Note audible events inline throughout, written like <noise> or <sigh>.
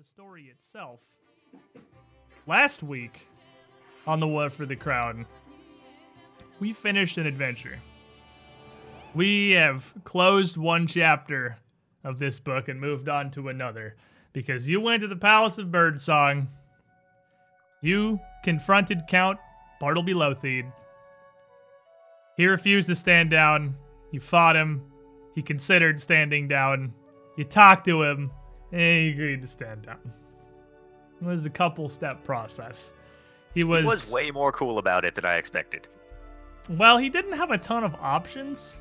the story itself. Last week on the War for the Crown, we finished an adventure. We have closed one chapter of this book and moved on to another because you went to the Palace of Birdsong. You confronted Count Bartleby Lotheed. He refused to stand down. You fought him. He considered standing down. You talked to him, and he agreed to stand down. It was a couple step process. He was, He was way more cool about it than I expected. well, he didn't have a ton of options.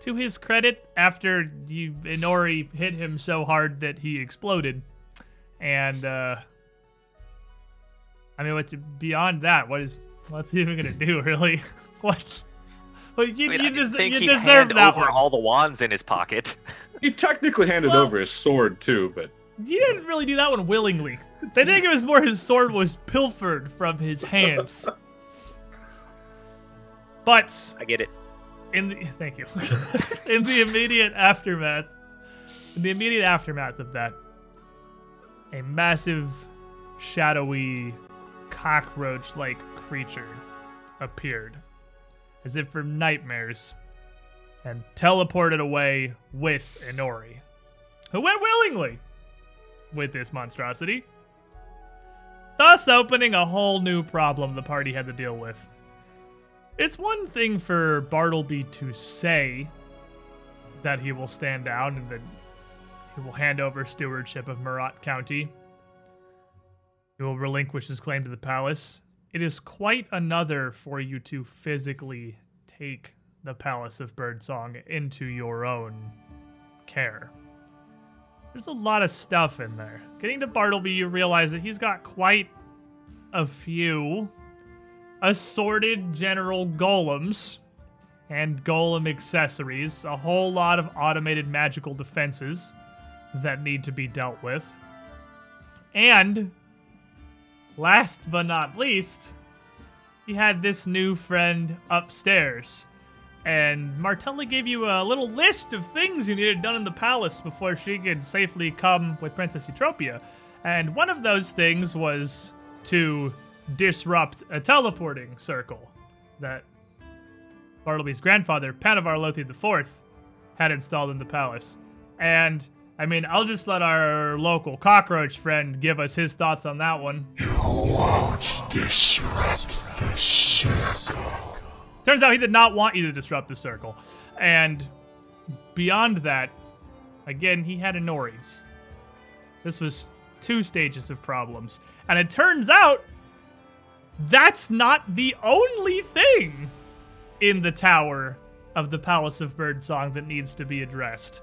To his credit, after you Inori hit him so hard that he exploded, and uh, I mean, what's beyond that? What is what's he even gonna do? <laughs> Really? What's well, you, I mean, you, I des- think you he'd deserve that over one. all the wands in his pocket. He technically handed Well- over his sword too, but You didn't really do that one willingly. I think it was more his sword was pilfered from his hands. <laughs> But I get it. in the thank you <laughs> in the immediate aftermath in the immediate aftermath of that a massive shadowy cockroach like creature appeared as if from nightmares and teleported away with Inori who went willingly with this monstrosity thus opening a whole new problem the party had to deal with it's one thing for Bartleby to say that he will stand down and that he will hand over stewardship of Meratt County. He will relinquish his claim to the palace. It is quite another for you to physically take the Palace of Birdsong into your own care. There's a lot of stuff in there. Getting to Bartleby, you realize that he's got quite a few assorted general golems and golem accessories, a whole lot of automated magical defenses that need to be dealt with. And last but not least, he had this new friend upstairs. And Martella gave you a little list of things you needed done in the palace before she could safely come with Princess Eutropia. And one of those things was to disrupt a teleporting circle that Bartleby's grandfather, Panavar Lotheed IV, had installed in the palace. And I mean, I'll just let our local cockroach friend give us his thoughts on that one. You won't disrupt the circle. Turns out he did not want you to disrupt the circle. And beyond that, again, he had a Nori. This was two stages of problems. And it turns out that's not the only thing in the tower of the Palace of Birdsong that needs to be addressed.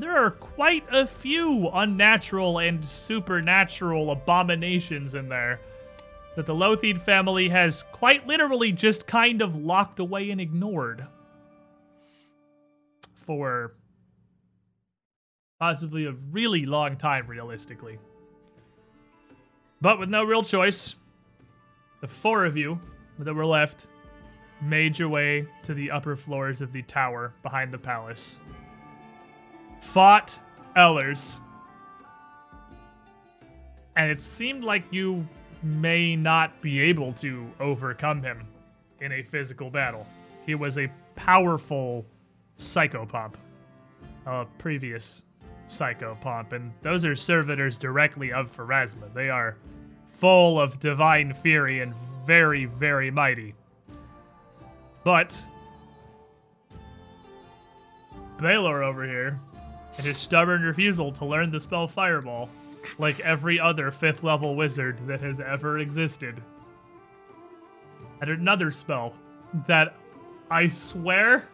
There are quite a few unnatural and supernatural abominations in there that the Lotheed family has quite literally just kind of locked away and ignored for possibly a really long time, realistically. But with no real choice, the four of you that were left made your way to the upper floors of the tower behind the palace. Fought Ellers. And it seemed like you may not be able to overcome him in a physical battle. He was a powerful psychopomp, a previous psychopomp, and those are servitors directly of Pharasma. They are full of divine fury and very, very mighty. But Baylor over here, and his stubborn refusal to learn the spell Fireball, like every other fifth level wizard that has ever existed. And another spell that I swear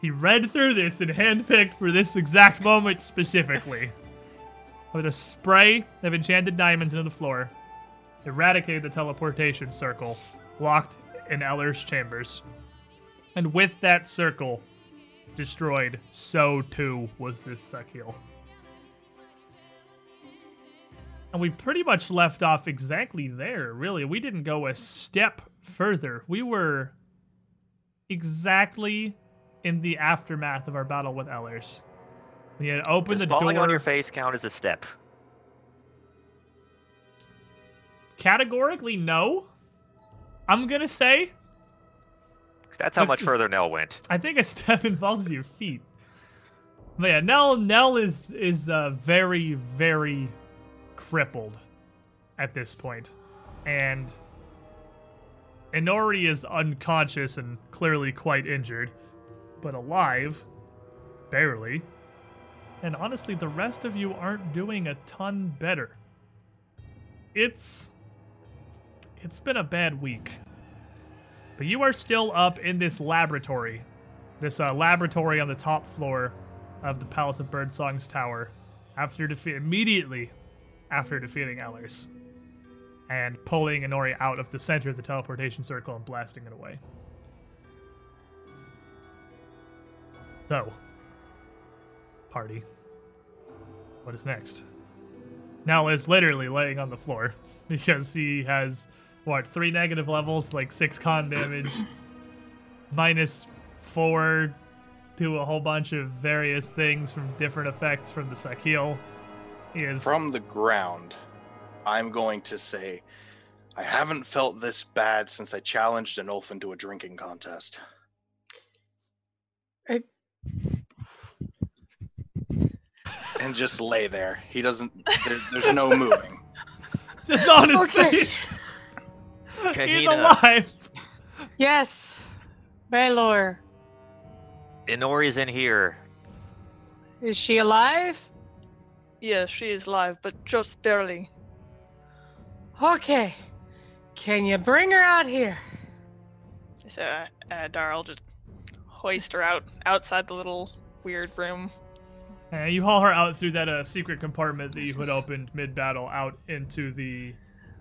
he read through this and handpicked for this exact moment specifically. <laughs> With a spray of enchanted diamonds into the floor, eradicated the teleportation circle locked in Eller's chambers. And with that circle destroyed, so too was this Sahkil. And we pretty much left off exactly there, really. We didn't go a step further. We were exactly in the aftermath of our battle with Ellers. We had opened Does the falling door. on your face count as a step? categorically no. I'm gonna say That's how much further Nell went. I think a step <laughs> involves your feet. But yeah, Nell Nell is is uh, very very crippled at this point, and Inori is unconscious and clearly quite injured, but alive, barely. And honestly, the rest of you aren't doing a ton better. It's it's been a bad week. But you are still up in this laboratory. This uh, laboratory on the top floor of the Palace of Birdsong's tower after defeat immediately after defeating Ellers and pulling Inori out of the center of the teleportation circle and blasting it away. So, party. What is next? Now is literally laying on the floor <laughs> because he has what three negative levels, like six con damage, minus four to a whole bunch of various things from different effects from the Sahkil. He is From the ground, I'm going to say I haven't felt this bad since I challenged an elf into a drinking contest. I- And just lay there. He doesn't. There, there's no moving. <laughs> just on his Okay. face. He's alive. Yes, Baylor. Inori's in here. Is she alive? Yes, she is alive, but just barely. Okay. Can you bring her out here? So, uh, uh, Dara, just hoist her out outside the little weird room. Uh, you haul her out through that uh, secret compartment that you had opened mid battle out into the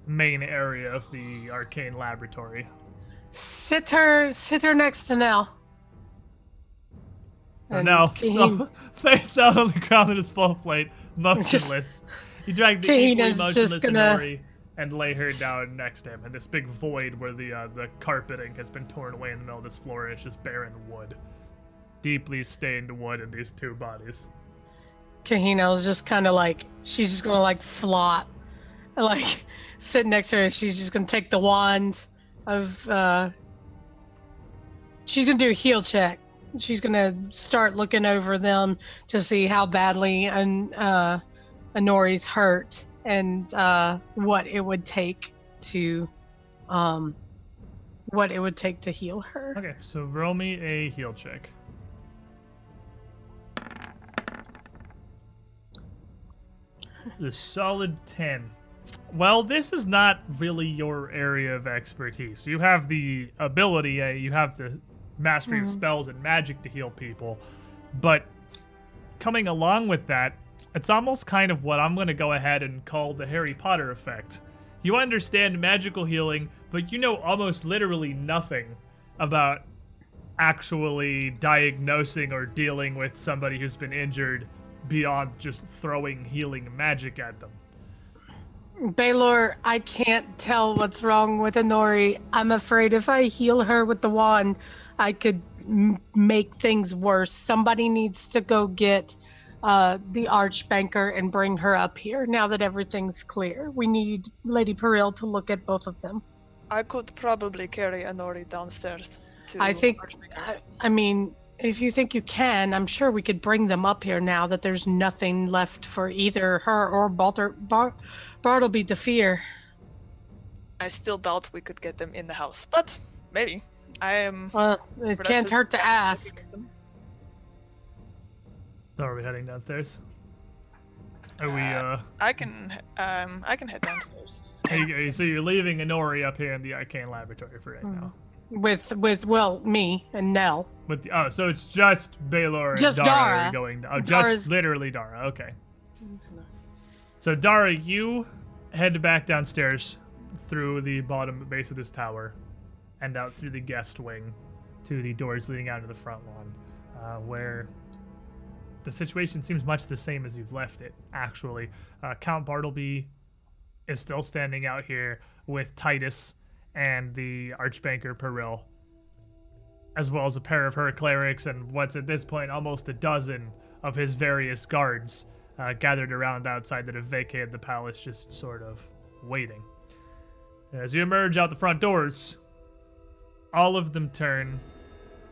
main area of the arcane laboratory. Sit her, sit her next to Nell. And And Kaheen- still face down on the ground in his full plate, motionless. He dragged the equally motionless just gonna- Inori and lay her down next to him in this big void where the uh, the carpeting has been torn away in the middle of this floor it's just barren wood. Deeply stained wood in these two bodies. Kahina was just kind of like she's just gonna like flop, <laughs> like sit next to her. and She's just gonna take the wand of. uh She's gonna do a heal check. She's gonna start looking over them to see how badly an uh, Inori's hurt and uh, what it would take to, um, what it would take to heal her. Okay, so roll me a heal check. The solid 10. Well, this is not really your area of expertise. You have the ability, uh, you have the mastery of spells and magic to heal people, but coming along with that, it's almost kind of what I'm going to go ahead and call the Harry Potter effect. You understand magical healing, but you know almost literally nothing about actually diagnosing or dealing with somebody who's been injured beyond just throwing healing magic at them. Baylor, I can't tell what's wrong with Inori. I'm afraid if I heal her with the wand, I could m- make things worse. Somebody needs to go get uh, the archbanker and bring her up here now that everything's clear. We need Lady Peril to look at both of them. I could probably carry Inori downstairs to I think, I, I mean, if you think you can, I'm sure we could bring them up here now that there's nothing left for either her or Balter, Bar- Bartleby to fear. I still doubt we could get them in the house, but maybe. I am. Well, it can't hurt to to ask. get. So are we heading downstairs? Are we, uh, I can. Um, I can head downstairs. are you- are you- so you're leaving Inori up here in the arcane laboratory for right Hmm. now? With with well, me and Nell. With the, oh, so it's just Baylor and Just Dara, Dara. going. Oh, just Dara's- literally Dara. Okay. So Dara, you head back downstairs through the bottom base of this tower, and out through the guest wing to the doors leading out to the front lawn, uh, where the situation seems much the same as you've left it. Actually, uh, Count Bartleby is still standing out here with Titus and the Archbanker Peril, as well as a pair of her clerics and what's at this point almost a dozen of his various guards uh, gathered around outside that have vacated the palace, just sort of waiting. As you emerge out the front doors, all of them turn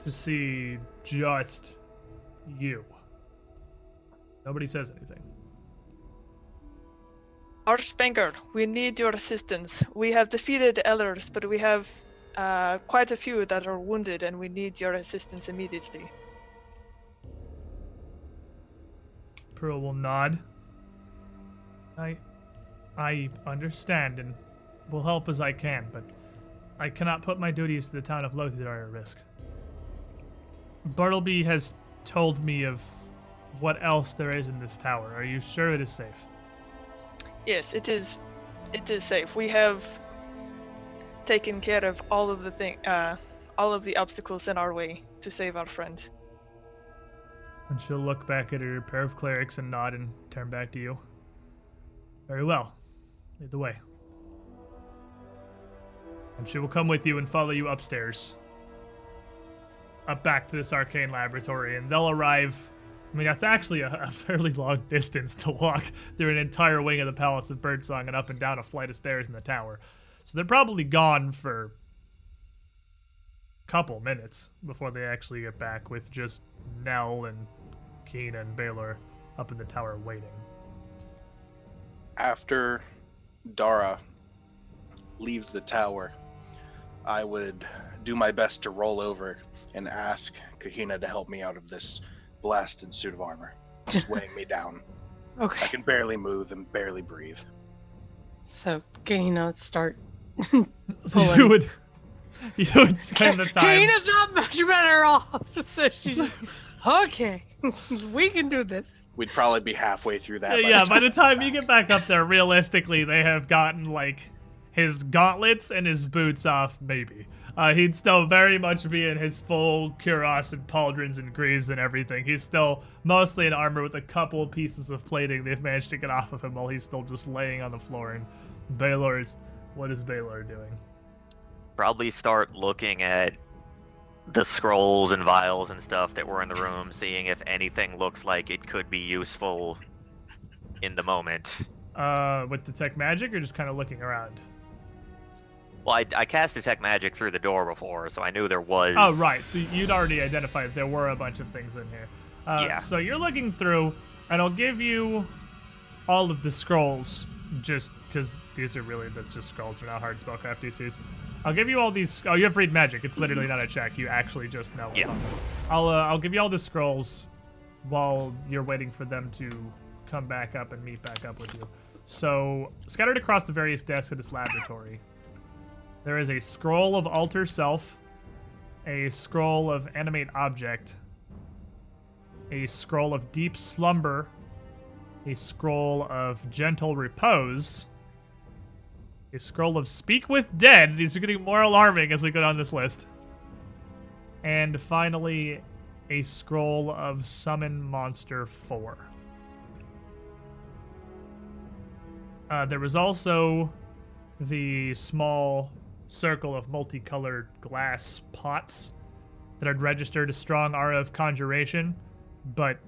to see just you. Nobody says anything. Archbanker, we need your assistance. We have defeated Ellers, but we have uh, quite a few that are wounded, and we need your assistance immediately. Pearl will nod. I I understand and will help as I can, but I cannot put my duties to the town of Lothar at risk. Bartleby has told me of what else there is in this tower. Are you sure it is safe? Yes, it is. It is safe. We have taken care of all of the thing, uh, all of the obstacles in our way to save our friends. And she'll look back at her pair of clerics and nod and turn back to you. Very well. Lead the way. And she will come with you and follow you upstairs. Up back to this arcane laboratory, and they'll arrive. I mean, that's actually a, a fairly long <laughs> distance to walk through an entire wing of the Palace of Birdsong and up and down a flight of stairs in the tower. So they're probably gone for a couple minutes before they actually get back with just Nell and Keen and Baylor up in the tower waiting. After Dara leaves the tower, I would do my best to roll over and ask Kahina to help me out of this blasted suit of armor. It's <laughs> weighing me down. Okay. I can barely move and barely breathe. So, you know, start. <laughs> So you would <laughs> you would spend the time. Kahina's not much better off. So she's okay. <laughs> we can do this. We'd probably be halfway through that. Yeah, yeah, the by the time you get back up there, realistically, they have gotten like his gauntlets and his boots off, maybe. Uh, he'd still very much be in his full cuirass and pauldrons and greaves and everything. He's still mostly in armor with a couple of pieces of plating they've managed to get off of him while he's still just laying on the floor. And Baylor is. What is Baylor doing? Probably start looking at the scrolls and vials and stuff that were in the room, seeing if anything looks like it could be useful in the moment. Uh, with detect magic or just kind of looking around? Well, I, I cast detect magic through the door before, so I knew there was. Oh, right. So you'd already identified there were a bunch of things in here. Uh, Yeah. So you're looking through, and I'll give you all of the scrolls, just because these are really that's just scrolls. They're not hard spellcraft DCs. I'll give you all these. Oh, you have read magic. It's literally not a check. You actually just know what's Yeah. on. I'll uh, I'll give you all the scrolls while you're waiting for them to come back up and meet back up with you. So scattered across the various desks of this laboratory, there is a scroll of alter self a scroll of animate object, a scroll of deep slumber, a scroll of gentle repose, a scroll of speak with dead. These are getting more alarming as we go down this list. And finally, a scroll of summon monster 4. Uh, there was also the small circle of multicolored glass pots that had registered a strong aura of conjuration, but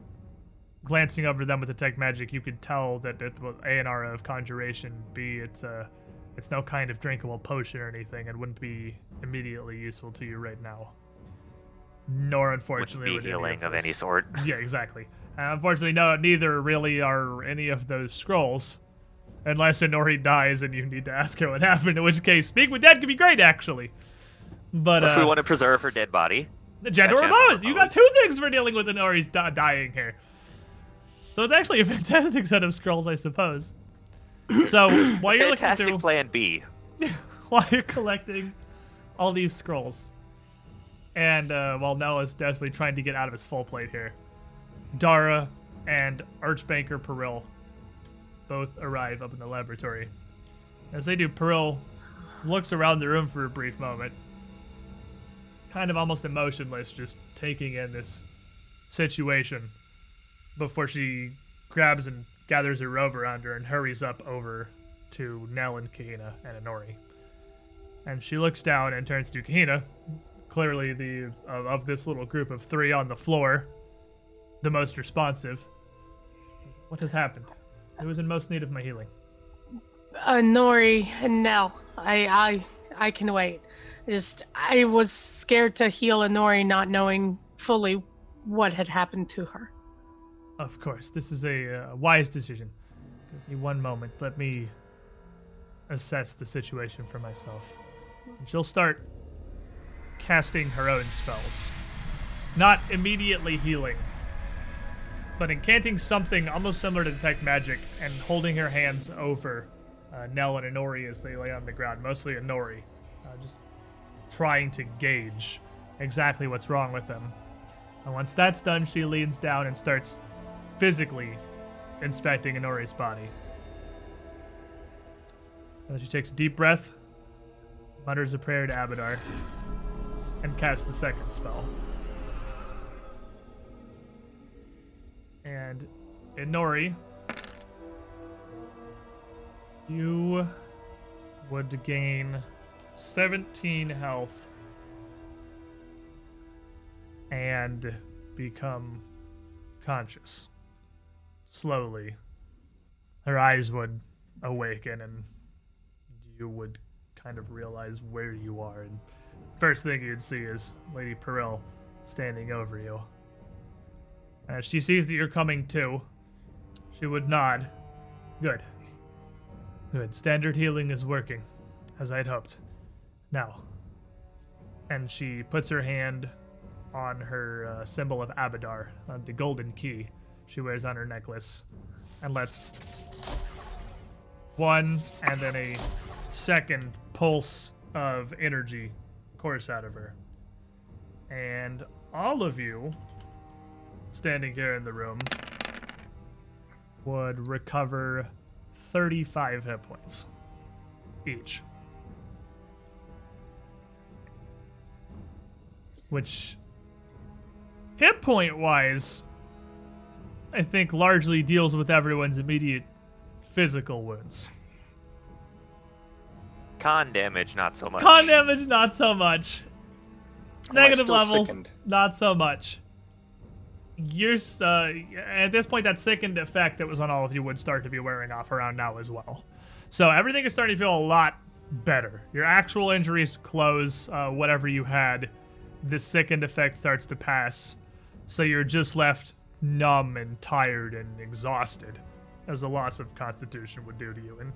glancing over them with detect magic, you could tell that it was A, an aura of conjuration, B, it's a it's no kind of drinkable potion or anything, and wouldn't be immediately useful to you right now. Nor, Would unfortunately, be would any healing of any sort. <laughs> Yeah, exactly. Uh, unfortunately, no, neither really are any of those scrolls. Unless Inori dies and you need to ask her what <laughs> happened, in which case, speak with dead could be great, actually. But, if we uh, want to preserve her dead body, the Gentle Repose! You got two things for dealing with Inori's di- dying here. So it's actually a <laughs> fantastic set of scrolls, I suppose. So, <clears throat> while you're looking through, plan B. <laughs> while you're collecting all these scrolls, and uh, while Noah's desperately trying to get out of his full plate here, Dara and Archbanker Peril both arrive up in the laboratory. As they do, Peril looks around the room for a brief moment, kind of almost emotionless, just taking in this situation before she grabs and gathers her robe around her and hurries up over to Nell and Kahina and Inori. And she looks down and turns to Kahina, clearly the of, of this little group of three on the floor, the most responsive. What has happened? Who is in most need of my healing? Uh, Nori and Nell. I I I can wait. I just I was scared to heal Inori, not knowing fully what had happened to her. Of course, this is a uh, wise decision. Give me one moment. Let me assess the situation for myself. And she'll start casting her own spells. Not immediately healing, but incanting something almost similar to detect magic and holding her hands over uh, Nell and Inori as they lay on the ground, mostly Inori, uh, just trying to gauge exactly what's wrong with them. And once that's done, she leans down and starts physically inspecting Inori's body. And she takes a deep breath, mutters a prayer to Abadar, and casts the second spell. And Inori, you would gain 17 health and become conscious. Slowly, her eyes would awaken and you would kind of realize where you are. And first thing you'd see is Lady Peril standing over you. As she sees that you're coming too, she would nod. Good. Good. Standard healing is working, as I'd hoped. Now. And she puts her hand on her uh, symbol of Abadar, uh, the golden key she wears on her necklace, and lets one and then a second pulse of energy course out of her. And all of you standing here in the room would recover 35 hit points each. Which, hit point wise, I think largely deals with everyone's immediate physical wounds. Con damage, not so much. Con damage, not so much. Am Negative levels, sickened? not so much. You're uh, at this point that sickened effect that was on all of you would start to be wearing off around now as well. So everything is starting to feel a lot better. Your actual injuries close. Uh, whatever you had, the sickened effect starts to pass. So you're just left numb and tired and exhausted, as the loss of constitution would do to you. And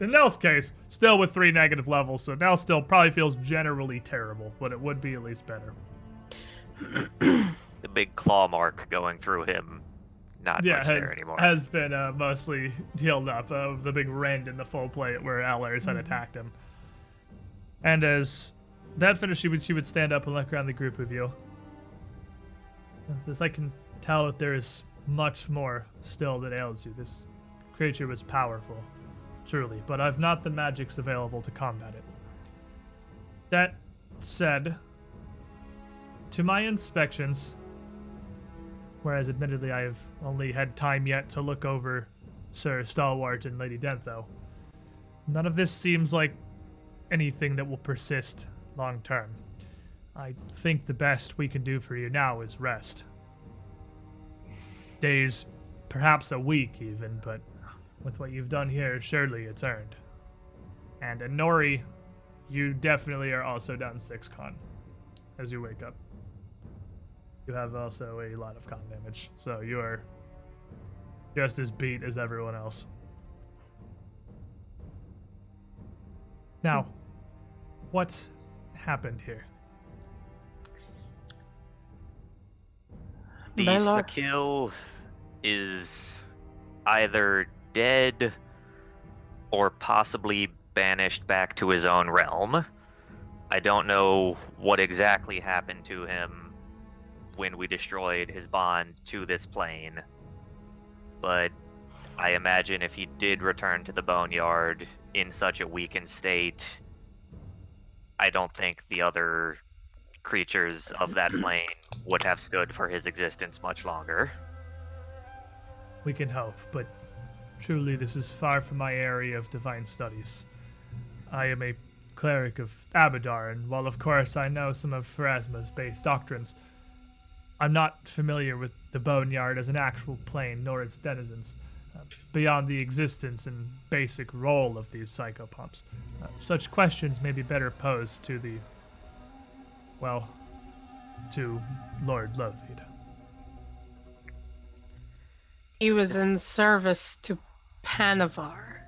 in Nell's case, still with three negative levels, so Nell still probably feels generally terrible, but it would be at least better. <clears throat> The big claw mark going through him, not yeah, much has, there anymore. has been uh, mostly healed up of the big rend in the full plate where Ellers had attacked him. And as that finished, she would she would stand up and look around the group of you. As I can tell that there is much more still that ails you. This creature was powerful, truly, but I've not the magics available to combat it. That said, to my inspections, whereas admittedly I have only had time yet to look over Sir Stalwart and Lady Dentho. None of this seems like anything that will persist long term. I think the best we can do for you now is rest. Days, perhaps a week even, but with what you've done here, surely it's earned. And Inori, you definitely are also down six con as you wake up. You have also a lot of con damage, so you are just as beat as everyone else. Now, what happened here? The My lord. Is either dead or possibly banished back to his own realm. I don't know what exactly happened to him when we destroyed his bond to this plane, but I imagine if he did return to the boneyard in such a weakened state, I don't think the other creatures of that <clears throat> plane would have stood for his existence much longer. We can hope, but truly this is far from my area of divine studies. I am a cleric of Abadar, and while of course I know some of Pharasma's base doctrines, I'm not familiar with the Boneyard as an actual plane nor its denizens. uh, beyond the existence and basic role of these psychopomps. Uh, such questions may be better posed to the, well, to Lord Lotheed. He was in service to Panavar.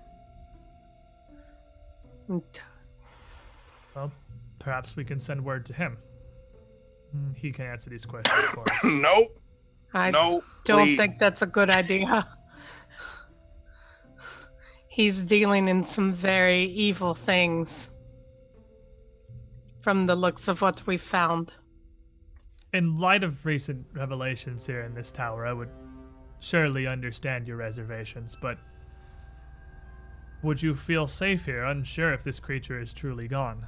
Well, perhaps we can send word to him. Mm, He can answer these questions for us. <coughs> nope. I no. don't please. think that's a good idea. He's dealing in some very evil things. From the looks of what we found. In light of recent revelations here in this tower, I would surely understand your reservations, but would you feel safe here, unsure if this creature is truly gone?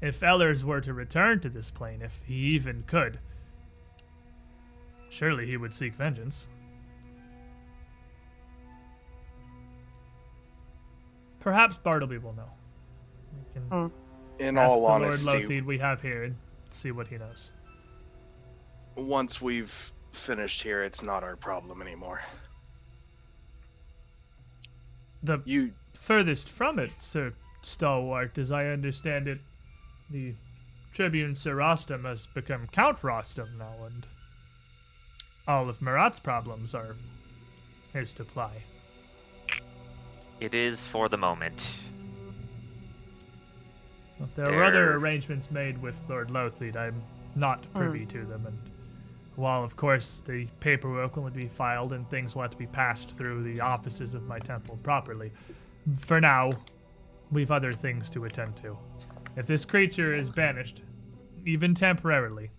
If Ellers were to return to this plane, if he even could, surely he would seek vengeance. Perhaps Bartleby will know. We can Hmm. In ask all the Lord honesty, Lotheed we have here and see what he knows. once we've finished here, it's not our problem anymore. The You furthest from it, Sir Stalwart, as I understand it, the Tribune Sir Rostam has become Count Rostam now, and all of Meratt's problems are his to ply. It is for the moment. If there are other arrangements made with Lord Lotheed, I'm not privy hmm. to them, and while of course the paperwork will be filed and things will have to be passed through the offices of my temple properly, for now, we've other things to attend to. If this creature is banished, even temporarily,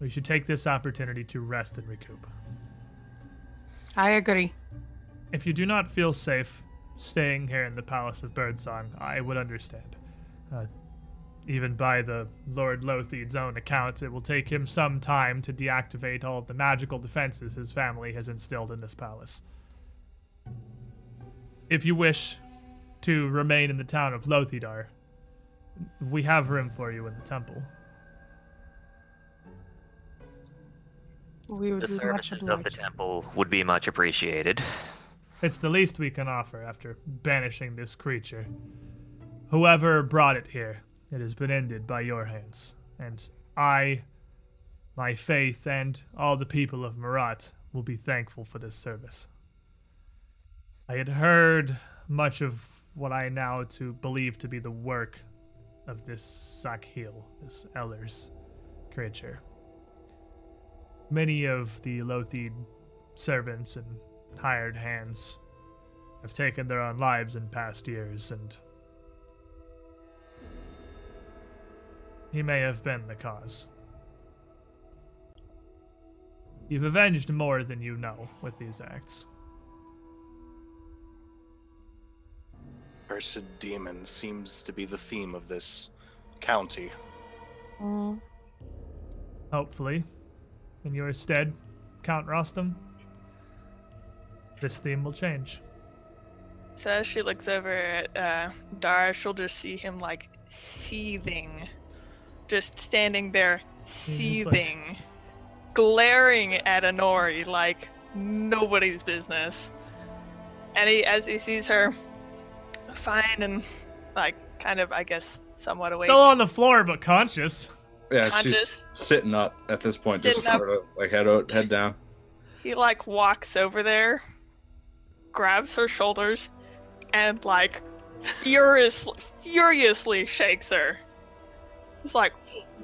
we should take this opportunity to rest and recoup. I agree. If you do not feel safe staying here in the Palace of Birdsong, I would understand. Uh, even by the Lord Lotheed's own account, it will take him some time to deactivate all of the magical defenses his family has instilled in this palace. If you wish to remain in the town of Lothidar, we have room for you in the temple. We would The be much services of the temple would be much appreciated. It's the least we can offer after banishing this creature. Whoever brought it here, it has been ended by your hands. And I, my faith, and all the people of Meratt will be thankful for this service. I had heard much of what I now to believe to be the work of this Sahkil, this Ellers creature. Many of the Lotheed servants and hired hands have taken their own lives in past years, and he may have been the cause. You've avenged more than you know with these acts. cursed demon seems to be the theme of this county. Mm. Hopefully, in your stead, Count Rostam, this theme will change. So as she looks over at uh, Dara, she'll just see him like seething, just standing there just like- seething, glaring at Inori like nobody's business. And he, as he sees her, fine and like kind of, I guess, somewhat awake, Still on the floor, but conscious. Yeah, conscious, she's sitting up at this point, just Sitting up. sort of like head out, head down. he like walks over there, grabs her shoulders, and like furiously, furiously shakes her. It's like,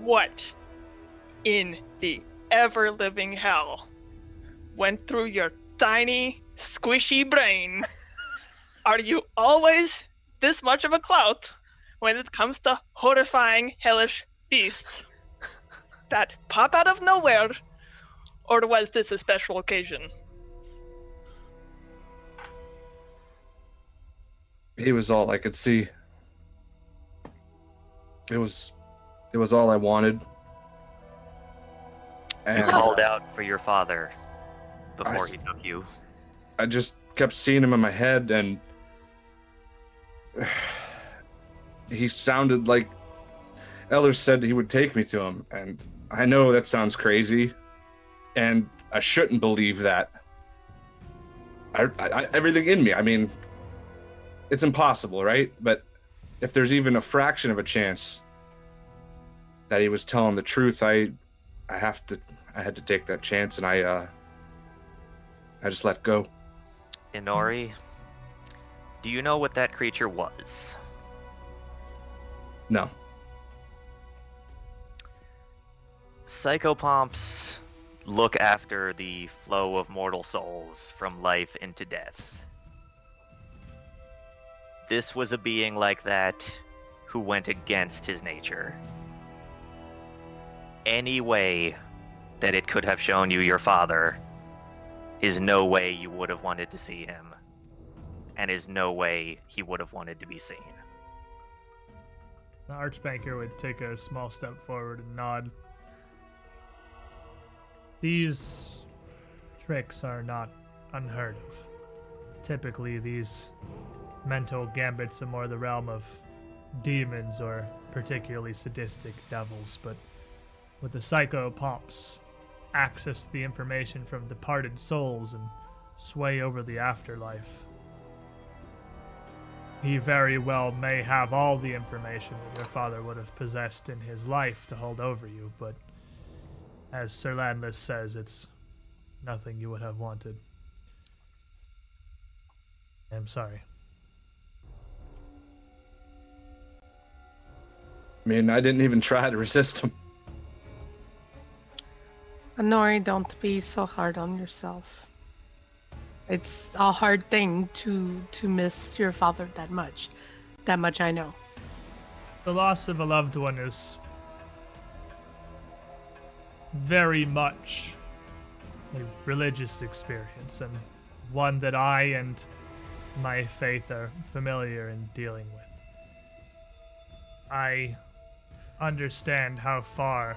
what in the ever living hell went through your tiny, squishy brain? <laughs> Are you always this much of a clout when it comes to horrifying, hellish beasts that pop out of nowhere or was this a special occasion? He was all I could see. It was, it was all I wanted. You And called out for your father before s- he took you. I just kept seeing him in my head, and he sounded like Eller said he would take me to him. And I know that sounds crazy, and I shouldn't believe that. I, I, everything in me. I mean, it's impossible, right? But if there's even a fraction of a chance that he was telling the truth, I, I have to, I had to take that chance, and I, uh, I just let go. Inori, do you know what that creature was? No. Psychopomps look after the flow of mortal souls from life into death. This was a being like that who went against his nature. Any way that it could have shown you your father is no way you would have wanted to see him, and is no way he would have wanted to be seen. The Archbanker would take a small step forward and nod. These tricks are not unheard of. Typically, these mental gambits are more the realm of demons or particularly sadistic devils, but with the psychopomps, access the information from departed souls and sway over the afterlife. He very well may have all the information that your father would have possessed in his life to hold over you, but as Sir Landless says, it's nothing you would have wanted. I'm sorry. I mean, I didn't even try to <laughs> resist him. Honori, don't be so hard on yourself. It's a hard thing to to miss your father that much. That much I know. The loss of a loved one is very much a religious experience and one that I and my faith are familiar in dealing with. I understand how far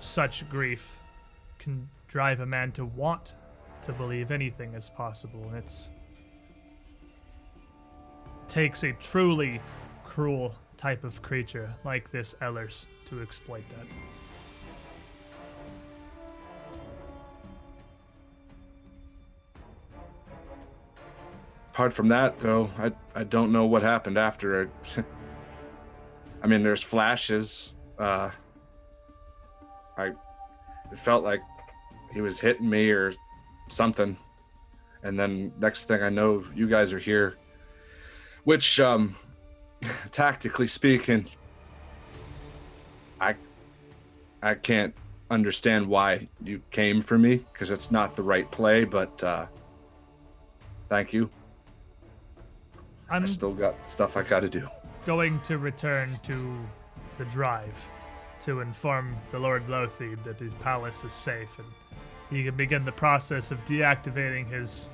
such grief can drive a man to want to believe anything is possible, and it's takes a truly cruel type of creature like this Ellers to exploit that. Apart from that, though, I I don't know what happened after. <laughs> I, mean, there's flashes. Uh, I it felt like he was hitting me or something, and then next thing I know, you guys are here. Which, um, <laughs> tactically speaking, I I can't understand why you came for me because it's not the right play. But uh, thank you. I'm I still got stuff I got to do. going to return to the drive to inform the Lord Lotheed that his palace is safe and he can begin the process of deactivating his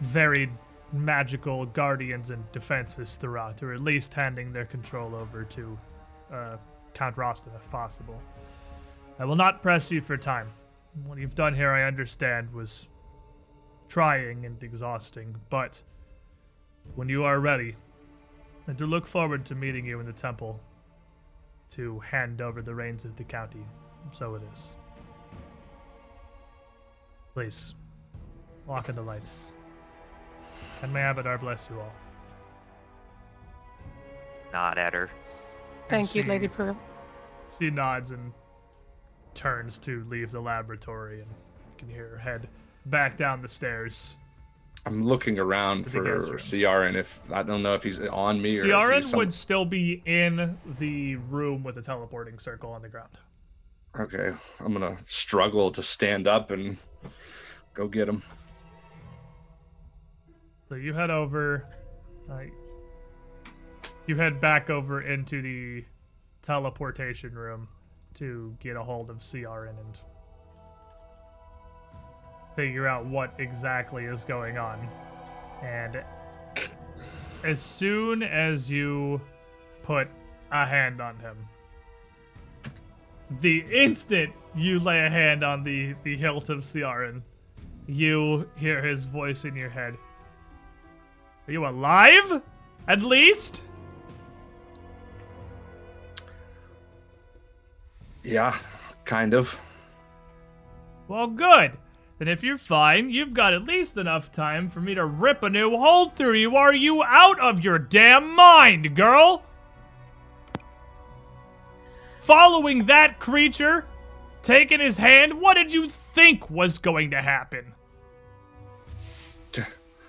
varied magical guardians and defenses throughout, or at least handing their control over to uh, Count Rostam if possible. I will not press you for time. What you've done here, I understand, was trying and exhausting, but when you are ready, and to look forward to meeting you in the temple to hand over the reins of the county. So it is. Please, walk in the light. And may Abadar bless you all. Nod at her. Thank you, Lady Pearl. She nods and turns to leave the laboratory, and you can hear her head back down the stairs. I'm looking around for. Ciaran. If I don't know if he's on me or Ciaran he's some- would still be in the room with the teleporting circle on the ground. Okay, I'm gonna struggle to stand up and go get him. So you head over. You head back over into the teleportation room to get a hold of Ciaran and figure out what exactly is going on. And as soon as you put a hand on him, the instant you lay a hand on the, the hilt of Ciaran, you hear his voice in your head. Are you alive? At least? Yeah, kind of. Well, good. Then if you're fine, you've got at least enough time for me to rip a new hole through you. Are you out of your damn mind, girl? Following that creature, taking his hand, what did you think was going to happen? <laughs>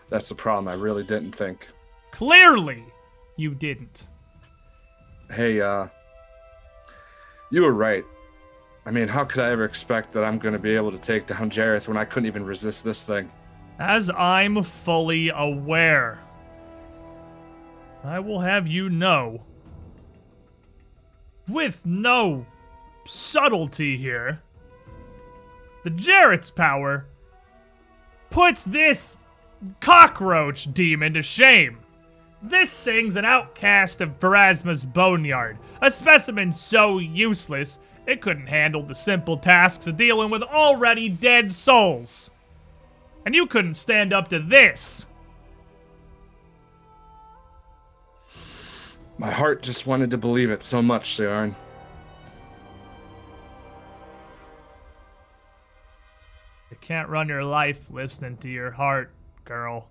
That's the problem. I really didn't think. Clearly, you didn't. Hey, uh, you were right. I mean, how could I ever expect that I'm going to be able to take down Jareth when I couldn't even resist this thing? As I'm fully aware, I will have you know, with no subtlety here, the Jarrett's power puts this cockroach demon to shame. This thing's an outcast of Pharasma's boneyard, a specimen so useless it couldn't handle the simple tasks of dealing with already dead souls. And you couldn't stand up to this. My heart just wanted to believe it so much, Sion. You can't run your life listening to your heart, girl.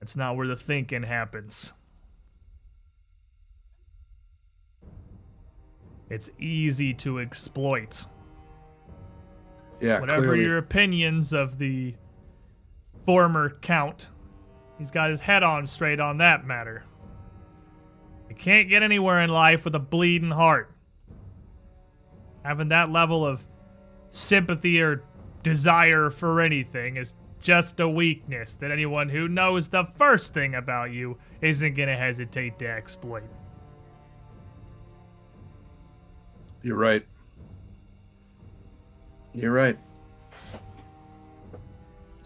That's not where the thinking happens. It's easy to exploit. Yeah, Whatever clearly. your opinions of the former count, he's got his head on straight on that matter. You can't get anywhere in life with a bleeding heart. Having that level of sympathy or desire for anything is just a weakness that anyone who knows the first thing about you isn't going to hesitate to exploit. You're right. You're right.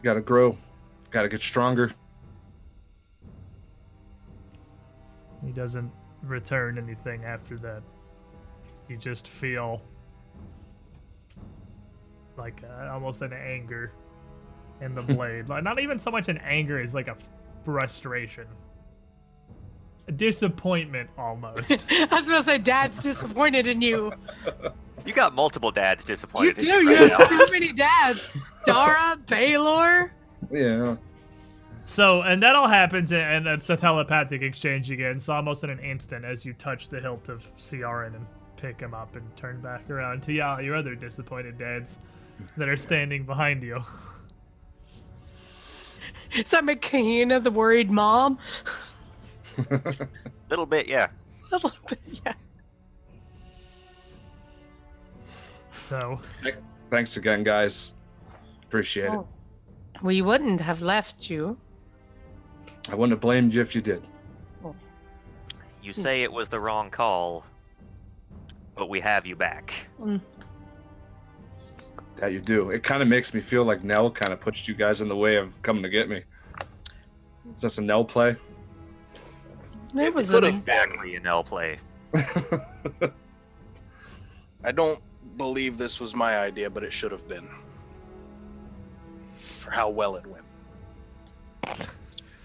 Gotta grow. Gotta get stronger. He doesn't return anything after that. You just feel like uh, almost an anger in the <laughs> blade. like not even so much an anger as like a frustration. A disappointment almost. <laughs> I was gonna say, Dad's disappointed in you. <laughs> You got multiple dads disappointed. You disappointed. do. in You right have now. too <laughs> many dads. Dara, Baylor. Yeah. so, and that all happens, and- and it's a telepathic exchange again. So almost in an instant, as you touch the hilt of Ciaran and pick him up and turn back around to yeah, your other disappointed dads that are standing behind you. Is that Kahina, the worried mom? Little bit, yeah. A <laughs> little bit, yeah. So Thanks again, guys. Appreciate it. Oh. We wouldn't have left you. I wouldn't have blamed you if you did. Oh. You say it was the wrong call, but we have you back. Mm. That you do. It kind of makes me feel like Nell kind of pushed you guys in the way of coming to get me. Is this a Nell play? It was could a, have been. Exactly an L play. <laughs> I don't believe this was my idea, but it should have been. For how well it went.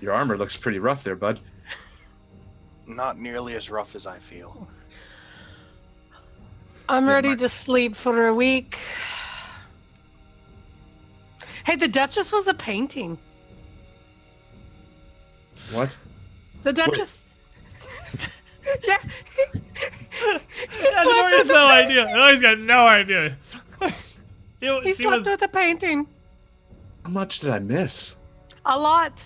Your armor looks pretty rough there, bud. Not nearly as rough as I feel. I'm Yeah, ready my- to sleep for a week. Hey, the Duchess was a painting. What? The Duchess. Yeah. <laughs> yeah, Nori has no idea. Nori's got no idea. <laughs> He- He slept was- with a painting. How much did I miss? A lot.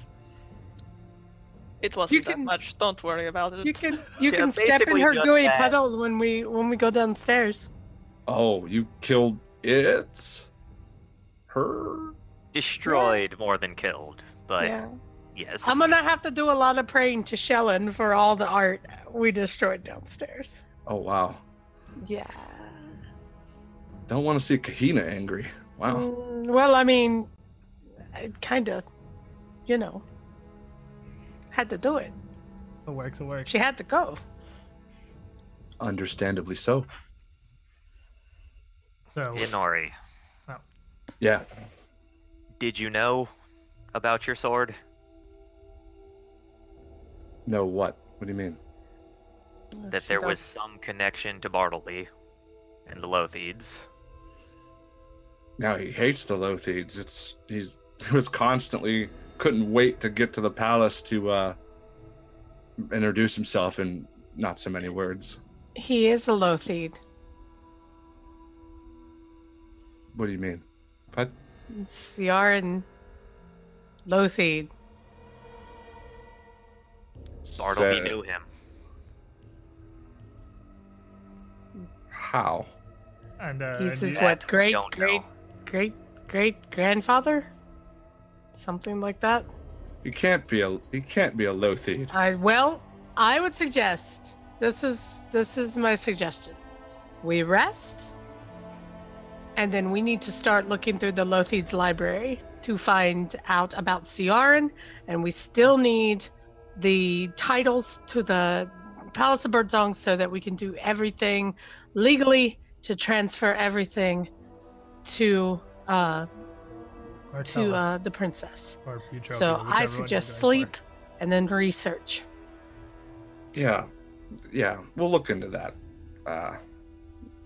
It wasn't You that much. Don't worry about it. You can you <laughs> Yeah, can step in her just gooey that. puddles when we when we go downstairs. Oh, you killed it? Her? Destroyed more than killed, but yeah. yes. I'm gonna have to do a lot of praying to Shelyn for all the art we destroyed downstairs. Oh, wow. Yeah. Don't want to see Kahina angry. Wow. Mm, well, I mean, I kind of, you know, had to do it. It works, it works. She had to go. Understandably so. So, Inori, Yeah. did you know about your sword? No, what? What do you mean? That there was some connection to Bartleby and the Lotheeds? Now he hates the Lotheeds. It's he's he was constantly couldn't wait to get to the palace to uh introduce himself in not so many words. He is a Lotheed. What do you mean? What? Ciaran Lotheed. Bartleby Sa- knew him. How? And uh, He's and his what? Great, great, know. great, great grandfather? Something like that. He can't be a he can't be a Lotheed. I well, I would suggest this is this is my suggestion. We rest, and then we need to start looking through the Lotheed's library to find out about Ciaran, and we still need the titles to the Palace of Birdsong so that we can do everything legally to transfer everything to uh to uh the princess. or So I suggest going for. sleep and then research. Yeah. Yeah, we'll look into that. Uh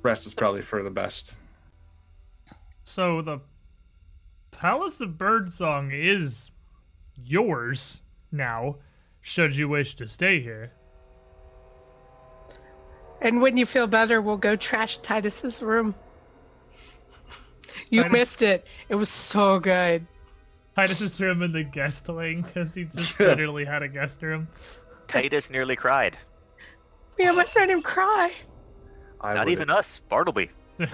rest is probably for the best. So the Palace of Birdsong is yours now, should you wish to stay here. And when you feel better, we'll go trash Titus's room. You Titus- missed it. It was so good. Titus's room in the guest wing, because he just <laughs> literally had a guest room. Titus nearly cried. We almost made him cry. I Not would- even us, Bartleby. <laughs>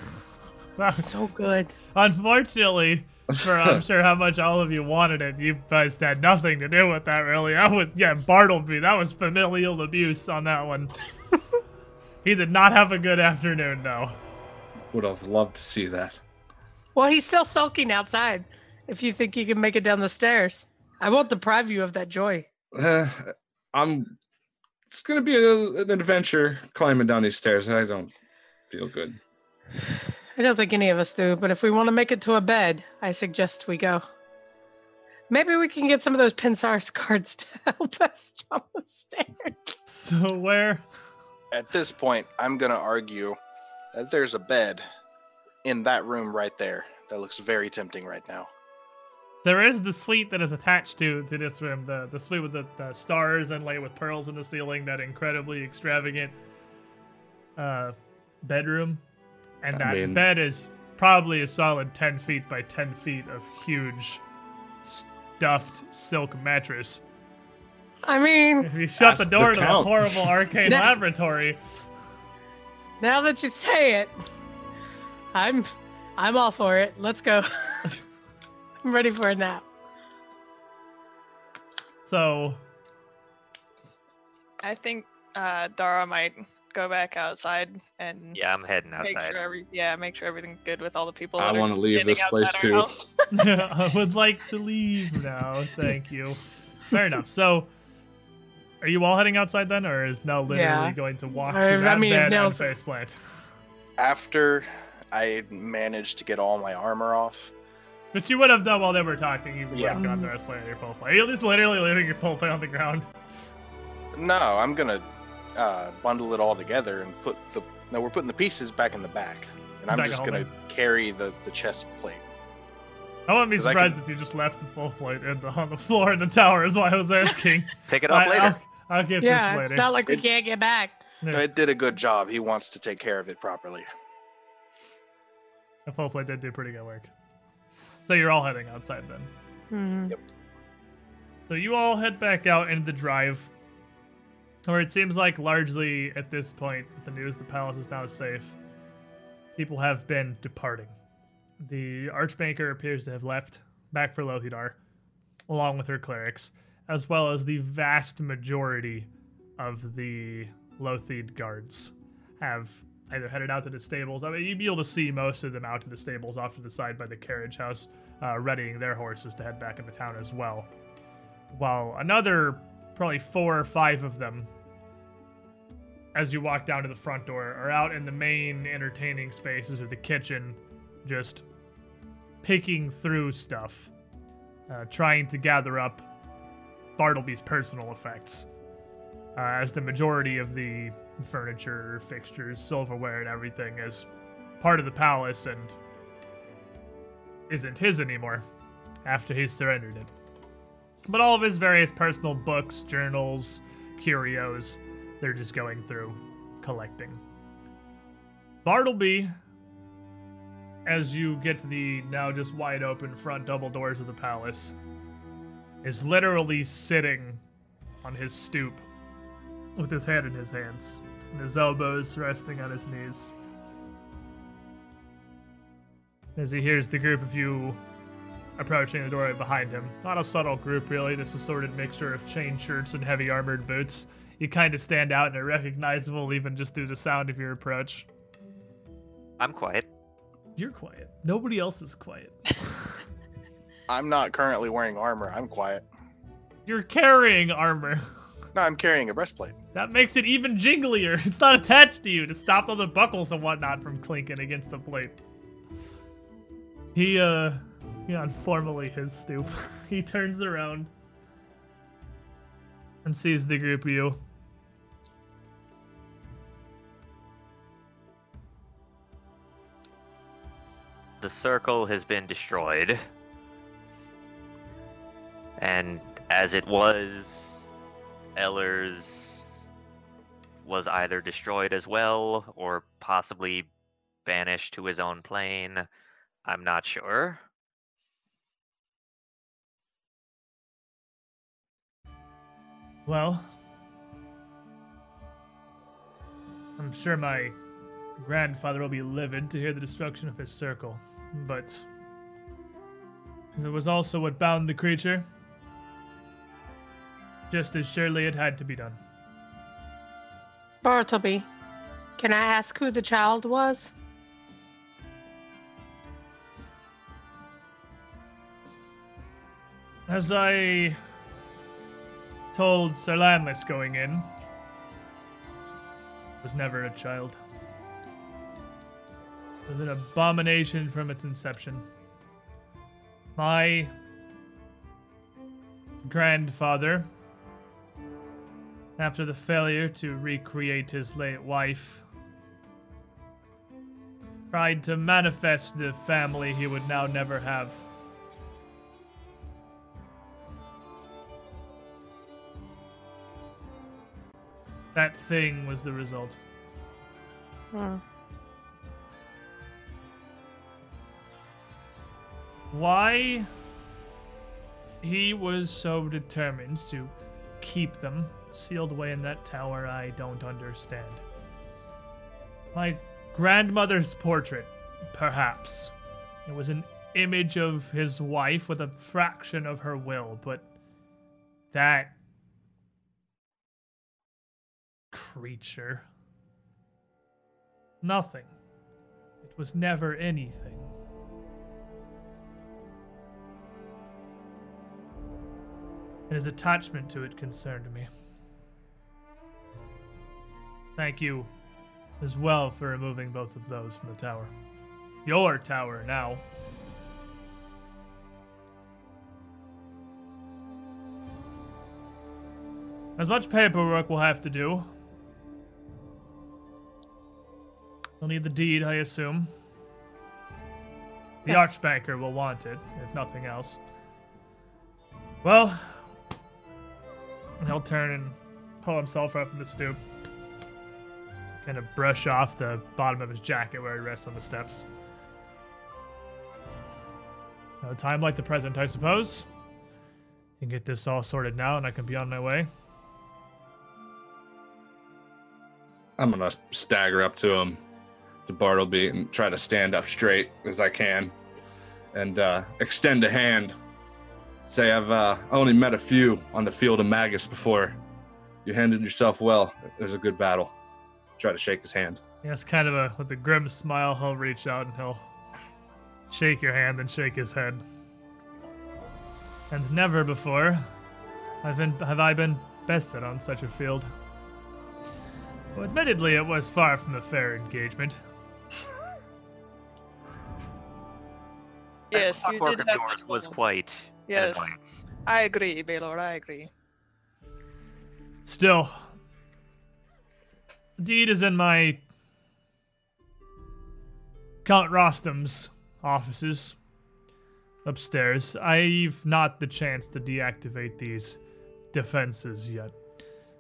So good. Unfortunately, for I'm <laughs> sure how much all of you wanted it, you guys had nothing to do with that really. I was yeah, Bartleby, that was familial abuse on that one. He did not have a good afternoon though. would have loved to see that. Well, he's still sulking outside. If you think you can make it down the stairs, I won't deprive you of that joy. Uh, I'm. It's gonna be a, an adventure climbing down these stairs, and I don't feel good. I don't think any of us do, but if we want to make it to a bed, I suggest we go. Maybe we can get some of those Pensars cards to <laughs> help us down the stairs. So where At this point, I'm going to argue that there's a bed in that room right there that looks very tempting right now. there is the suite that is attached to to this room, the the suite with the, the stars inlaid with pearls in the ceiling, that incredibly extravagant uh bedroom. And I that mean- bed is probably a solid ten feet by ten feet of huge stuffed silk mattress. I mean, If you shut the That's the door to the horrible <laughs> arcane No. laboratory, now that you say it, I'm I'm all for it. Let's go. <laughs> I'm ready for a nap. so I think uh, Dara might go back outside and Yeah, I'm heading make outside. sure every yeah make sure everything's good with all the people. I want to leave this place too. house. <laughs> I would like to leave now. Thank you. Fair enough. So, are you all heading outside then, or is Nell literally Yeah. going to walk Or to if- I that mean, if bed and Nell's- face plant? After I managed to get all my armor off, Which you would have done while they were talking. You would Yeah. have gotten the rest later your full play. Are just literally leaving your full play on the ground? no, I'm going to uh, bundle it all together and put the. No, we're putting the pieces back in the back. And I'm Back just going to carry the, the chest plate. I wouldn't be surprised can- if you just left the full plate in the, on the floor in the tower. Is why I was asking. Pick it up I, later. I'll, I'll get Yeah, this it's not like we It- can't get back. Yeah. It did a good job. He wants to take care of it properly. The full plate did do pretty good work. So you're all heading outside then. Hmm. So you all head back out into the drive, where it seems like largely at this point, with the news the palace is now safe, people have been departing. The Archbanker appears to have left back for Lothidar, along with her clerics, as well as the vast majority of the Lotheed guards have either headed out to the stables. I mean, you'd be able to see most of them out to the stables off to the side by the carriage house, uh, readying their horses to head back into town as well while another probably four or five of them as you walk down to the front door are out in the main entertaining spaces or the kitchen just picking through stuff uh, trying to gather up bartleby's personal effects uh, as the majority of the furniture fixtures silverware and everything is part of the palace and isn't his anymore after he surrendered it. But all of his various personal books, journals, curios, they're just going through collecting. Bartleby, as you get to the now just wide open front double doors of the palace, is literally sitting on his stoop with his head in his hands and his elbows resting on his knees. As he hears the group of you approaching the doorway behind him. Not a subtle group, really, just a sorted mixture of chain shirts and heavy armored boots. You kind of stand out and are recognizable even just through the sound of your approach. I'm quiet. You're quiet. Nobody else is quiet. <laughs> I'm not currently wearing armor. I'm quiet. You're carrying armor. <laughs> No, I'm carrying a breastplate. That makes it even jinglier. <laughs> It's not attached to you to stop all the buckles and whatnot from clinking against the plate. He, uh, beyond formally his stoop, <laughs> he turns around and sees the group of you. The circle has been destroyed. And as it was, Ellers was either destroyed as well or possibly banished to his own plane. I'm not sure. Well, I'm sure my grandfather will be livid to hear the destruction of his circle, but there was also what bound the creature. Just as surely it had to be done. Bartleby, can I ask who the child was? As I told Sir Landless going in, was never a child. It was an abomination from its inception. My grandfather, after the failure to recreate his late wife, tried to manifest the family he would now never have. That thing was the result. Hmm. Why he was so determined to keep them sealed away in that tower, I don't understand. My grandmother's portrait, perhaps. It was an image of his wife with a fraction of her will, but that creature. Nothing. It was never anything. and his attachment to it concerned me. Thank you as well for removing both of those from the tower. Your tower now. As much paperwork we'll have to do. We'll need the deed, I assume. The Yes. Archbanker will want it, if nothing else. Well, he'll turn and pull himself up from the stoop. Kind of brush off the bottom of his jacket where he rests on the steps. No time like the present, I suppose. You can get this all sorted now, and I can be on my way. I'm gonna stagger up to him, to Bartleby, and try to stand up straight as I can, and uh, extend a hand. Say I've uh, only met a few on the field of Magus before. You handled yourself well. It was a good battle. Try to shake his hand. Yes, kind of a with a grim smile, he'll reach out and he'll shake your hand and shake his head. And never before have been have I been bested on such a field. Well, admittedly, it was far from a fair engagement. Yes, you did have yours that was quite Yes. advanced. I agree, Baylor. I agree. Still, the deed is in my Count Rostam's offices. upstairs. I've not the chance to deactivate these defenses yet.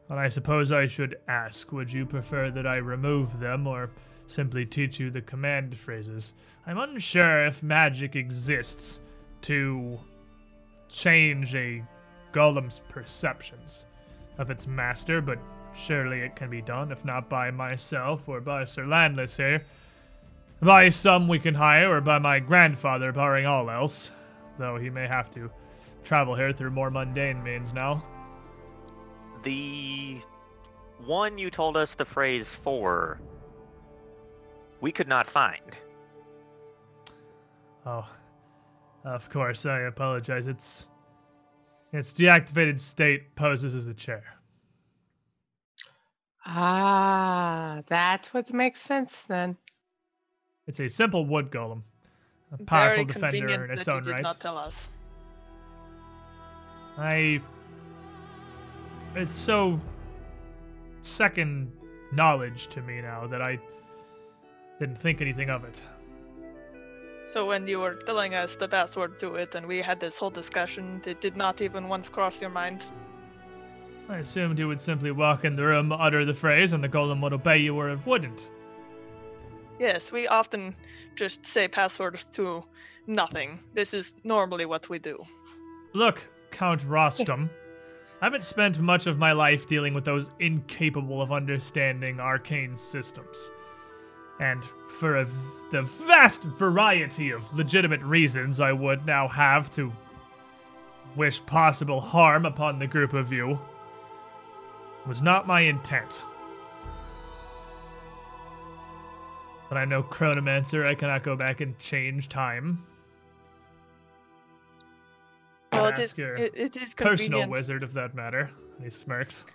And I suppose I should ask would you prefer that I remove them or simply teach you the command phrases? I'm unsure if magic exists to change a golem's perceptions of its master, but surely it can be done, if not by myself or by Sir Landless here. By some we can hire, or by my grandfather, barring all else. Though he may have to travel here through more mundane means now. The one you told us the phrase for, we could not find. Oh, of course, I apologize. It's. Its deactivated state poses as a chair. Ah, that's what makes sense then. It's a simple wood golem, a powerful Very defender in its that own you did right. not tell us. I. It's so second knowledge to me now that I didn't think anything of it. So when you were telling us the password to it and we had this whole discussion, it did not even once cross your mind. I assumed you would simply walk in the room, utter the phrase, and the golem would obey you or it wouldn't. Yes, we often just say passwords to nothing. This is normally what we do. Look, Count Rostam, I <laughs> haven't spent much of my life dealing with those incapable of understanding arcane systems. And for v- the vast variety of legitimate reasons I would now have to wish possible harm upon the group of you, was not my intent. But I know Chronomancer, I cannot go back and change time. Well, it is, it, it is personal wizard, if that matter. He smirks.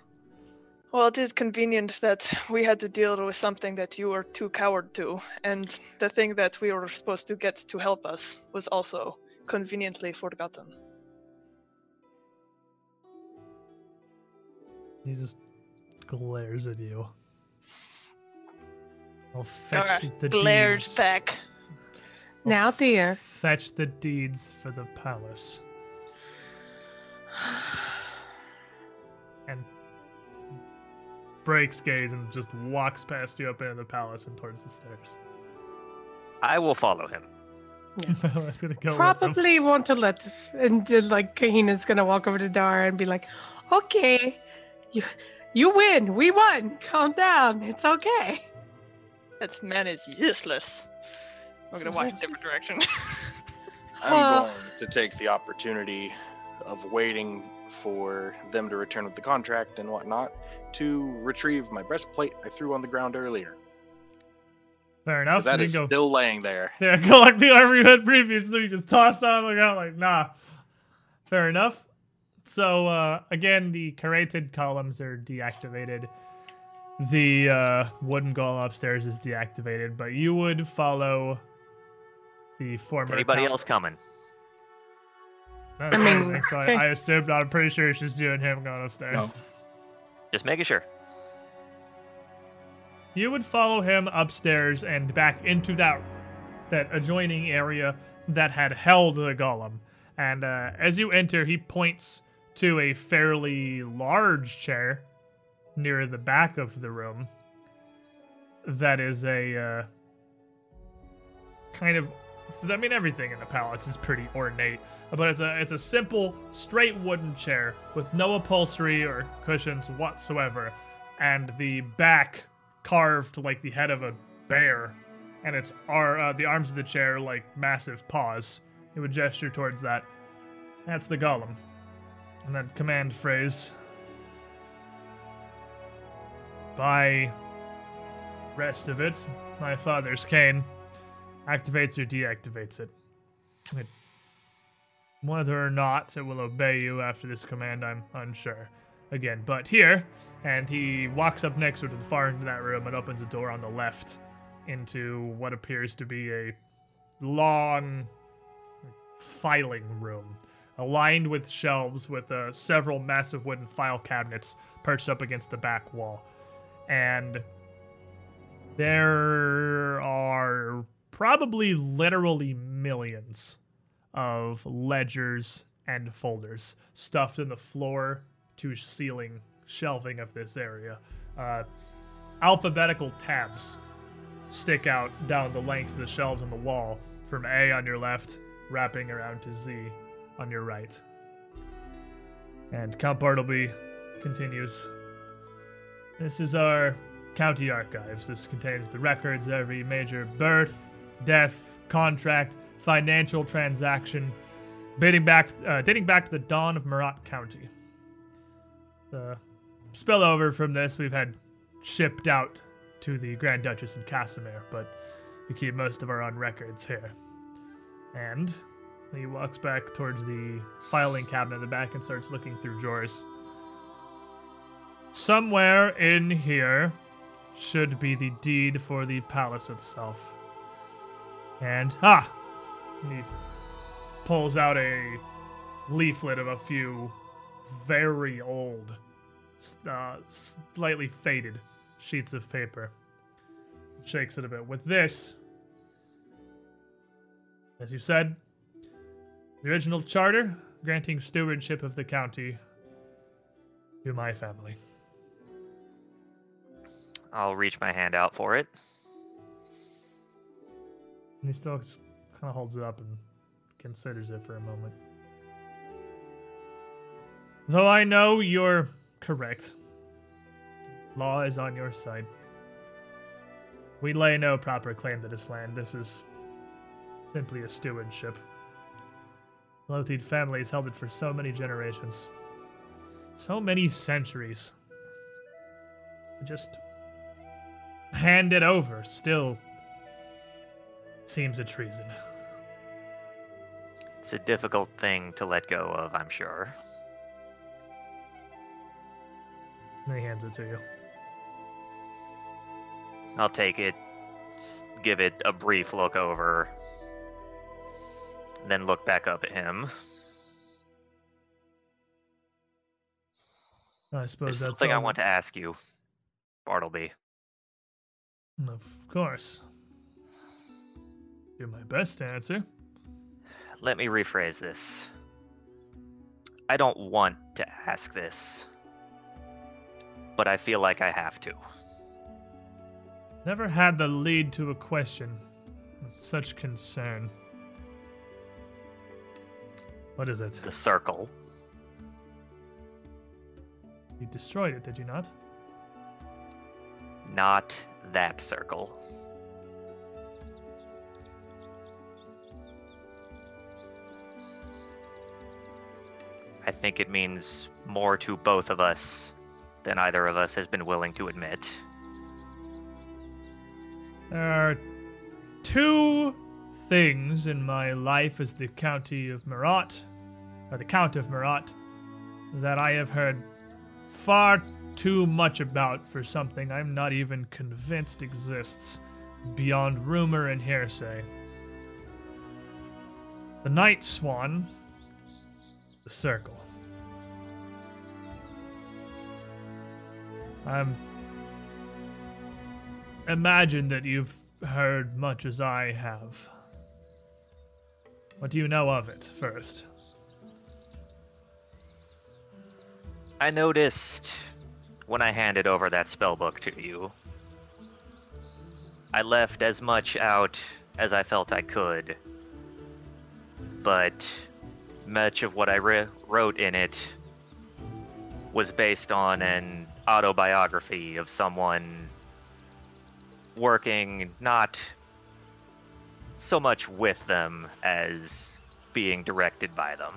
Well, it is convenient that we had to deal with something that you were too coward to, and the thing that we were supposed to get to help us was also conveniently forgotten. He just glares at you. I'll fetch Dora the glares deeds. back. I'll Now, dear. Fetch the deeds for the palace. And breaks gaze and just walks past you up into the palace and towards the stairs. I will follow him. <laughs> I was gonna go with him. Probably want to let and uh, like Kahina's gonna walk over to Dara and be like, "Okay, you you win. We won. Calm down. It's okay." That man is useless. We're gonna walk in a different direction. <laughs> I'm Uh. going to take the opportunity of waiting for them to return with the contract and whatnot to retrieve my breastplate I threw on the ground earlier. Fair enough. That you is go still laying there. Yeah, <laughs> collect the armor you had previously. You just toss it on the ground like, nah. Fair enough. So uh, again, the caryatid columns are deactivated. The uh, wooden golem upstairs is deactivated, but you would follow the former. Anybody col- else coming? No, I mean, <laughs> so I, I assumed. I'm pretty sure it's just you and him going upstairs. No. Just making sure. You would follow him upstairs and back into that that adjoining area that had held the golem. And uh, as you enter, he points to a fairly large chair near the back of the room. That is a uh, kind of. I mean, everything in the palace is pretty ornate, but it's a it's a simple, straight wooden chair with no upholstery or cushions whatsoever, and the back carved like the head of a bear, and its are uh, the arms of the chair like massive paws. It would gesture towards that. That's the golem. And then command phrase. By rest of it, my father's cane activates or deactivates it. It- Whether or not it will obey you after this command, I'm unsure. Again, but here, and he walks up next to the far end of that room and opens a door on the left into what appears to be a long filing room, aligned with shelves with uh, several massive wooden file cabinets perched up against the back wall. And there are probably literally millions of ledgers and folders stuffed in the floor to ceiling shelving of this area. Uh, alphabetical tabs stick out down the lengths of the shelves on the wall from A on your left, wrapping around to Z on your right. And Count Bartleby continues. This is our county archives. This contains the records of every major birth, death, contract, financial transaction, dating back uh, dating back to the dawn of Meratt County. The spillover from this we've had shipped out to the Grand Duchess and Cassomir, but we keep most of our own records here. And he walks back towards the filing cabinet in the back and starts looking through drawers. Somewhere in here should be the deed for the palace itself. And, ah! He pulls out a leaflet of a few very old, uh, slightly faded sheets of paper. Shakes it a bit. With this, as you said, the original charter granting stewardship of the county to my family. I'll reach my hand out for it. And he still kind of holds it up and considers it for a moment. Though I know you're correct, law is on your side. We lay no proper claim to this land. This is simply a stewardship. The Lotheed family has held it for so many generations. So many centuries. Just hand it over still seems a treason. It's a difficult thing to let go of, I'm sure. And he hands it to you. I'll take it, give it a brief look over, then look back up at him. I suppose There's that's something I want to ask you, Bartleby. Of course. Do my best to answer. Let me rephrase this. I don't want to ask this, but I feel like I have to. Never had the lead to a question with such concern. What is it? The circle. You destroyed it, did you not? Not that circle. I think it means more to both of us than either of us has been willing to admit. There are two things in my life as the County of Meratt, or the Count of Meratt, that I have heard far too much about for something I'm not even convinced exists beyond rumor and hearsay. The Night Swan, the Circle. I'm imagine that you've heard much as I have. What do you know of it first? I noticed when I handed over that spellbook to you. I left as much out as I felt I could, but much of what I re- wrote in it was based on an autobiography of someone working not so much with them as being directed by them.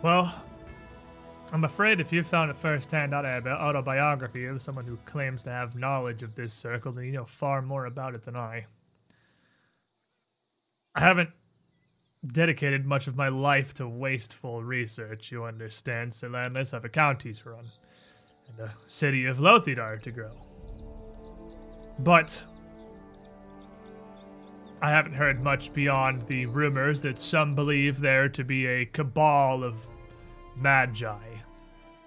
Well, I'm afraid if you've found a first-hand autobiography of someone who claims to have knowledge of this circle, then you know far more about it than I. I haven't dedicated much of my life to wasteful research, you understand, so unless I have a county to run and a city of Lothidar to grow. But I haven't heard much beyond the rumors that some believe there to be a cabal of magi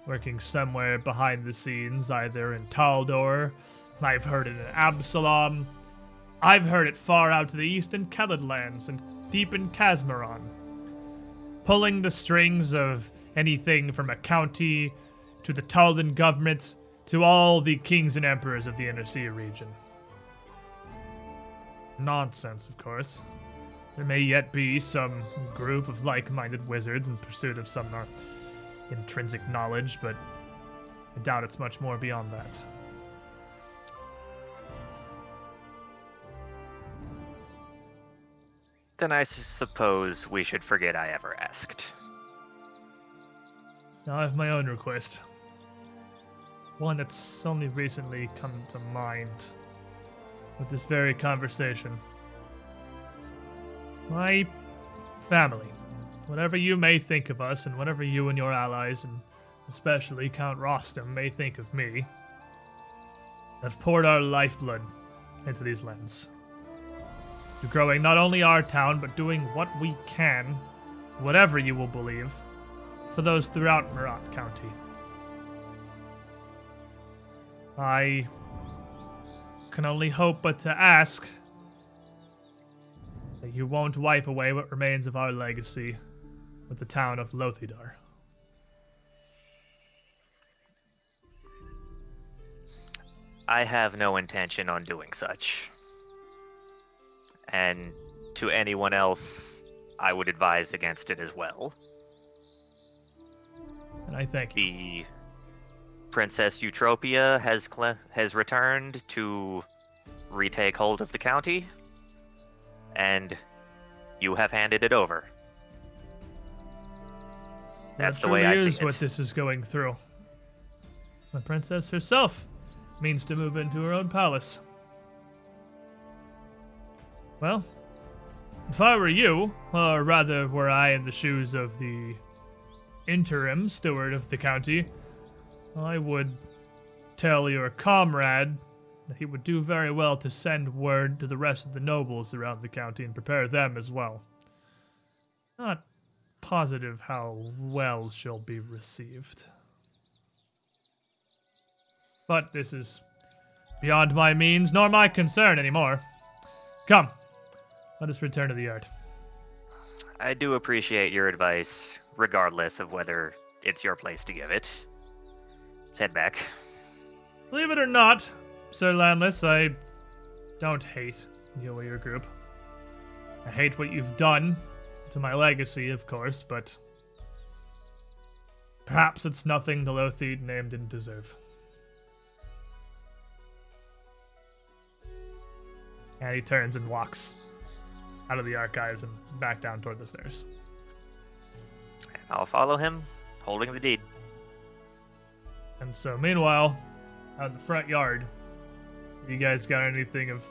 working somewhere behind the scenes, either in Taldor, I've heard it in Absalom, I've heard it far out to the east in Kelid lands and deep in Casmaron. Pulling the strings of anything from a county to the Taldan government to all the kings and emperors of the Inner Sea region. Nonsense, of course. There may yet be some group of like minded wizards in pursuit of some uh, intrinsic knowledge, but I doubt it's much more beyond that. Then I suppose we should forget I ever asked. Now I have my own request. One that's only recently come to mind with this very conversation. My family, whatever you may think of us, and whatever you and your allies, and especially Count Rostam, may think of me, have poured our lifeblood into these lands. To growing not only our town, but doing what we can, whatever you will believe, for those throughout Meratt County. I can only hope but to ask that you won't wipe away what remains of our legacy with the town of Lothidar. I have no intention on doing such. And to anyone else, I would advise against it as well. And I thank you. The Princess Eutropia has has returned to retake hold of the county, and you have handed it over. That's that the way I see it. what this is going through. The princess herself means to move into her own palace. Well, if I were you, or rather were I in the shoes of the interim steward of the county, I would tell your comrade that he would do very well to send word to the rest of the nobles around the county and prepare them as well. Not positive how well she'll be received. But this is beyond my means nor my concern anymore. Come, let us return to the yard. I do appreciate your advice, regardless of whether it's your place to give it. Let's head back. Believe it or not, Sir Landless, I don't hate you or your group. I hate what you've done to my legacy, of course, but perhaps it's nothing the Lotheed name didn't deserve. And he turns and walks out of the archives and back down toward the stairs. I'll follow him, holding the deed. And so, meanwhile, out in the front yard, you guys got anything of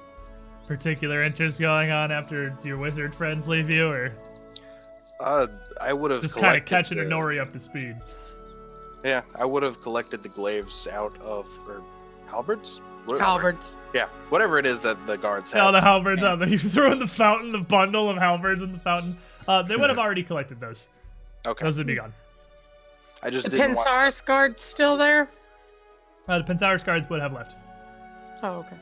particular interest going on after your wizard friends leave you, or Uh, I would have just kind of catching the- Nori up to speed? Yeah, I would have collected the glaives out of or halberds. What- Alberts. Yeah, whatever it is that the guards have. Now the halberds out there. <laughs> You threw in the fountain, the bundle of halberds in the fountain. Uh, they would have already collected those. okay, Those would be gone. I just The didn't want. Pensaris guard's still there? Uh, the Pensaris guards would have left. Oh, okay.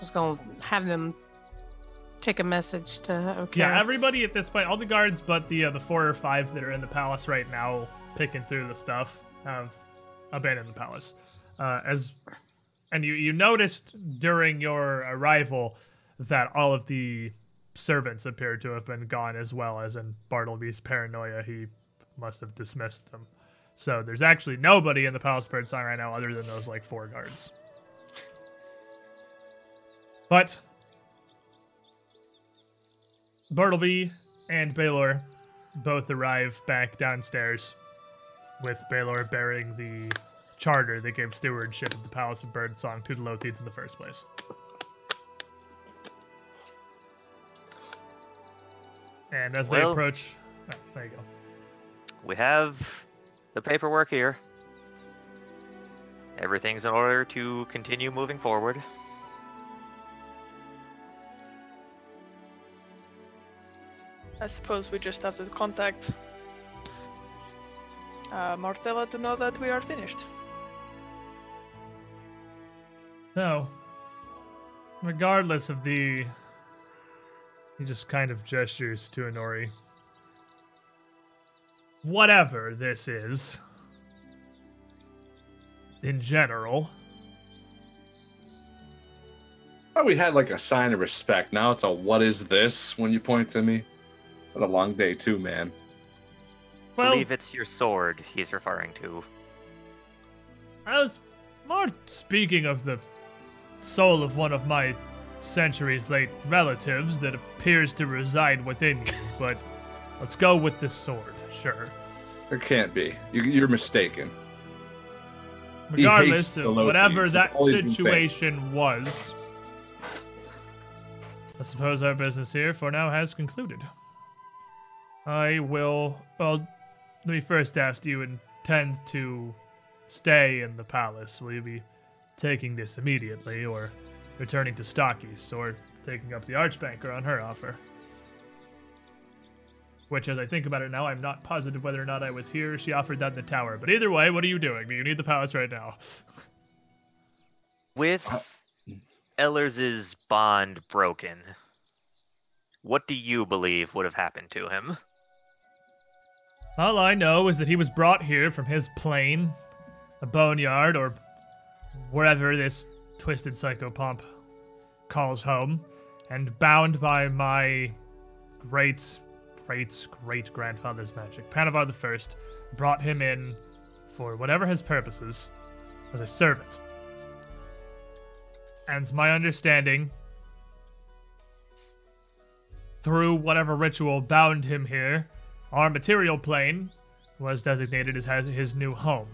Just gonna have them take a message to okay. Yeah, everybody at this point, all the guards but the uh, the four or five that are in the palace right now, picking through the stuff, have abandoned the palace. Uh, as and you you noticed during your arrival that all of the servants appeared to have been gone as well as in Bartleby's paranoia, he must have dismissed them. So there's actually nobody in the palace of Birdsong right now other than those like four guards. But Bartleby and Baylor both arrive back downstairs with Baylor bearing the charter that gave stewardship of the Palace of Birdsong to the Lothians in the first place. And as they approach, oh, there you go. We have the paperwork here. Everything's in order to continue moving forward. I suppose we just have to contact uh, Martella to know that we are finished. So, regardless of the. He just kind of gestures to Honori. Whatever this is, in general, Oh, we had like a sign of respect. Now it's a what is this when you point to me? What a long day too, man. well, believe it's your sword he's referring to. I was more speaking of the soul of one of my centuries late relatives that appears to reside within you, but let's go with the sword, sure. There can't be. You, you're mistaken. Regardless of whatever that always been fake. situation was, I suppose our business here for now has concluded. I will. Well, let me first ask do you intend to stay in the palace? Will you be taking this immediately, or returning to Stachys, or taking up the Archbanker on her offer? Which, as I think about it now, I'm not positive whether or not I was here. She offered that in the tower. But either way, what are you doing? You need the palace right now? <laughs> With Ellers' bond broken, what do you believe would have happened to him? All I know is that he was brought here from his plane, a boneyard, or wherever this twisted psychopomp calls home, and bound by my great, great, great grandfather's magic. Panavar the First brought him in for whatever his purposes as a servant. And my understanding, through whatever ritual bound him here, our material plane was designated as his new home.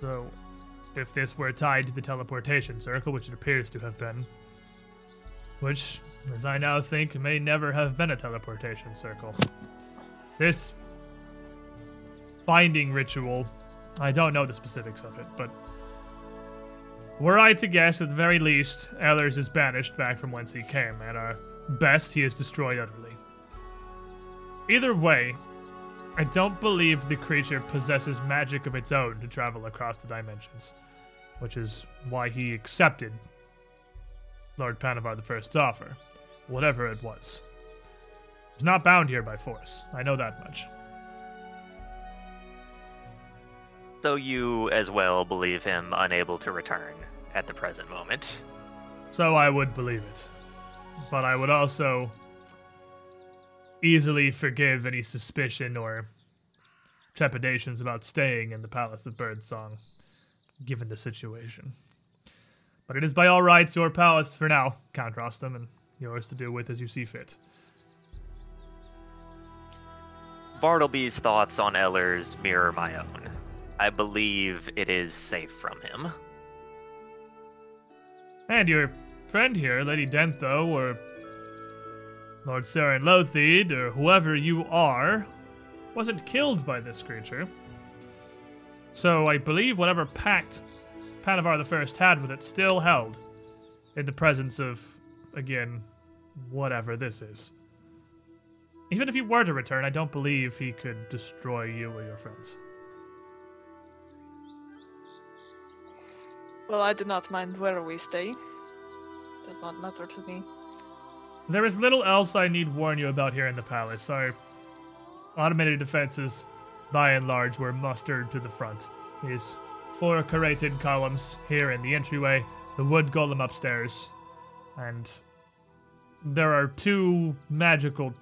So, if this were tied to the teleportation circle, which it appears to have been, which, as I now think, may never have been a teleportation circle, this binding ritual, I don't know the specifics of it, but were I to guess, at the very least, Ellers is banished back from whence he came, and at best, he is destroyed utterly. Either way, I don't believe the creature possesses magic of its own to travel across the dimensions, which is why he accepted Lord Panavar I's offer, whatever it was. He's not bound here by force. I know that much. So you as well believe him unable to return at the present moment. So I would believe it. But I would also easily forgive any suspicion or trepidations about staying in the Palace of Birdsong, given the situation. But it is by all rights your palace for now, Count Rostam, and yours to do with as you see fit. Bartleby's thoughts on Ellers mirror my own. I believe it is safe from him. And your friend here, Lady Dentho, or Lord Saren Lotheed, or whoever you are, wasn't killed by this creature. So I believe whatever pact Panavar the First had with it still held in the presence of, again, whatever this is. Even if he were to return, I don't believe he could destroy you or your friends. Well, I do not mind where we stay. Does not matter to me. There is little else I need warn you about here in the palace. Our automated defenses, by and large, were mustered to the front. These four caryatid columns here in the entryway, the wood golem upstairs, and there are two magical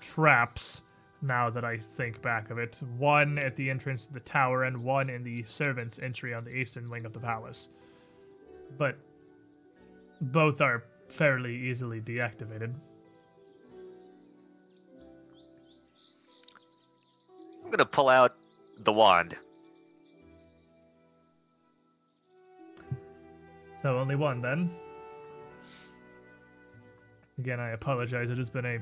traps now that I think back of it. One at the entrance to the tower, and one in the servants' entry on the eastern wing of the palace. But both are fairly easily deactivated. I'm gonna pull out the wand. So only one then. Again, I apologize. It has been a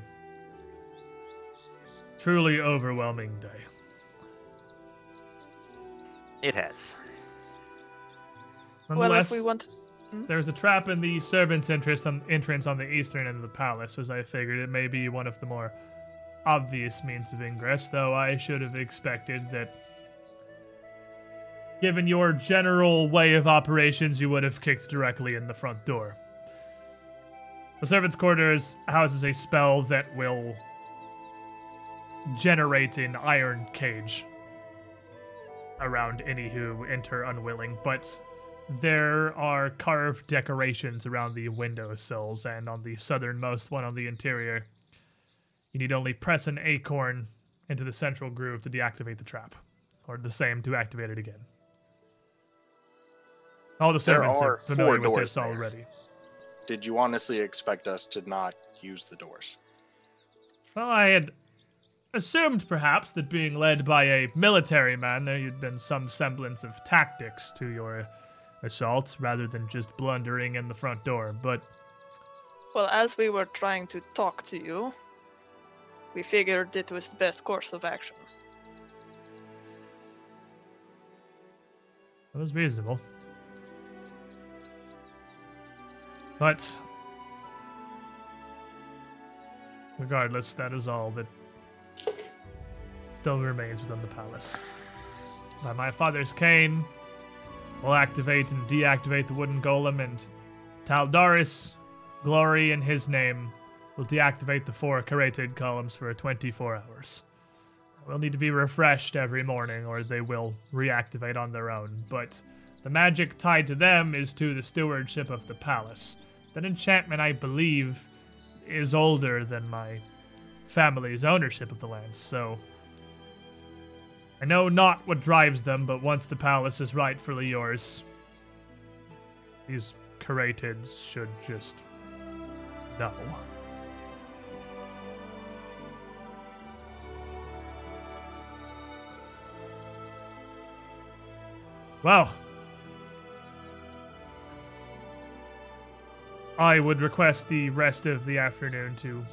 truly overwhelming day. It has. Well, if we want. Hmm? there's a trap in the servants' entrance on, entrance on the eastern end of the palace, as I figured it may be one of the more obvious means of ingress, though I should have expected that, given your general way of operations, you would have kicked directly in the front door. The servants' quarters houses a spell that will generate an iron cage around any who enter unwilling, but there are carved decorations around the window sills and on the southernmost one on the interior. You need only press an acorn into the central groove to deactivate the trap, or the same to activate it again. All the servants are are familiar with this there. Already. Did you honestly expect us to not use the doors? Well, I had assumed perhaps that being led by a military man, there had been some semblance of tactics to your assaults rather than just blundering in the front door. But Well, as we were trying to talk to you, we figured it was the best course of action. That was reasonable. But regardless, that is all that still remains within the palace. By my father's cane, we'll activate and deactivate the wooden golem, and Taldaris, glory in his name, will deactivate the four caryatid columns for 24 hours. They'll need to be refreshed every morning, or they will reactivate on their own. But the magic tied to them is to the stewardship of the palace. That enchantment, I believe, is older than my family's ownership of the lands, so. I know not what drives them, but once the palace is rightfully yours, these caryatids should just know. Well, I would request the rest of the afternoon to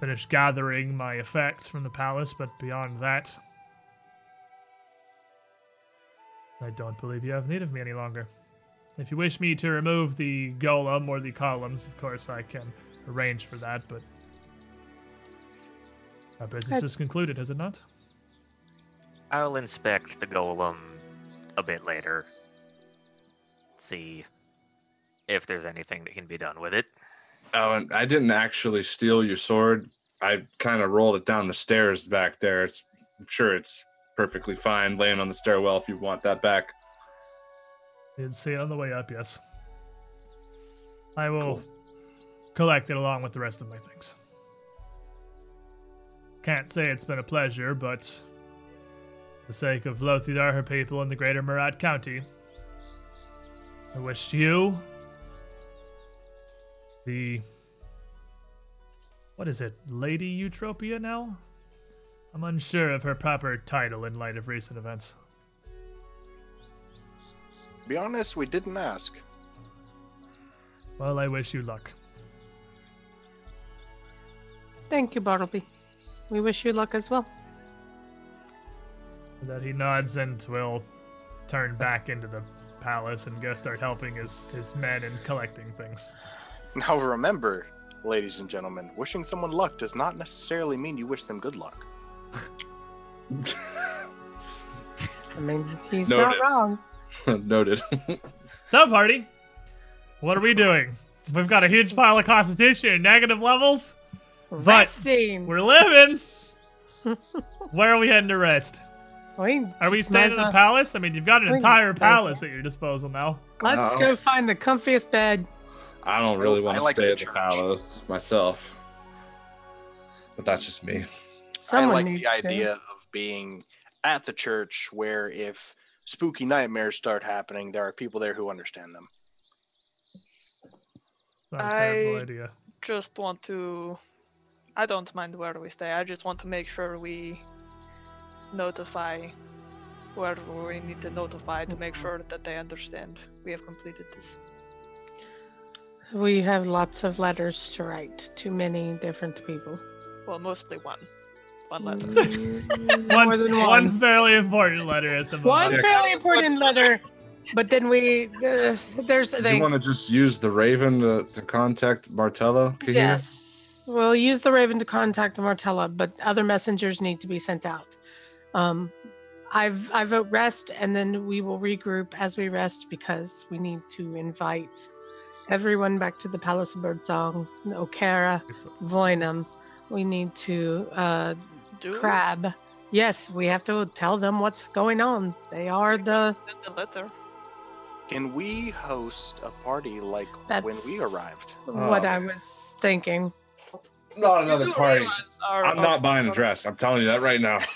finish gathering my effects from the palace, but beyond that, I don't believe you have need of me any longer. If you wish me to remove the golem or the columns, of course I can arrange for that, but our business Uh, is concluded, has it not? I'll inspect the golem a bit later. See if there's anything that can be done with it. Oh, and I didn't actually steal your sword. I kind of rolled it down the stairs back there. It's I'm sure it's perfectly fine laying on the stairwell if you want that back. Did see it on the way up, yes. I will collect it along with the rest of my things. Can't say it's been a pleasure, but for the sake of Lothidar, her people, and the greater Meratt County, I wish you the what is it, Lady Eutropia now? I'm unsure of her proper title in light of recent events. To be honest, we didn't ask. Well, I wish you luck. Thank you, Bartleby. We wish you luck as well. that he nods and will turn back into the palace and go start helping his, his men and collecting things. Now remember, ladies and gentlemen, wishing someone luck does not necessarily mean you wish them good luck. <laughs> I mean, he's Noted. not wrong. <laughs> Noted. So, party, what are we doing? We've got a huge pile of constitution and negative levels. But Resting. We're living. <laughs> Where are we heading to rest? We Are we staying in the well- palace? I mean, you've got an We entire stay palace at your disposal now. Let's go find the comfiest bed. I don't really I want to like stay the at the church. palace myself. But that's just me. Someone I like needs the to. idea of being at the church where if spooky nightmares start happening, there are people there who understand them. Not a terrible I- idea. Just want to. I don't mind where we stay. I just want to make sure we notify whoever we need to notify to make sure that they understand we have completed this. We have lots of letters to write to many different people. Well, mostly one. One letter. Mm, <laughs> One, More than one one. fairly important letter at the moment. One fairly important letter, but then we uh, there's You want to just use the Raven to, to contact Martella? Kahina? Yes, we'll use the Raven to contact Martella, but other messengers need to be sent out. Um, I've I vote rest, and then we will regroup as we rest because we need to invite everyone back to the Palace of Birdsong, Okara, Voinum. We need to uh, Do crab. Yes, we have to tell them what's going on. They are the Send a letter. Can we host a party like when we arrived? what Oh. I was thinking. Not another party. realize our- I'm not buying a dress. I'm telling you that right now. <laughs>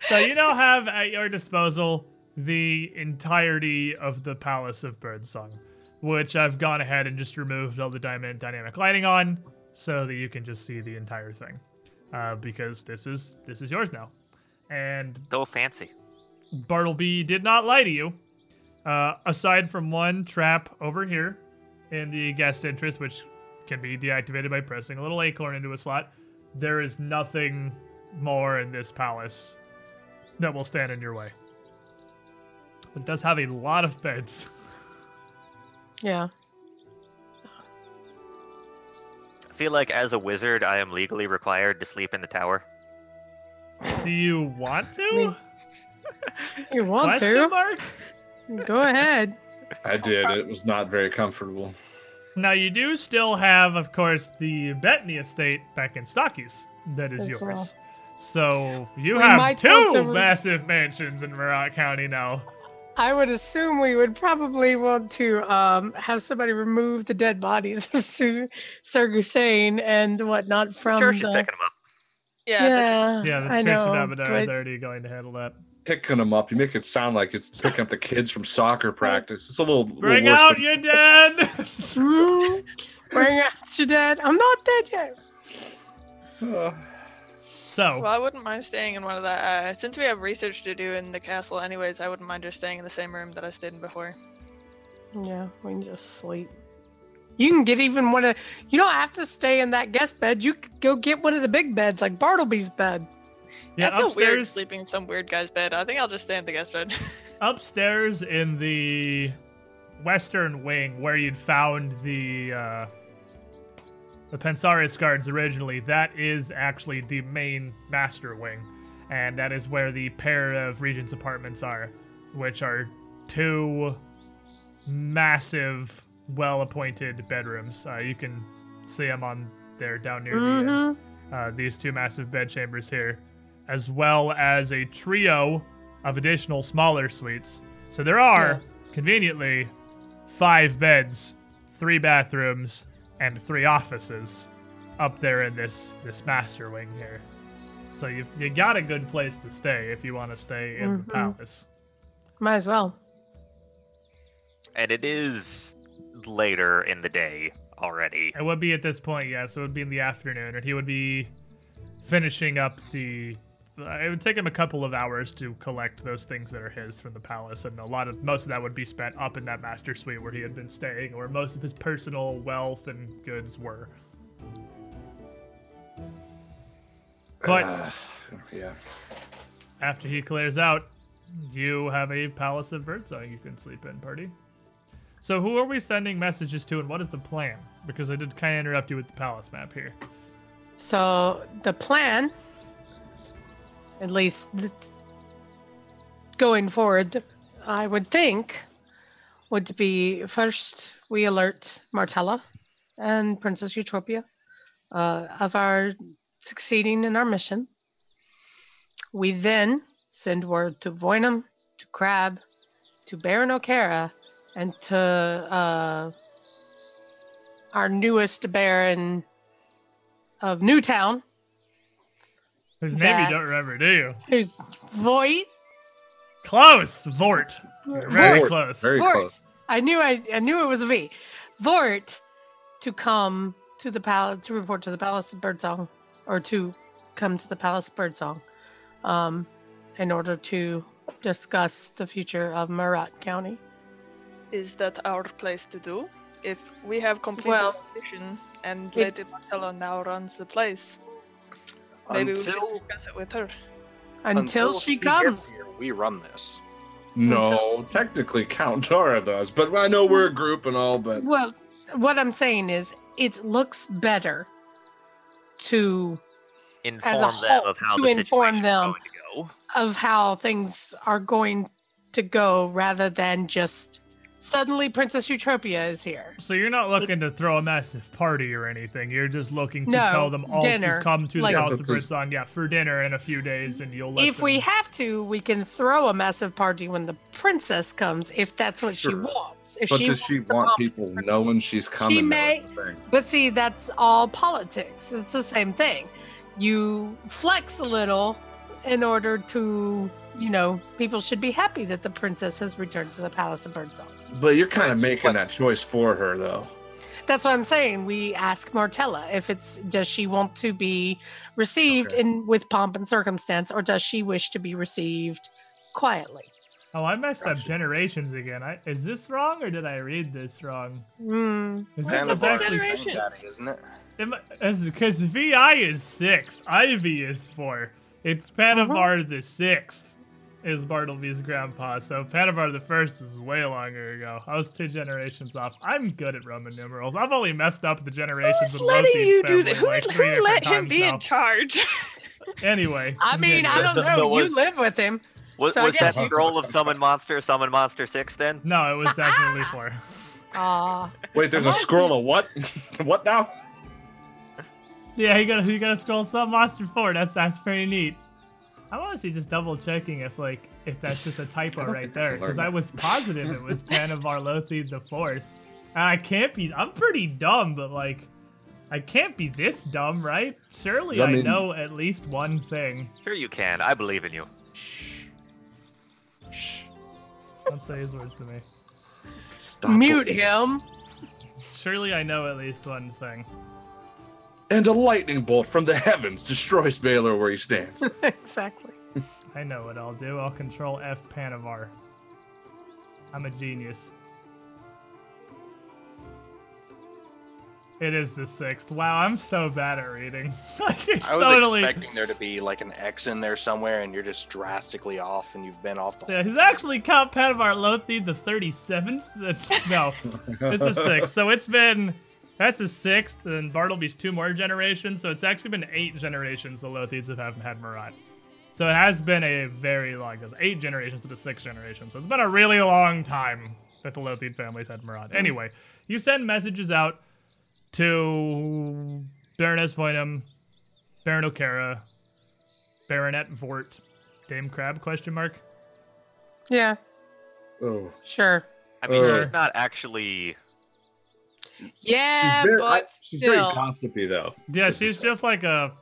So you now have at your disposal the entirety of the Palace of Birdsong, which I've gone ahead and just removed all the diamond dynamic lighting on, so that you can just see the entire thing, uh, because this is this is yours now. And So fancy. Bartleby did not lie to you. Uh, aside from one trap over here in the guest interest, which can be deactivated by pressing a little acorn into a slot, there is nothing more in this palace that will stand in your way. It does have a lot of beds. <laughs> Yeah. I feel like as a wizard, I am legally required to sleep in the tower. Do you want to? mean, <laughs> You want Question to? mark? Go ahead. I did. It was not very comfortable. Now you do still have, of course, the Bettany estate back in Stachys that is As yours. well. So you We have two want massive mansions in Meratt County now. I would assume we would probably want to um, have somebody remove the dead bodies of Su- Sir Gusairne and whatnot from Church is the. picking them up. Yeah. the- Yeah, Yeah, the I Church know, of Abadar is already going to handle that. Picking them up. You make it sound like it's picking up the kids from soccer <laughs> practice. It's a little, little Bring worse out than- your dead! Mm, <laughs> Bring out your dead. I'm not dead yet. <sighs> Uh, so, Well, I wouldn't mind staying in one of the. Uh, since we have research to do in the castle, anyways, I wouldn't mind just staying in the same room that I stayed in before. Yeah, we can just sleep. You can get even one of. You don't have to stay in that guest bed. You could go get one of the big beds, like Bartleby's bed. yeah, I feel weird upstairs, sleeping in some weird guy's bed. I think I'll just stay in the guest bed. <laughs> upstairs in the western wing where you'd found the uh, the Pensaris guards originally, that is actually the main master wing, and that is where the pair of regents' apartments are, which are two massive, well-appointed bedrooms. Uh, you can see them on there down near the end Mhm. uh, these two massive bed chambers here, as well as a trio of additional smaller suites. So there are, conveniently, five beds, three bathrooms, and three offices up there in this this master wing here. So you you got a good place to stay if you want to stay in Mhm. the palace. Might as well. And it is later in the day already. It would be at this point, yes. it would be in the afternoon, and he would be finishing up the. Uh, It would take him a couple of hours to collect those things that are his from the palace, and a lot of most of that would be spent up in that master suite where he had been staying, where most of his personal wealth and goods were. But uh, yeah. after he clears out, you have a palace of birdsong you can sleep in, party. So who are we sending messages to, and what is the plan? Because I did kind of interrupt you with the palace map here. So the plan, at least th- going forward, I would think, would be first we alert Martella and Princess Eutropia uh, of our succeeding in our mission. We then send word to Voinum, to Crab, to Baron O'Kara, and to uh, our newest Baron of Newtown, His name That- you don't remember, do you? who's Voight. Close, Vort. You're very Vort, close. Very Vort. close. I knew I, I knew it was a V. Vort to come to the palace to report to the Palace of Birdsong, or to come to the Palace of Birdsong, um, in order to discuss the future of Meratt County. Is that our place to do? If we have completed Well, the mission and it- Lady Marcella now runs the place, maybe we Until should discuss it with her. Until, she gets comes. here, we run this. No, technically Count Dora does, but I know we're a group and all, but Well, what I'm saying is, it looks better to Inform As a them whole, of how to the inform them. going to go. of how things are going to go rather than just suddenly Princess Eutropia is here. So you're not looking to throw a massive party or anything. You're just looking to No, tell them all dinner. to come to Like- the Yeah, House of but this- Britson, yeah, for dinner in a few days, and you'll let If we have to, we can throw a massive party when the princess comes, if that's what she wants. If But she does she wants the want pomp- people knowing she's coming? She may- That's the thing. But see, that's all politics. It's the same thing. You flex a little in order to, you know, people should be happy that the princess has returned to the palace of Birdsong. But you're kind of making that choice for her, though. That's what I'm saying. We ask Martella if it's does she want to be received Okay. in with pomp and circumstance, or does she wish to be received quietly? Oh, I messed up generations again. I, is this wrong or did I read this wrong? Hmm. Is this And the actually Generations. Isn't it? because VI is six, Ivy is four. It's Panavar the sixth is Bartleby's grandpa. So Panavar the first was way longer ago. I was two generations off. I'm good at Roman numerals. I've only messed up the generations Who's of letting Loki's you do family that? Who, like three who let him be now. in charge? <laughs> Anyway, <laughs> I mean, I don't know. so you live with him. Was, So I was guess that you- scroll of <laughs> summon monster, summon monster six then? no, it was definitely four. Aw. Wait, there's a scroll of what? what now? Yeah, you gotta you gotta scroll Summon monster four. That's that's pretty neat. I'm honestly just double checking if like if that's just a typo right there because I was positive it was <laughs> Panavar Lothi the fourth, and I can't be. I'm pretty dumb, but like I can't be this dumb, right? Surely I I know at least one thing. Sure you can. I believe in you. Shh. Don't say his words to me. Stop Mute it. him. Surely I know at least one thing. And a lightning bolt from the heavens destroys Baylor where he stands. <laughs> exactly. I know what I'll do. I'll control F Panavar. I'm a genius. It is the sixth. Wow, I'm so bad at reading. <laughs> like, I was totally. expecting there to be like an X in there somewhere, and you're just drastically off, and you've been off the. Yeah, he's actually Count Panavar Lothi the 37th. The- <laughs> no, it's the sixth. So it's been. That's the sixth, and Bartleby's two more generations. So it's actually been eight generations the Lothians have had Meratt. So it has been a very long. It's eight generations to the sixth generation. So it's been a really long time that the Lothian families had Meratt. Anyway, you send messages out to Baroness Voynam, Baron O'Cara, Baronet Vort, Dame Crab? Question mark. Yeah, oh. sure. I mean, Uh. she's not actually. Yeah, she's very, but I- she's very still. gossipy, though. Yeah, she's just like a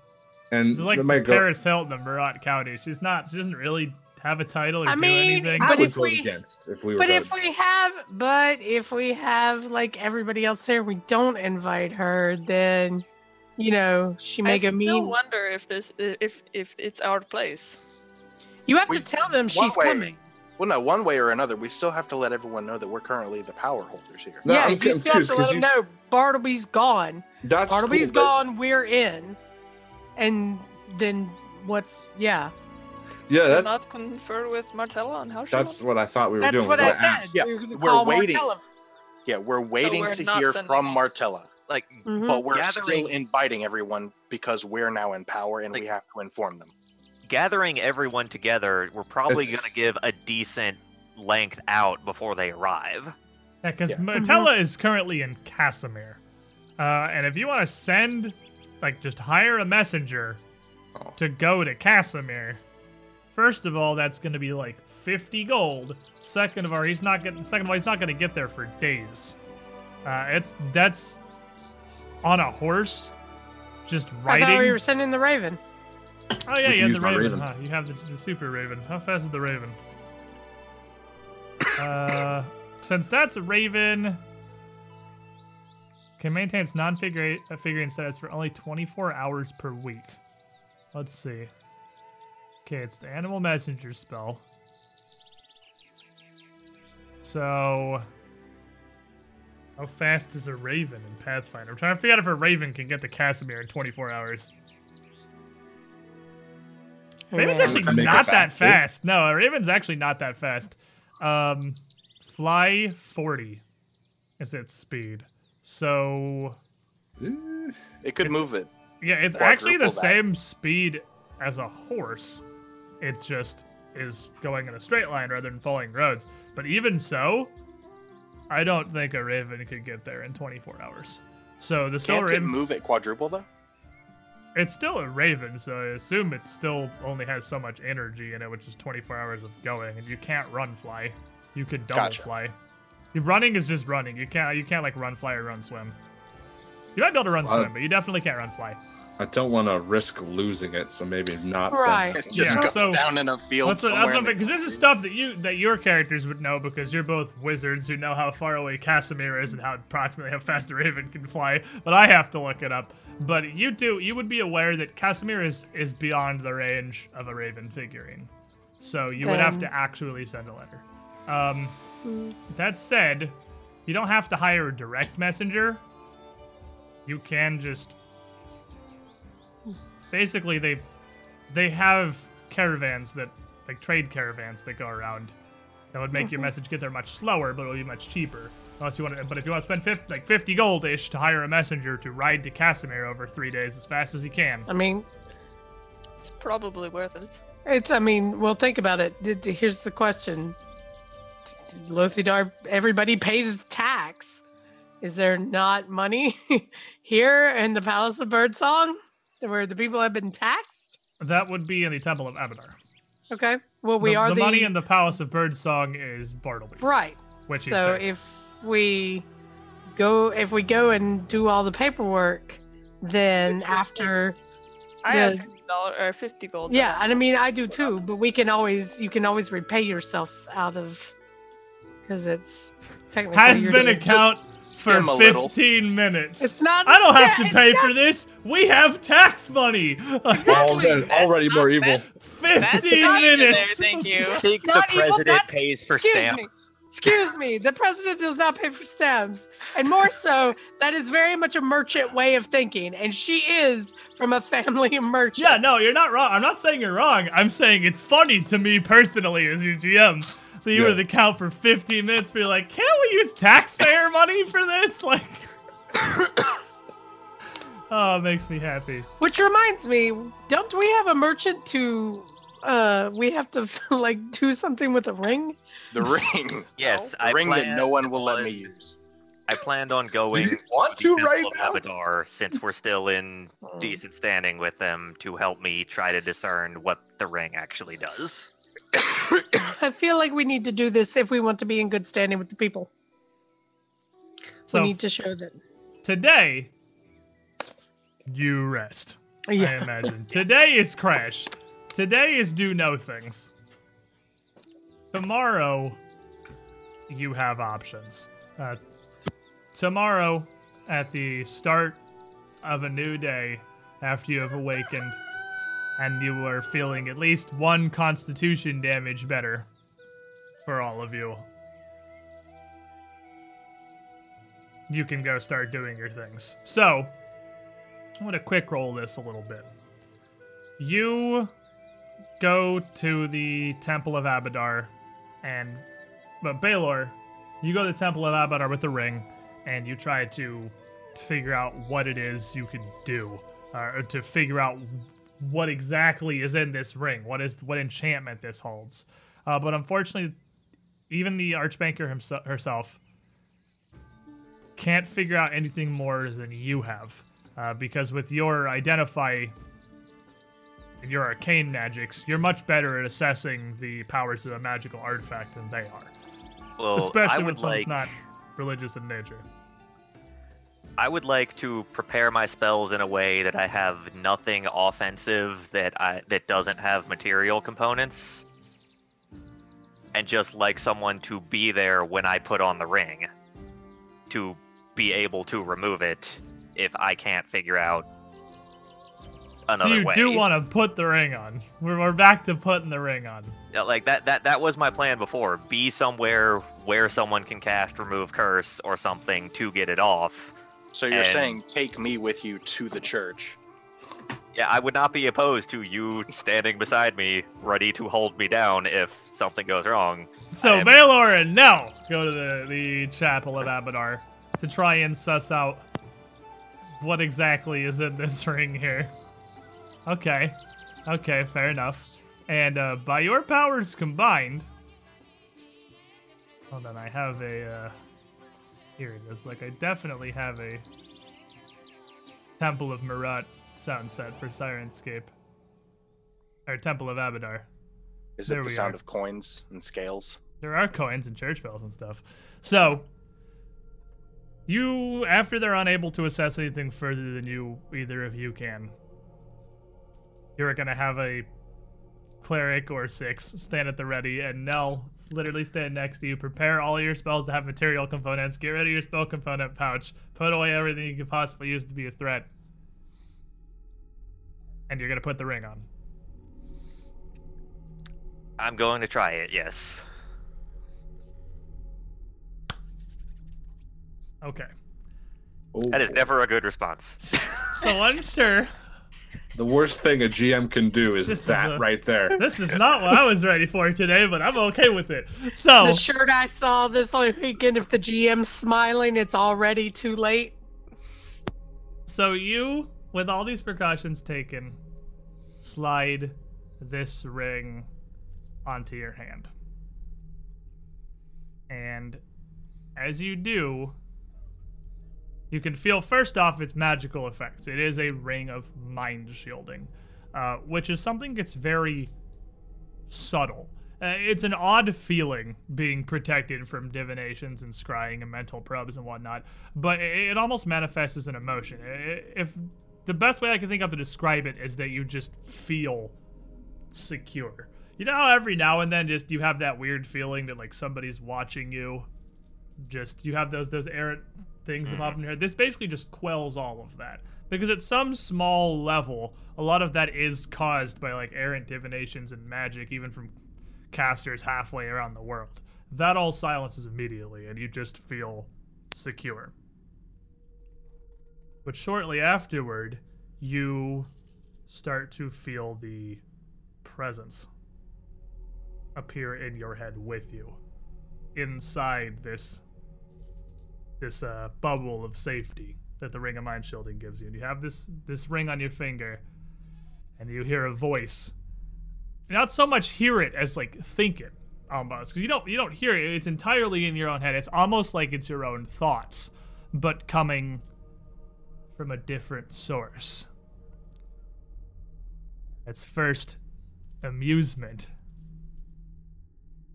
And she's like it might go- Paris Hilton of Meratt County. She's not. She doesn't really have a title or I do mean, anything. I But would if we- against if we were. But to- if we have, but if we have like everybody else there, we don't invite her, then you know she may I go still mean. wonder if this if if it's our place. You have We- to tell them she's way- coming. Well, no, one way or another, we still have to let everyone know that we're currently the power holders here. No, yeah, I'm you still have confused to 'cause let you- them know Bartleby's gone. that's Bartleby's cool, but- gone. We're in, and then what's yeah? Yeah, that's not confer with Martella on how that's wants- what I thought we were That's doing. That's what We're I said. Yeah, we were, we're waiting. Martella. Yeah, we're waiting we're to hear from. Martella, Like, Mhm. but we're Gathering- still inviting everyone because we're now in power and we have to inform them. Gathering everyone together, we're probably going to give a decent length out before they arrive. Yeah, because Yeah. Martella is currently in Cassomir, uh, and if you want to send, like, just hire a messenger Oh. to go to Cassomir. First of all, that's going to be like 50 gold. Second of all, he's not getting. Second of all, he's not going to get there for days. Uh, it's that's on a horse, just riding. I thought we were sending the Raven. Oh yeah, you have the Raven, Raven. huh? You have the, the Super Raven. How fast is the Raven? <coughs> uh, since that's a Raven, can maintain its non-figure uh, status for only 24 hours per week. Let's see. Okay, it's the Animal Messenger spell. So, how fast is a Raven in Pathfinder? I'm trying to figure out if a Raven can get to Cassomir in 24 hours. Raven's actually Make not that fast, too. fast. No, Raven's actually not that fast. Um, fly 40 is its speed. So, It could move it. yeah, it's actually the Quadruple that. same speed as a horse. It just is going in a straight line rather than following roads. But even so, I don't think a raven could get there in 24 hours. So the solar Can't it Im- move at quadruple though? It's still a raven, so I assume it still only has so much energy in it, which is 24 hours of going, and you can't run fly. You can double Gotcha. fly. The running is just running. You can't you can't like run fly or run swim. You might be able to run Well, swim, but you definitely can't run fly. I don't want to risk losing it, so maybe not. send Right. it. It just Yeah, goes so- down in a field That's, somewhere. in the because this is stuff that you that your characters would know because you're both wizards who know how far away Cassomir is and how approximately how fast a raven can fly. But I have to look it up. But you do you would be aware that Cassomir is is beyond the range of a raven figurine, so you would have to actually send a letter. Um, that said, you don't have to hire a direct messenger. You can just basically they they have caravans that like trade caravans that go around that would make your mm-hmm. message get there much slower, but it would be much cheaper. Unless you want to, but if you want to spend 50, like 50 gold ish to hire a messenger to ride to Cassomir over three days as fast as he can, I mean, It's probably worth it. it's. I mean, well, think about it. D- d- Here's the question: Lothidar, everybody pays tax. Is there not money <laughs> here in the Palace of Birdsong, where the people have been taxed? that would be in the Temple of Abadar. Okay. Well, we the, are the the, money in the Palace of Birdsong is Bartleby's. right. Which so taking. if we go, if we go and do all the paperwork, then after I have The- fifty dollar or fifty gold. Yeah, and I mean I do too, but we can always you can always repay yourself out of because it's technically has you're been just- account for skim a little. 15 minutes. It's not. I don't have to pay not- for this. We have tax money. Well, then, already more evil. That's 15 not in there, minutes. <laughs> thank you. I think the not evil, president that's- pays for excuse me. stamps. Excuse me, the president does not pay for stamps, and more so, that is very much a merchant way of thinking, and she is from a family of merchants. Yeah, no, you're not wrong. I'm not saying you're wrong. I'm saying it's funny to me personally as your GM that you Yeah. the account for 15 minutes. but you're like, can't we use taxpayer <laughs> money for this? <laughs> Like, oh, it makes me happy. Which reminds me, don't we have a merchant to? Uh, we have to <laughs> like do something with a ring. The ring. Yes, the I ring that planned no one will let me on- use. I planned on going Do you want the to Temple right now? Abadar, since we're still in decent standing with them, to help me try to discern what the ring actually does. <coughs> I feel like we need to do this if we want to be in good standing with the people. So we need to show that. today, you rest. I Yeah. imagine. Today is crash. Today is do no things. Tomorrow, you have options. Uh, tomorrow, at the start of a new day, after you have awakened, and you are feeling at least one constitution damage better for all of you, you can go start doing your things. So, I'm gonna quick roll this a little bit. You go to the Temple of Abadar, and but Baylor, you go to the Temple of Abadar with the ring, and you try to figure out what it is you can do, uh, to figure out what exactly is in this ring, what is what enchantment this holds. Uh, but unfortunately, even the Archbanker himself herself can't figure out anything more than you have. Uh, because with your identify and your arcane magics, you're much better at assessing the powers of a magical artifact than they are. Well, Especially when someone's like, not religious in nature. I would like to prepare my spells in a way that I have nothing offensive that I that doesn't have material components, and just like someone to be there when I put on the ring, to be able to remove it if I can't figure out another so you way. do want to put the ring on. We're, we're back to putting the ring on. Yeah, like that that that was my plan before. Be somewhere where someone can cast remove curse or something to get it off. So you're And- saying take me with you to the church. Yeah, I would not be opposed to you standing beside me, ready to hold me down if something goes wrong. So I am- Baylor and Nell go to the, the chapel of Abadar to try and suss out what exactly is in this <laughs> ring here. Okay. Okay, fair enough. And uh, by your powers combined, hold on, I have a uh, hearing this. Like, I definitely have a Temple of Meratt sound set for Syrinscape. Or Temple of Abadar. Is There it the sound are. of coins and scales? There are coins and church bells and stuff. So, you, after they're unable to assess anything further than you, either of you can, you're gonna have a cleric or six stand at the ready, and Nell literally stand next to you. Prepare all your spells to have material components. Get rid of your spell component pouch. Put away everything you could possibly use to be a threat. And you're gonna put the ring on. I'm going to try it, yes. Okay. That is never a good response. So <laughs> unsure. The worst thing a GM can do is This is that a- right there. <laughs> This is not what I was ready for today, but I'm okay with it. So The shirt I saw this weekend, if the GM's smiling, it's already too late. So you, with all these precautions taken, slide this ring onto your hand. And as you do, you can feel first off its magical effects. It is a ring of mind shielding, uh, which is something that's very subtle. Uh, it's an odd feeling being protected from divinations and scrying and mental probes and whatnot, but it, it almost manifests as an emotion. I- If the best way I can think of to describe it is that you just feel secure. You know, every now and then, just you have that weird feeling that like somebody's watching you. Just you have those those errant things that mm-hmm. pop in your head. This basically just quells all of that because at some small level, a lot of that is caused by like errant divinations and magic, even from casters halfway around the world. That all silences immediately, and you just feel secure. But shortly afterward, you start to feel the presence appear in your head with you inside this this uh, bubble of safety that the ring of mind shielding gives you. And you have this this ring on your finger and you hear a voice. Not so much hear it as like think it almost. Because you don't you don't hear it. It's entirely in your own head. It's almost like it's your own thoughts but coming from a different source. It's first amusement.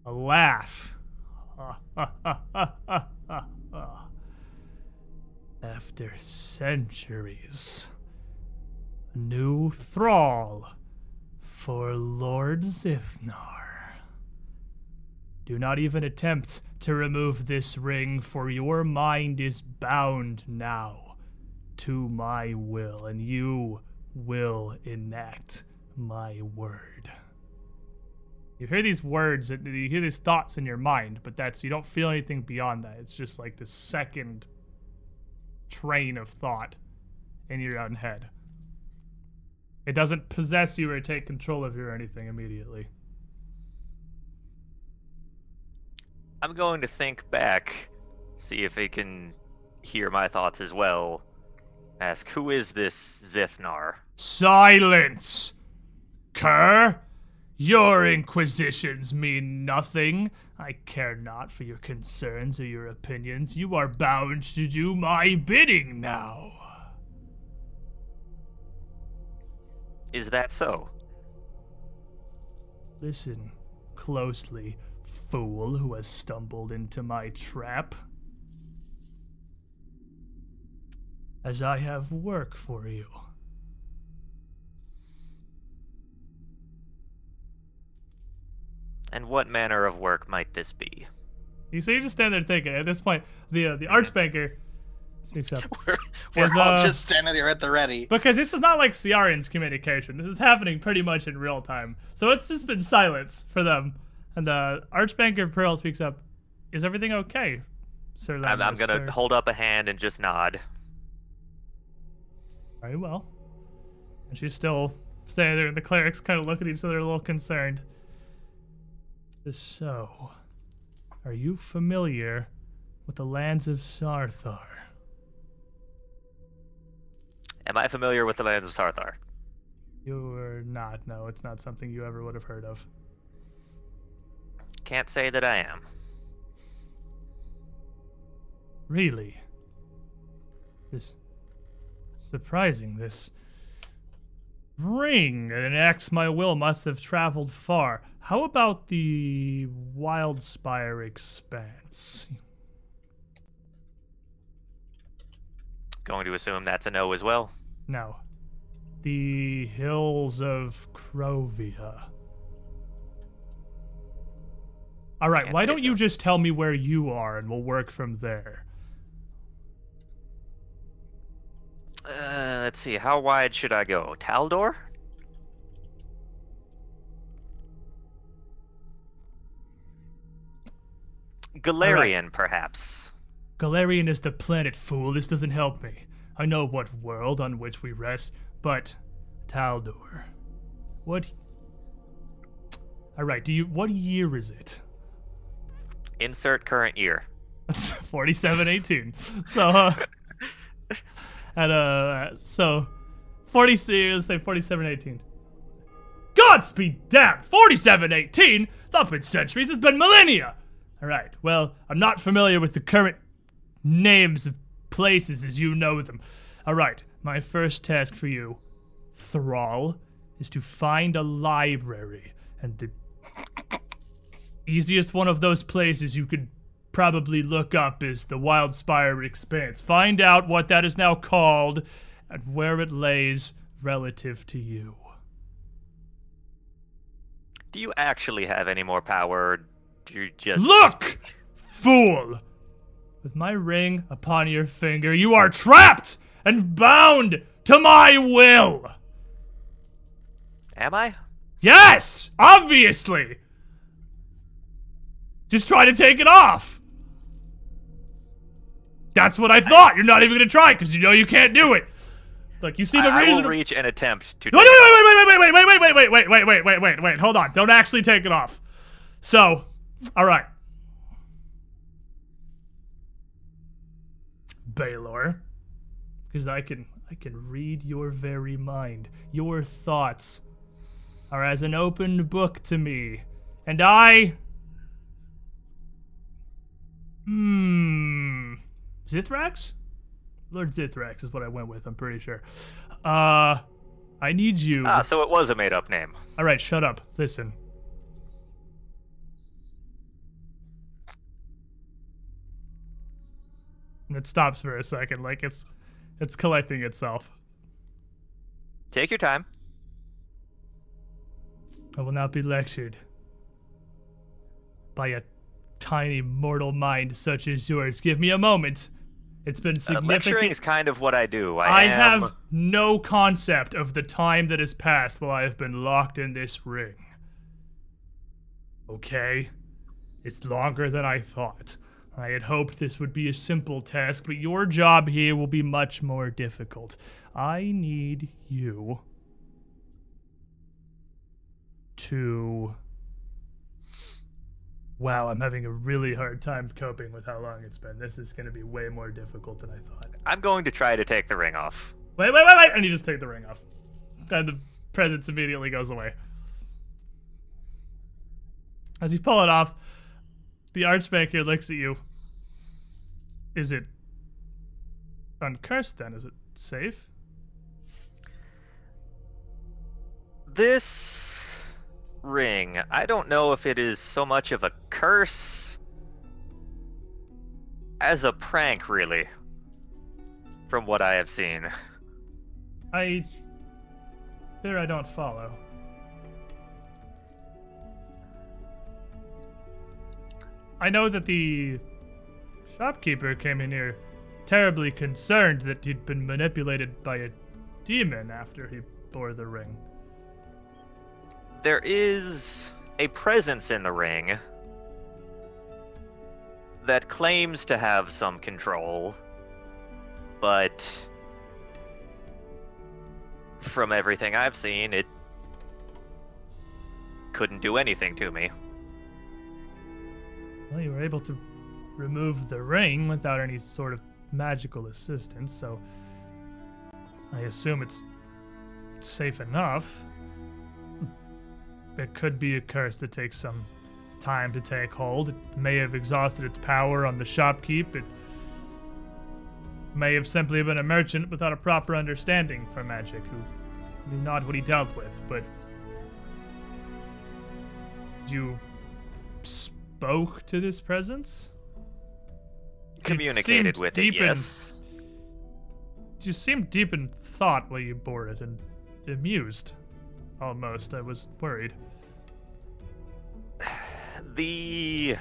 A laugh after centuries a new thrall for Lord Zithnar. Do not even attempt to remove this ring, for your mind is bound now to my will, and you will enact my word. You hear these words, you hear these thoughts in your mind, but that's you don't feel anything beyond that. It's just like the second train of thought in your own head. It doesn't possess you or take control of you or anything immediately. I'm going to think back, see if it can hear my thoughts as well. Ask, who is this Zithnar? Silence! Cur! Your inquisitions mean nothing. I care not for your concerns or your opinions. You are bound to do my bidding now. Is that so? Listen closely, fool who has stumbled into my trap. As I have work for you. And what manner of work might this be? You see, you just stand there thinking. At this point, the uh, the archbanker speaks up <laughs> We're, we're Is, all uh, just standing there at the ready. because this is not like Ciaran's communication. This is happening pretty much in real time. So it's just been silence for them. And uh, Archbanker Pearl speaks up. Is everything okay, Sir? I'm, I'm gonna sir?" hold up a hand and just nod. Very well. And she's still standing there, and the clerics kind of look at each other a little concerned. So, are you familiar with the lands of Sarthar? Am I familiar with the lands of Sarthar? You're not. No, it's not something you ever would have heard of. Can't say that I am. Really? This surprising. This ring that enacts my will must have traveled far. How about the Wildspire Expanse? Going to assume that's a no as well. No. The hills of Crovia. All right, Can't why don't you just tell me where you are and we'll work from there? Uh, let's see. How wide should I go? Taldor? Golarion, perhaps. Golarion is the planet, fool. This doesn't help me. I know what world on which we rest, but Taldor. What? All right. Do you? What year is it? Insert current year. <laughs> Forty-seven eighteen. So, uh, <laughs> and uh, so, forty-six. Let's say forty-seven eighteen. Godspeed, damn! Forty-seven eighteen. It's not been centuries. It's been millennia. All right. Well, I'm not familiar with the current names of places as you know them. All right. My first task for you, Thrall, is to find a library, and the easiest one of those places you could probably look up is the Wildspire Expanse. Find out what that is now called and where it lays relative to you. Do you actually have any more power? Do you just Look, fool! With my ring upon your finger, you are trapped and bound to my will. Am I? Yes, obviously. Just try to take it off. That's what I thought. You're not even gonna try because you know you can't do it. Like you seem I, I will reach and attempt to. Do it. Wait, wait, wait, wait, wait, wait, wait, wait, wait, wait, wait, wait, wait, wait, wait, wait. Hold on. Don't actually take it off. So, all right. Baylor, because I can I can read your very mind. Your thoughts are as an open book to me, and I. Hmm. Zithrax? Lord Zithrax is what I went with. I'm pretty sure. Uh, I need you. Ah, so it was a made-up name. All right, shut up. Listen. And it stops for a second, like it's it's collecting itself. Take your time. I will not be lectured by a tiny mortal mind such as yours. Give me a moment. It's been Uh, lecturing significant. is kind of what I do. I, I am- have no concept of the time that has passed while I have been locked in this ring. Okay? It's longer than I thought. I had hoped this would be a simple task, but your job here will be much more difficult. I need you to. Wow, I'm having a really hard time coping with how long it's been. This is going to be way more difficult than I thought. I'm going to try to take the ring off. Wait, wait, wait, wait! And you just take the ring off. And the presence immediately goes away. As you pull it off, the archbanker looks at you. Is it uncursed then? Is it safe? This ring, I don't know if it is so much of a curse as a prank, really, from what I have seen. I. There I don't follow. I know that the shopkeeper came in here terribly concerned that he'd been manipulated by a demon after he bore the ring. There is a presence in the ring that claims to have some control, but from everything I've seen, it couldn't do anything to me. Well, you were able to remove the ring without any sort of magical assistance, so I assume it's safe enough. It could be a curse that takes some time to take hold. It may have exhausted its power on the shopkeep. It may have simply been a merchant without a proper understanding for magic who knew not what he dealt with, but you spoke to this presence? Communicated seemed with it, in- yes. You seemed deep in thought while you bore it and amused. Almost. I was worried. <sighs> The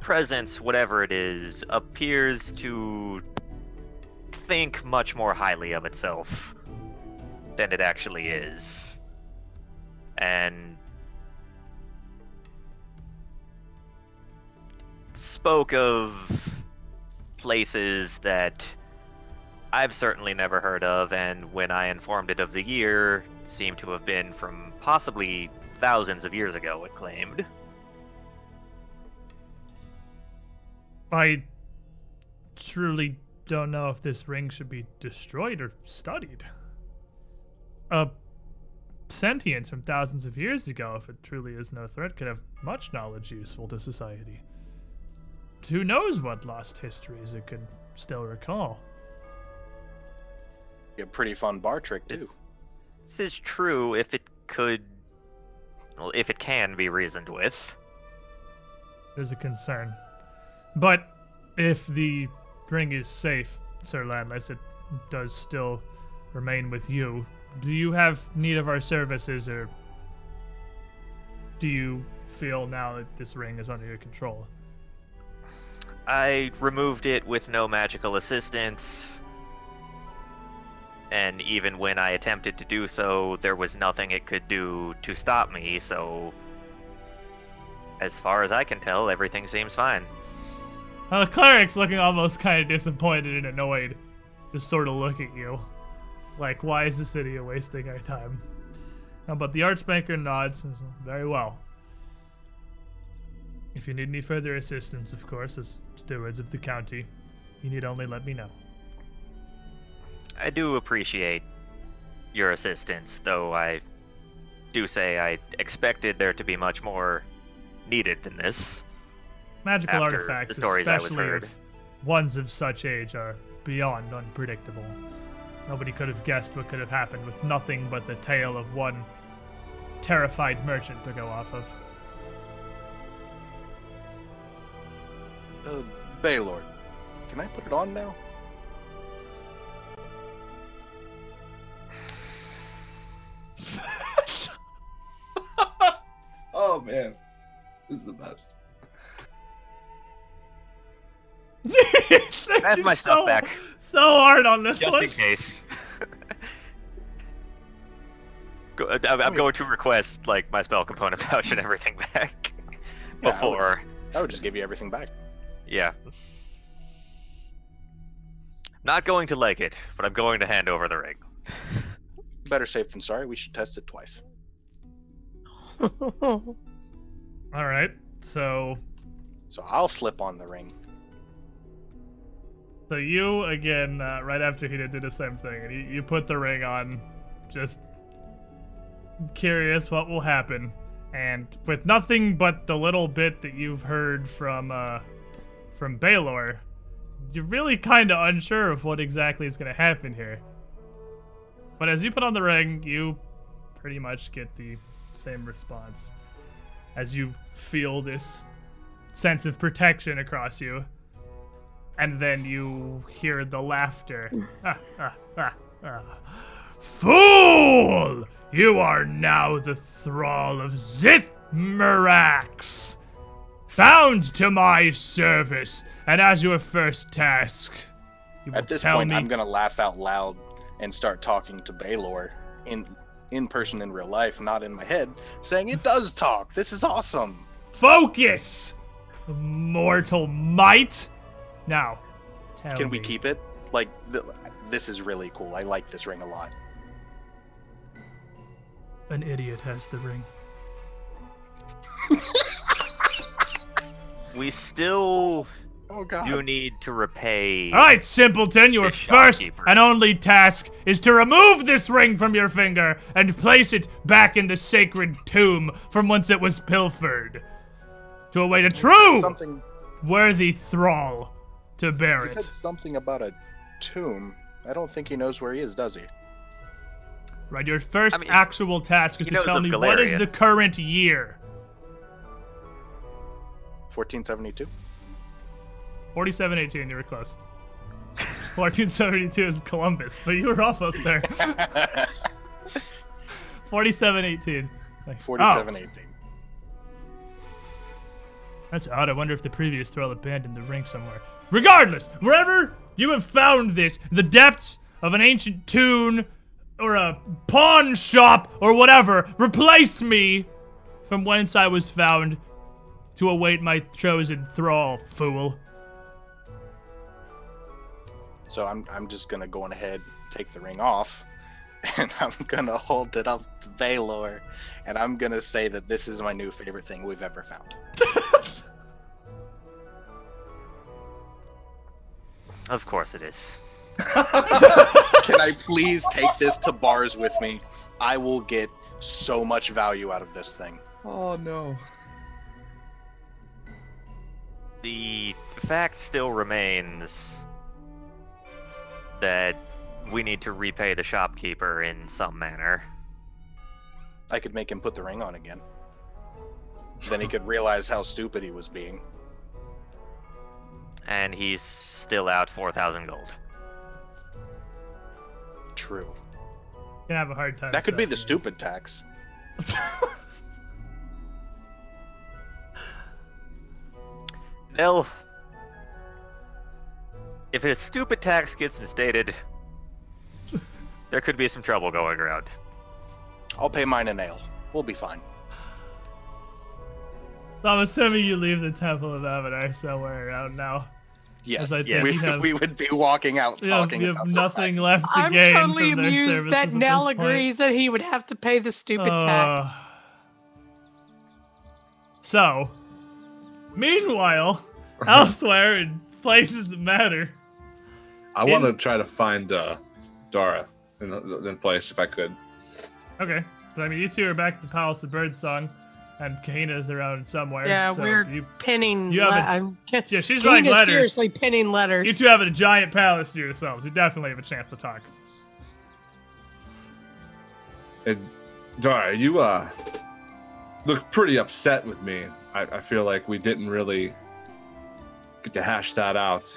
presence, whatever it is, appears to think much more highly of itself than it actually is. And spoke of places that I've certainly never heard of, and when I informed it of the year, seemed to have been from possibly thousands of years ago, it claimed. I truly don't know if this ring should be destroyed or studied. A sentience from thousands of years ago, if it truly is no threat, could have much knowledge useful to society. Who knows what lost histories it could still recall? A pretty fun bar trick This, too. This is true if it could. Well, if it can be reasoned with. There's a concern. But if the ring is safe, Sir Landless, it does still remain with you. Do you have need of our services, or do you feel now that this ring is under your control? I removed it with no magical assistance. And even when I attempted to do so, there was nothing it could do to stop me, so. As far as I can tell, everything seems fine. Well, the cleric's looking almost kind of disappointed and annoyed, just sort of look at you. Like, why is this idiot wasting our time? Uh, but the archbanker nods and says, Very well. If you need any further assistance, of course, as stewards of the county, you need only let me know. I do appreciate your assistance, though I do say I expected there to be much more needed than this. Magical After artifacts, the stories I was especially heard. of ones of such age, are beyond unpredictable. Nobody could have guessed what could have happened with nothing but the tale of one terrified merchant to go off of. Uh, Baylord, can I put it on now? <laughs> Oh man, this is the best. <laughs> I have my stuff so, back. So hard on this Just one. in case. <laughs> Go- I'm, I'm going to request like my spell component pouch and everything back Yeah, I would- before. I would just give you everything back. Yeah. Not going to like it, but I'm going to hand over the ring. Better safe than sorry. We should test it twice. <laughs> All right. So, So I'll slip on the ring. so you again, uh, right after he did, did the same thing, and you, you put the ring on, just curious what will happen. And with nothing but the little bit that you've heard from uh, from Baylor, you're really kind of unsure of what exactly is going to happen here. But as you put on the ring, you pretty much get the same response as you feel this sense of protection across you. And then you hear the laughter. <laughs> Ah, ah, ah, ah. Fool! You are now the thrall of Zithmirax, bound to my service, and as your first task, you will At this tell point, me I'm gonna laugh out loud and start talking to Baylor in in person in real life, not in my head, saying it does talk. This is awesome. focus, mortal might. Now, tell Can we me, keep it? Like th- this is really cool. I like this ring a lot. An idiot has the ring. <laughs> We still Oh god. do need to repay. All right, simpleton, your first and only task is to remove this ring from your finger and place it back in the sacred tomb from whence it was pilfered. To await a true Something worthy thrall to bear it. He said something about a tomb. I don't think he knows where he is, does he? Right, your first I mean, actual task is to tell of me what is the current year. 1472. 4718, you were close. <laughs> 1472 is Columbus, but you were almost there. <laughs> 4718. Like, oh, 4718. That's odd. I wonder if the previous thrall abandoned the ring somewhere. Regardless, wherever you have found this, the depths of an ancient tomb or a pawn shop or whatever, replace me from whence I was found to await my chosen thrall, fool. So I'm I'm just gonna go on ahead, take the ring off, <laughs> and I'm gonna hold it up to Valor, and I'm gonna say that this is my new favorite thing we've ever found. <laughs> Of course it is. Can I please take this to bars with me? I will get so much value out of this thing. Oh no. The fact still remains that we need to repay the shopkeeper in some manner. I could make him put the ring on again. Then he could <laughs> realize how stupid he was being. And he's still out 4,000 gold. True. Gonna have a hard time. That could be the accepting stupid tax. <laughs> this. They'll. If a stupid tax gets instated, there could be some trouble going around. I'll pay mine a nail. We'll be fine. So I'm assuming you leave the Temple of Abadar somewhere around now. Yes, I think we, have- <laughs> we would be walking out You have, talking you have about the nothing fact- left to I'm gain totally from their amused that Nell this point. agrees that he would have to pay the stupid Uh, tax. So, meanwhile, <laughs> elsewhere in places that matter, I want to try to find uh, Dara in, in place if I could. okay. So, I mean, you two are back at the Palace of Birdsong, and Kahina's around somewhere. Yeah, so we're You, Pinning. you le- haven't- I'm <laughs> yeah, she's writing letters. seriously pinning letters. You two have a giant palace to yourselves. You definitely have a chance to talk. And Dara, you uh look pretty upset with me. I, I feel like we didn't really get to hash that out.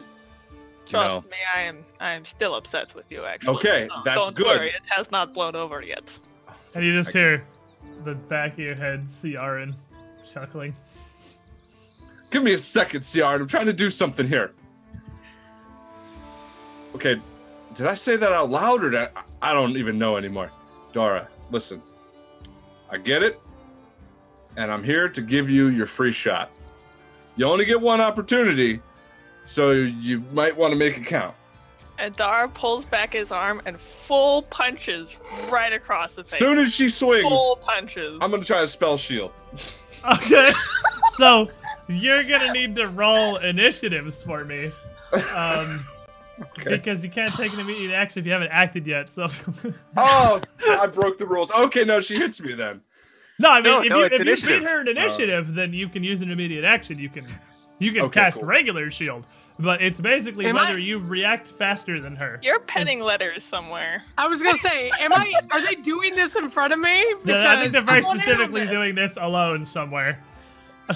You Trust know. me, I am I am still upset with you actually. Okay, Don't- that's don't good. worry, it has not blown over yet. And you just I- hear the back of your head, see Aaron chuckling. Give me a second, Ciaran. I'm trying to do something here. Okay, did I say that out loud or did I, I don't even know anymore. Dara, listen. I get it, and I'm here to give you your free shot. You only get one opportunity, so you might want to make it count. And Dara pulls back his arm and full punches right across the face. Soon as she swings, full punches. I'm gonna try a spell shield. Okay. <laughs> so you're gonna need to roll initiatives for me. Um Okay. because you can't take an immediate action if you haven't acted yet. So <laughs> Oh, I broke the rules. Okay, no, she hits me then. No, I mean No, if no, you if you beat her in initiative, then you can use an immediate action. You can you can Okay, cast cool. regular shield. But it's basically Am whether I- you react faster than her. You're penning letters somewhere. I was gonna say, am I? Are they doing this in front of me? <laughs> Yeah, I think they're very Because I want in on specifically this. doing this alone somewhere. <laughs>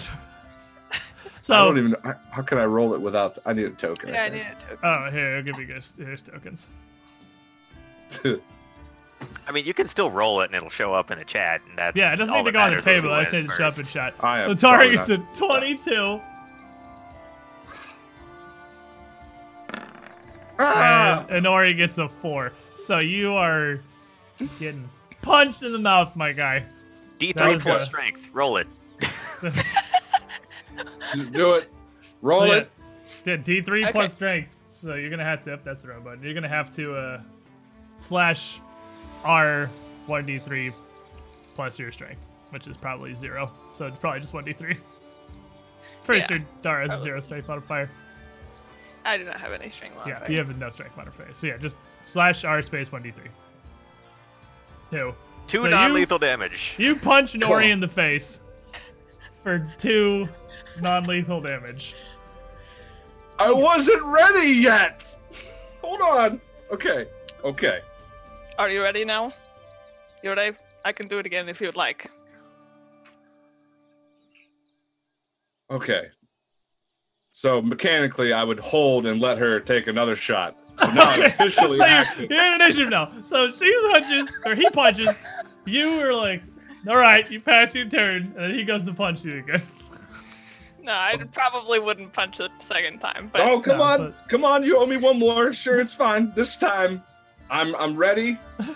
so I don't even. How how can I roll it without? I need a token. Yeah, I think. need a token. Oh, here, I'll give you guys here's tokens. <laughs> I mean, you can still roll it and it'll show up in the chat. And that's Yeah, it doesn't need to go on the table. I wins say to show up in first. chat. I am Atari a 22. Ah! and Inori gets a 4. So you are getting punched in the mouth, my guy. D3 plus a- strength. Roll it. <laughs> Do it. Roll So, yeah, it. yeah, D3 Okay. plus strength. So you're gonna have to. Yep, that's the wrong button. You're gonna have to uh, slash R 1d3 plus your strength, which is probably zero. So it's probably just 1d3. Pretty Yeah. sure Dara has a Probably. zero strength modifier. I do not have any string Yeah, modifier. you have no strength modifier. So yeah, just slash R space 1d3. Two. Two So non-lethal damage. You punch Nori Cool. in the face for two non-lethal damage. I wasn't ready yet. Hold on. Okay. Okay. Are you ready now? You ready? I can do it again if you'd like. Okay. So mechanically, I would hold and let her take another shot. So now I'm officially so you're, you're in initiative now. So she punches, or he punches. You are like, all right, you pass your turn, and then he goes to punch you again. No, I probably wouldn't punch the second time, but Oh come No, on, but- come on! You owe me one more. Sure, it's fine. This time, I'm I'm ready. <laughs>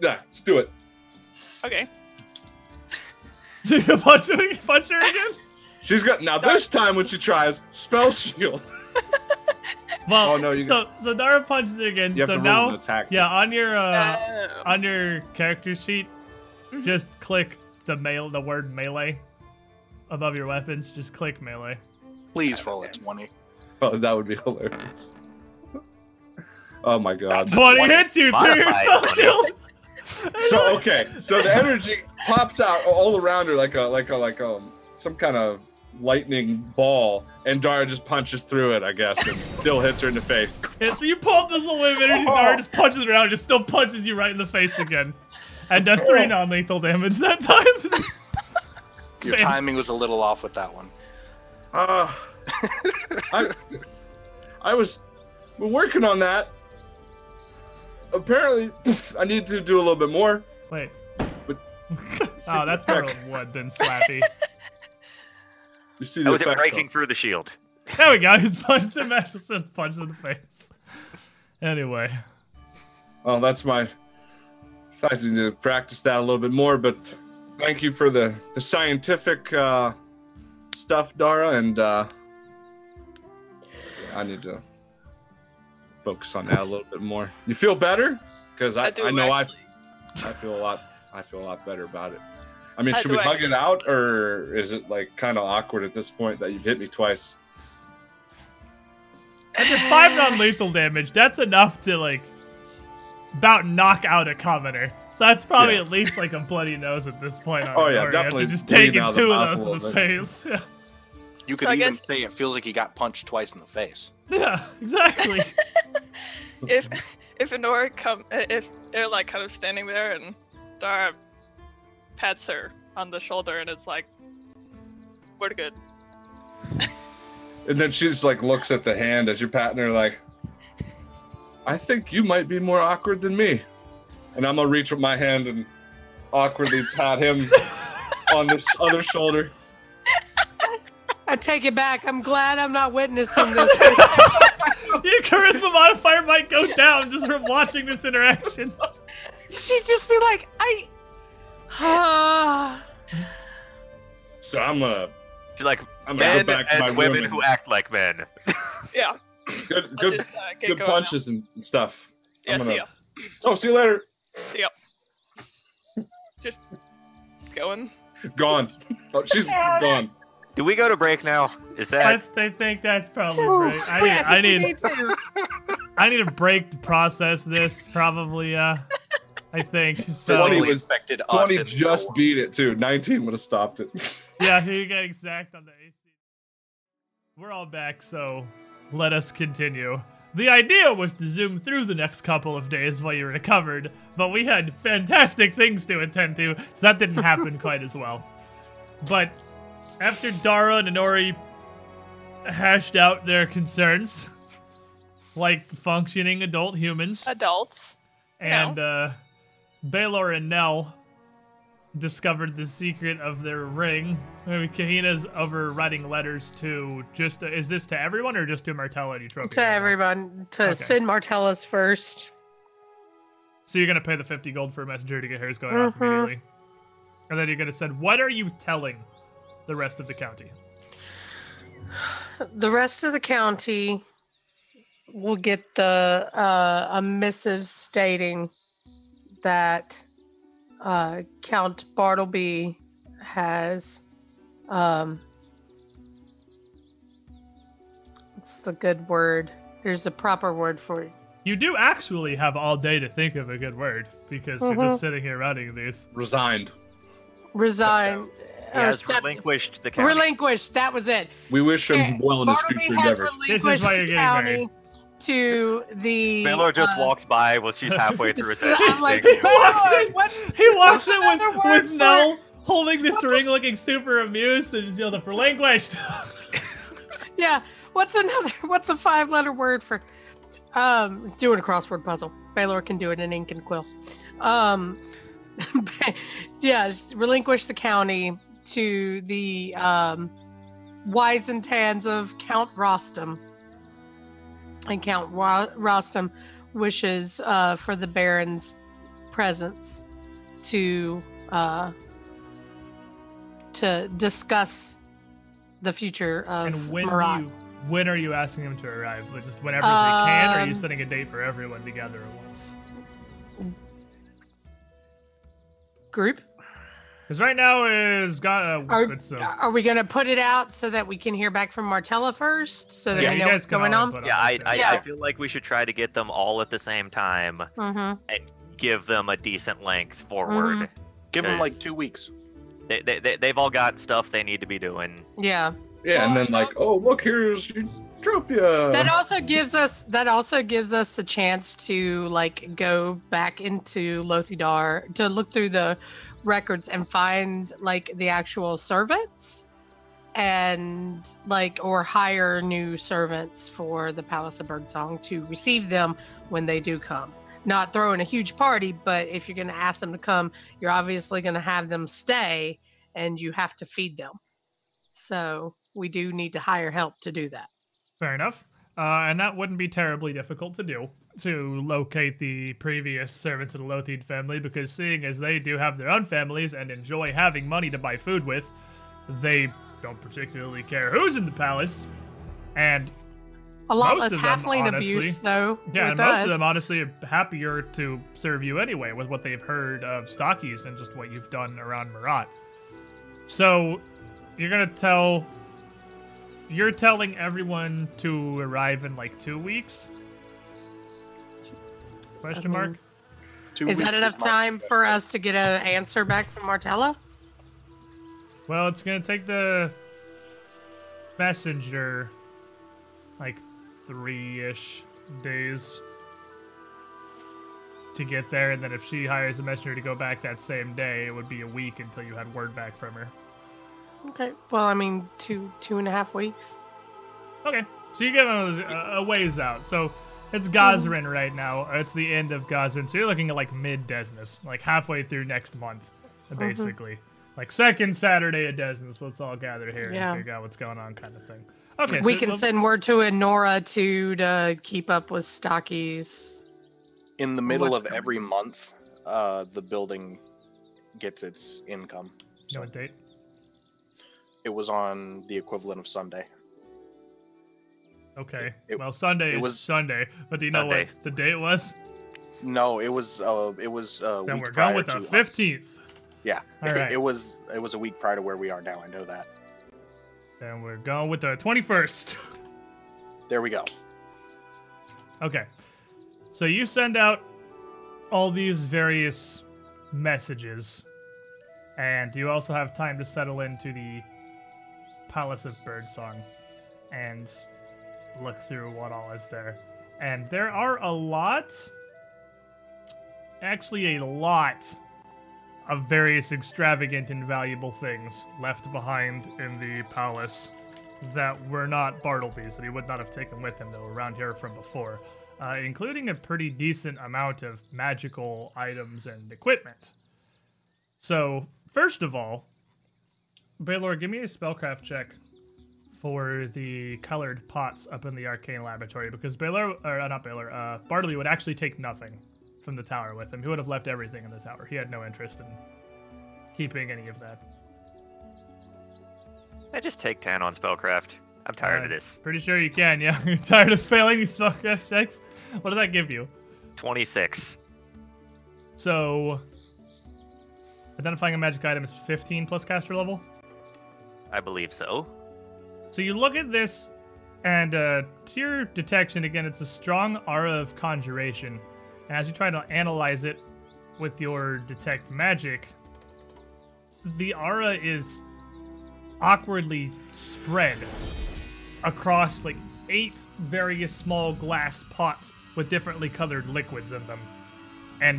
Yeah, let's do it. okay. <laughs> So you punch, him, punch her again? She's got now. This time, when she tries spell shield, <laughs> Well, Oh, no, you- so so Dara punches her again. you have so to now, attack. yeah, on your uh, Oh. on your character sheet, Mhm. just click the mail the word melee above your weapons. Just click melee. Please roll a 20. Oh, that would be hilarious. Oh my god. Twenty Twenty. hits you through your Modified spell shield. <laughs> So okay, so the energy pops out all around her like a like a like um some kind of lightning ball, and Dara just punches through it, I guess, and still hits her in the face. Yeah, so you pull up this little wave of energy, Dara just punches her out, just still punches you right in the face again, and does three non-lethal damage that time. <laughs> Your Fam- timing was a little off with that one. Uh, <laughs> I I was we're working on that. Apparently, I need to do a little bit more. Wait. But- <laughs> oh, that's more wood than slappy. You see That the was it breaking though. through the shield. <laughs> There we go. He's punched him. Actually, just punched him in the face. Anyway, Well, that's my. I need to practice that a little bit more, but thank you for the the scientific uh, stuff, Dara, and uh, I need to focus on that a little bit more. You feel better? Because I, I I, know. I I feel a lot I feel a lot better about it. I mean, I should do we hug actually. it out, or is it like kind of awkward at this point that you've hit me twice? after five non-lethal damage, that's enough to like about knock out a commoner. So that's probably Yeah. at least like a bloody nose at this point. On Oh, yeah, Rory, after definitely Just bleeding taking out of the two of mouth those a in the face. <laughs> Yeah. You could So even guess- say it feels like he got punched twice in the face. Yeah, exactly. <laughs> if if Honora come if they're like kind of standing there and Dara pats her on the shoulder and it's like we're good. And then she just like looks at the hand as you're patting her, like, I think you might be more awkward than me. And I'm gonna reach with my hand and awkwardly pat him <laughs> on this other shoulder. I take it back. I'm glad I'm not witnessing this. <laughs> <laughs> Your charisma modifier might go down just from watching this interaction. She'd just be like, I. <sighs> So I'm gonna, She's like I'm men go back to my and women women. who act like men. <laughs> Yeah. Good, good, just, uh, good going now. punches and stuff. Yeah, I'm see gonna- ya. Oh, see you later. See ya. Just going. Gone. Oh, she's gone. Do we go to break now? Is that I think that's probably Ooh, right. I need, think I we need, to. I need a break to process this. Probably, uh, I think <laughs> so. Twenty Physically was- affected 20 and just no- beat it too. 19 would have stopped it. <laughs> Yeah, here you get exact on the AC. We're all back, so let us continue. The idea was to zoom through the next couple of days while you recovered, but we had fantastic things to attend to, so that didn't happen <laughs> quite as well. But after Dara and Inori hashed out their concerns, like functioning adult humans, Adults. and uh, Baylor and Nell discovered the secret of their ring. Maybe Kahina's over writing letters to just is this to everyone or just to Martella and Eutropia? to everyone. To Okay. Sid Martellus first. So you're gonna pay the fifty gold for a messenger to get hers going off Mhm. immediately, and then you're gonna send. What are you telling the rest of the county? The rest of the county will get the uh, a missive stating that uh, Count Bartleby has um, what's the good word? There's a proper word for it. You do actually have all day to think of a good word because you're Mhm. just sitting here writing these. Resigned. Resigned. He has step- relinquished the county. relinquished. That was it. We wish him Okay, well in his future endeavors. This is why you're getting married. To the. Baylor just uh, walks by while she's halfway <laughs> through a I'm like, sentence. <laughs> He walks Baylor, in- what's- He walks in with, with for- Nell holding this ring, looking super amused, and just yelled up, relinquished. <laughs> Yeah. What's another? What's a five-letter word for? Um, doing a crossword puzzle. Baylor can do it in ink and quill. Um, yeah, relinquish the county to the um, wizened hands of Count Rostam. And Count Ro- Rostam wishes uh, for the Baron's presence to uh, to discuss the future of and when Meratt. you, when are you asking him to arrive? Like, Just whenever they can, or are you Um, setting a date for everyone together at once? Group? Because right now is got uh, Are, it's, uh, are we going to put it out so that we can hear back from Martella first, so that yeah, we know what's going on? put Yeah, I, I. Yeah. I feel like we should try to get them all at the same time Mm-hmm. and give them a decent length forward. Mhm. Give them like two weeks. They, they, they, they've all got stuff they need to be doing. Yeah. Yeah, and then like, oh look, here's Eutropia. That also gives us that also gives us the chance to like go back into Lothidar to look through the records and find like the actual servants and like or hire new servants for the Palace of Birdsong to receive them when they do come. Not throwing a huge party, but if you're going to ask them to come, you're obviously going to have them stay and you have to feed them. So we do need to hire help to do that. Fair enough. Uh, and that wouldn't be terribly difficult to do to locate the previous servants of the Lotheed family, because seeing as they do have their own families and enjoy having money to buy food with, they don't particularly care who's in the palace. And A lot Most less of them, halfling honestly. abuse, though. yeah, and most us. of them honestly are happier to serve you anyway with what they've heard of Stachys and just what you've done around Meratt. So you're gonna tell you're telling everyone to arrive in like two weeks? Question I mean, mark? Two Is that weeks enough my- time for us to get an answer back from Martella? Well, it's gonna take the messenger like three-ish days to get there, and then if she hires a messenger to go back that same day, it would be a week until you had word back from her. Okay. Well, I mean, two two and a half weeks. Okay, so you get a, a ways out. So it's Gozran right now. It's the end of Gozran, so you're looking at like mid Desnus, like halfway through next month, basically. Like second Saturday of Desnus. Let's all gather here Yeah. and figure out what's going on, kind of thing. Okay, we so can we'll- send word to Enora to to keep up with Stachys. In the middle What's of going every month, uh, the building gets its income. You know what date? It was on the equivalent of Sunday. Okay. It- well, Sunday it is was- Sunday, but do you know Sunday. what the date was? No, it was. Uh, it was. Uh, Then we're going with the fifteenth. Yeah, All it, it was. It was a week prior to where we are now. I know that. Then we're going with the twenty-first. <laughs> There we go. Okay. So you send out all these various messages, and you also have time to settle into the Palace of Birdsong and look through what all is there. And there are a lot, actually, a lot of various extravagant and valuable things left behind in the palace that were not Bartleby's, that he would not have taken with him, were around here from before, uh, including a pretty decent amount of magical items and equipment. So, first of all, Baylor, give me a spellcraft check for the colored pots up in the arcane laboratory, because Baylor, or uh, not Baylor, uh, Bartleby would actually take nothing from the tower with him. He would have left everything in the tower. He had no interest in keeping any of that. I just take 10 on spellcraft. I'm tired of Uh, this. Pretty sure you can, yeah. <laughs> You're tired of failing these spellcraft checks? What does that give you? 26. So, identifying a magic item is 15 plus caster level. I believe so. So you look at this, and uh, to your detection, again, it's a strong aura of conjuration. And as you try to analyze it with your detect magic, the aura is awkwardly spread across like eight various small glass pots with differently colored liquids in them. And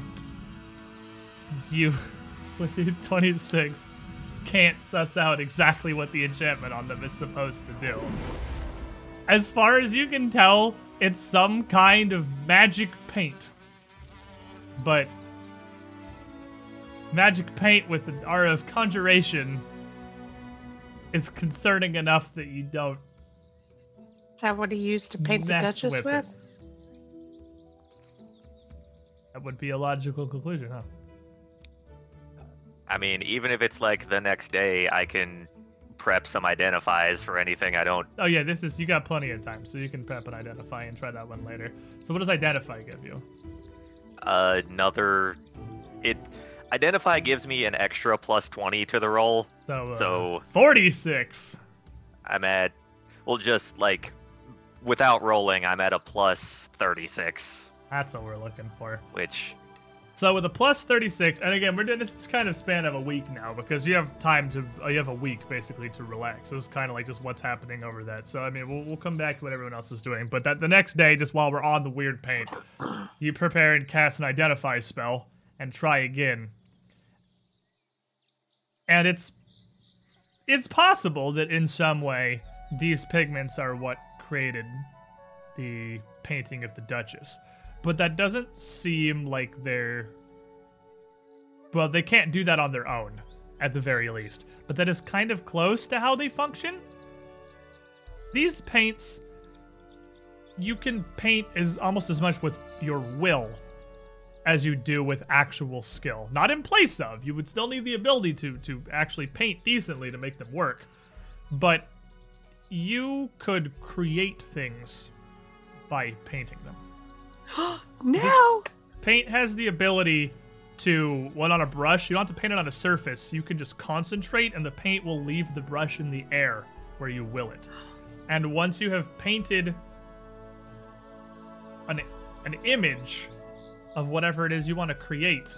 you, <laughs> with your 26, can't suss out exactly what the enchantment on them is supposed to do. As far as you can tell, it's some kind of magic paint. But magic paint with the art of conjuration is concerning enough that you don't Is that what he used to paint the Duchess with with? That would be a logical conclusion, huh? I mean, even if it's like the next day, I can prep some identifies for anything I don't. Oh yeah, this is you got plenty of time, so you can prep and identify and try that one later. So what does identify give you? Another. It. Identify gives me an extra plus 20 to the roll. So, uh, So- 46. I'm at. Well, just like. Without rolling, I'm at a plus 36, That's what we're looking for. which. So with a plus 36, and again, we're doing this is kind of span of a week now because you have time to, uh, you have a week basically to relax. So it's kind of like just what's happening over that. So I mean, we'll, we'll come back to what everyone else is doing. But that the next day, just while we're on the weird paint, you prepare and cast an identify spell and try again. And it's it's possible that in some way these pigments are what created the painting of the Duchess. But that doesn't seem like they're. Well, they can't do that on their own, at the very least. But that is kind of close to how they function. These paints. You can paint as almost as much with your will as you do with actual skill. Not in place of. You would still need the ability to to actually paint decently to make them work. But you could create things by painting them. <gasps> No! Paint has the ability to, when on a brush, you don't have to paint it on a surface. You can just concentrate, and the paint will leave the brush in the air where you will it. And once you have painted an, an image of whatever it is you want to create,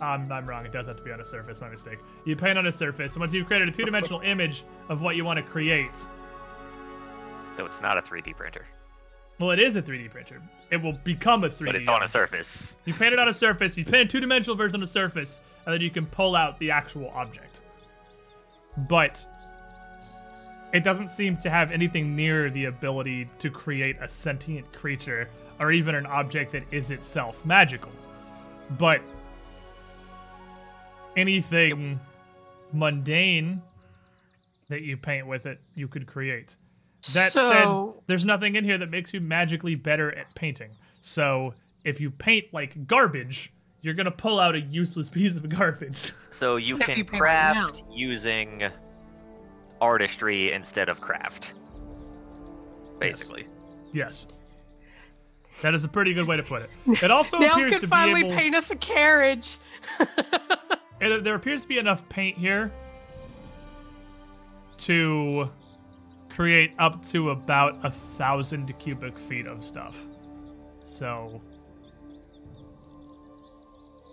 um, I'm wrong. It does have to be on a surface. My mistake. You paint on a surface, and once you've created a two-dimensional <laughs> image of what you want to create, So it's not a 3D printer, well, it is a 3D printer. It will become a 3D. but it's on a surface. You paint it on a surface, you paint a two dimensional version on a surface, and then you can pull out the actual object. But it doesn't seem to have anything near the ability to create a sentient creature or even an object that is itself magical. But anything mundane that you paint with it, you could create. That said, there's nothing in here that makes you magically better at painting. So if you paint like garbage, you're gonna pull out a useless <laughs> piece of garbage. So you Except can you paint right craft using artistry instead of craft. Basically. yes. That is a pretty good way to put it. It <laughs> also Now appears can to finally be able. paint us a carriage. <laughs> it, there appears to be enough paint here to create up to about a thousand cubic feet of stuff. So,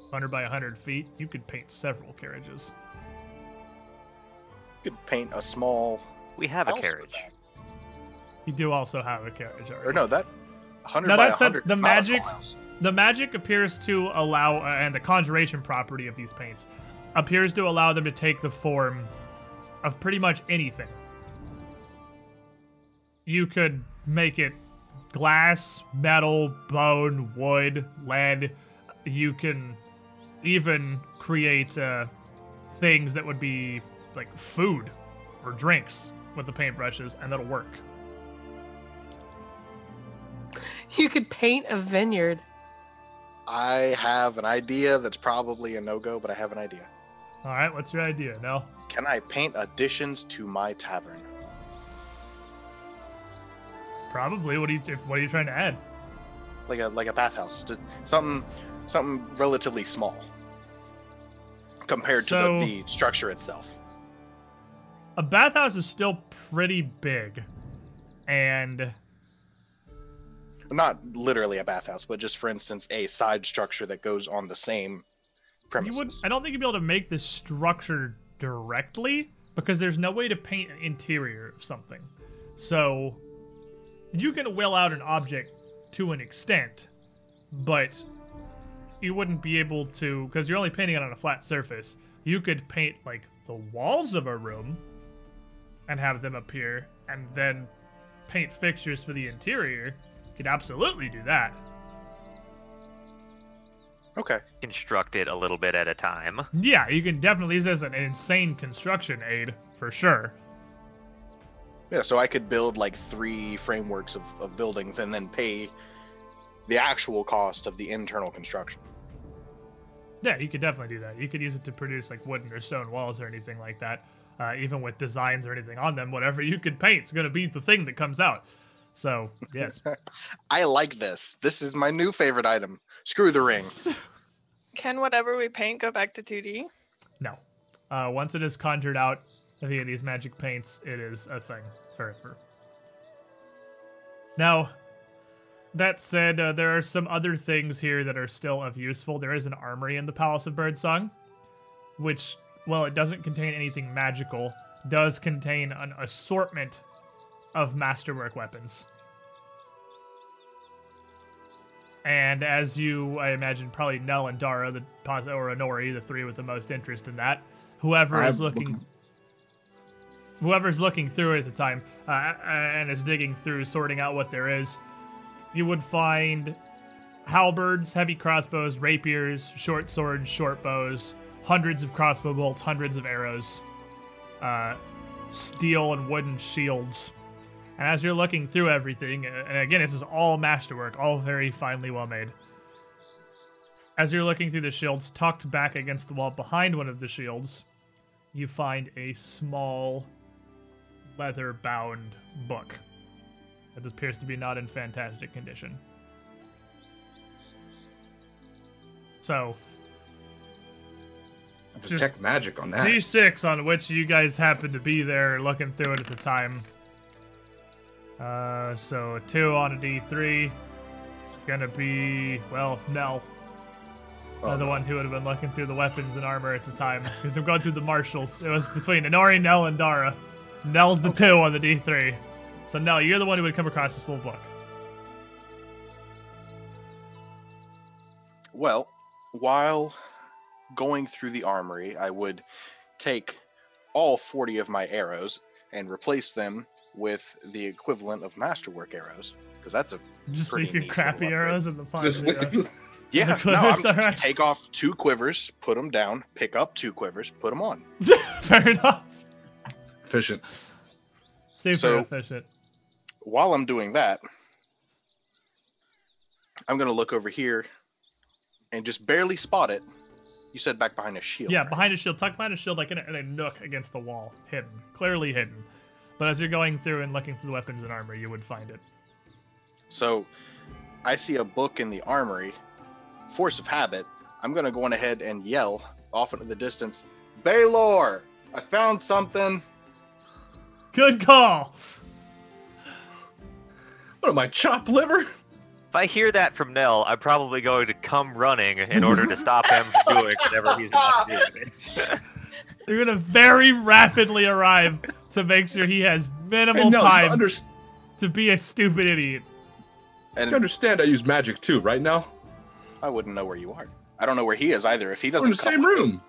100 by 100 feet, you could paint several carriages. You could paint a small. We have a house with carriage. You do also have a carriage already. Or no, that 100 No, by that said, 100 the a small magic- house. The magic appears to allow, uh, and the conjuration property of these paints appears to allow them to take the form of pretty much anything. You could make it glass, metal, bone, wood, lead. You can even create uh, things that would be like food or drinks with the paintbrushes, and that'll work. You could paint a vineyard. I have an idea that's probably a no go, but I have an idea. All right, what's your idea, Nell? Can I paint additions to my tavern? Probably. What are you? What are you trying to add? Like a like a bathhouse, just something something relatively small compared So- to the, the structure itself. a bathhouse is still pretty big and Not literally a bathhouse, but just for instance, a side structure that goes on the same you premises. would i don't think you'd be able to make this structure directly because there's no way to paint an interior of something. So you can will out an object to an extent, but you wouldn't be able to because you're only painting it on a flat surface. You could paint like the walls of a room and have them appear, and then paint fixtures for the interior. You could absolutely do that. Okay. Construct it a little bit at a time. Yeah, you can definitely use this as an insane construction aid for sure. Yeah, so I could build like three frameworks of, of buildings and then pay the actual cost of the internal construction. Yeah, you could definitely do that. You could use it to produce like wooden or stone walls or anything like that. Uh, even with designs or anything on them, whatever you could paint's going to be the thing that comes out. So, yes. <laughs> I like this. This is my new favorite item. Screw the ring. <laughs> Can whatever we paint go back to 2D? No. Uh, once it is conjured out via these magic paints, it is a thing forever. Now, that said, uh, there are some other things here that are still of useful. There is an armory in the Palace of Birdsong, which, well, it doesn't contain anything magical, does contain an assortment of masterwork weapons. And as you, I imagine, probably Nell and Dara, the or Inori, the three with the most interest in that. Whoever is I'm looking, looking- whoever's looking through it at the time, uh, and is digging through, sorting out what there is, you would find halberds, heavy crossbows, rapiers, short swords, short bows, hundreds of crossbow bolts, hundreds of arrows, uh, steel and wooden shields. And as you're looking through everything, uh, and again, this is all masterwork, all very finely well made. As you're looking through the shields, tucked back against the wall behind one of the shields, you find a small leather bound book that appears to be not in fantastic condition. So, Just Detect magic on that. D6 on which you guys happen to be there looking through it at the time. Uh, so a 2 on a D3. It's gonna be, well, Nell. Oh, Another no. one who would have been looking through the weapons and armor at the time. Because they're going through the marshals. It was between Inori, Nell, and Dara. Nell's the 2 on the D3. So, Nell, you're the one who would come across this little book. Well, while going through the armory, I would take all 40 of my arrows and replace them with the equivalent of masterwork arrows because that's a Just Pretty leave your neat crappy arrows in the pot. Just <laughs> yeah. <laughs> yeah. No, quivers, I'm, alright. take off two quivers, put them down, pick up two quivers, put them on. <laughs> Fair enough. Efficient. Super So- efficient. While I'm doing that, I'm gonna look over here and just barely spot it. You said back behind a shield. Yeah, right? behind a shield, tucked behind a shield, like in a, in a nook against the wall, hidden, clearly hidden. But as you're going through and looking through the weapons and armor, you would find it. So I see a book in the armory, Force of Habit. I'm going to go on ahead and yell off into the distance, Baylor, I found something. Good call. What am I, chopped liver? If I hear that from Nell, I'm probably going to come running in order to stop him from doing whatever he's about to do. <laughs> You're gonna very rapidly arrive to make sure he has minimal Hey, no, you, time under- to be a stupid idiot. And you understand I use magic too, right now? I wouldn't know where you are. I don't know where he is either. If he We're doesn't in the come same with me- room.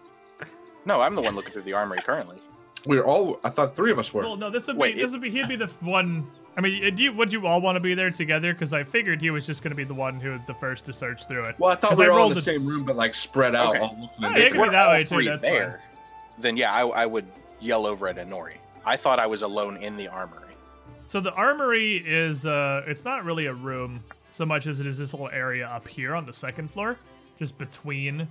No, I'm the one looking through the armory currently. We're all. I thought three of us were. Well, no, this would Wait, be this it- would be he'd be the one. I mean, do you, would you all want to be there together? Because I figured he was just gonna be the one who the first to search through it. Well, I thought we I were all in the a- same room, but like spread out. Okay. All looking Oh, at yeah, it could be that way, too, three that's there, then yeah, I, I would yell over at Inori. I thought I was alone in the armory. So the armory is uh it's not really a room so much as it is this little area up here on the second floor, just between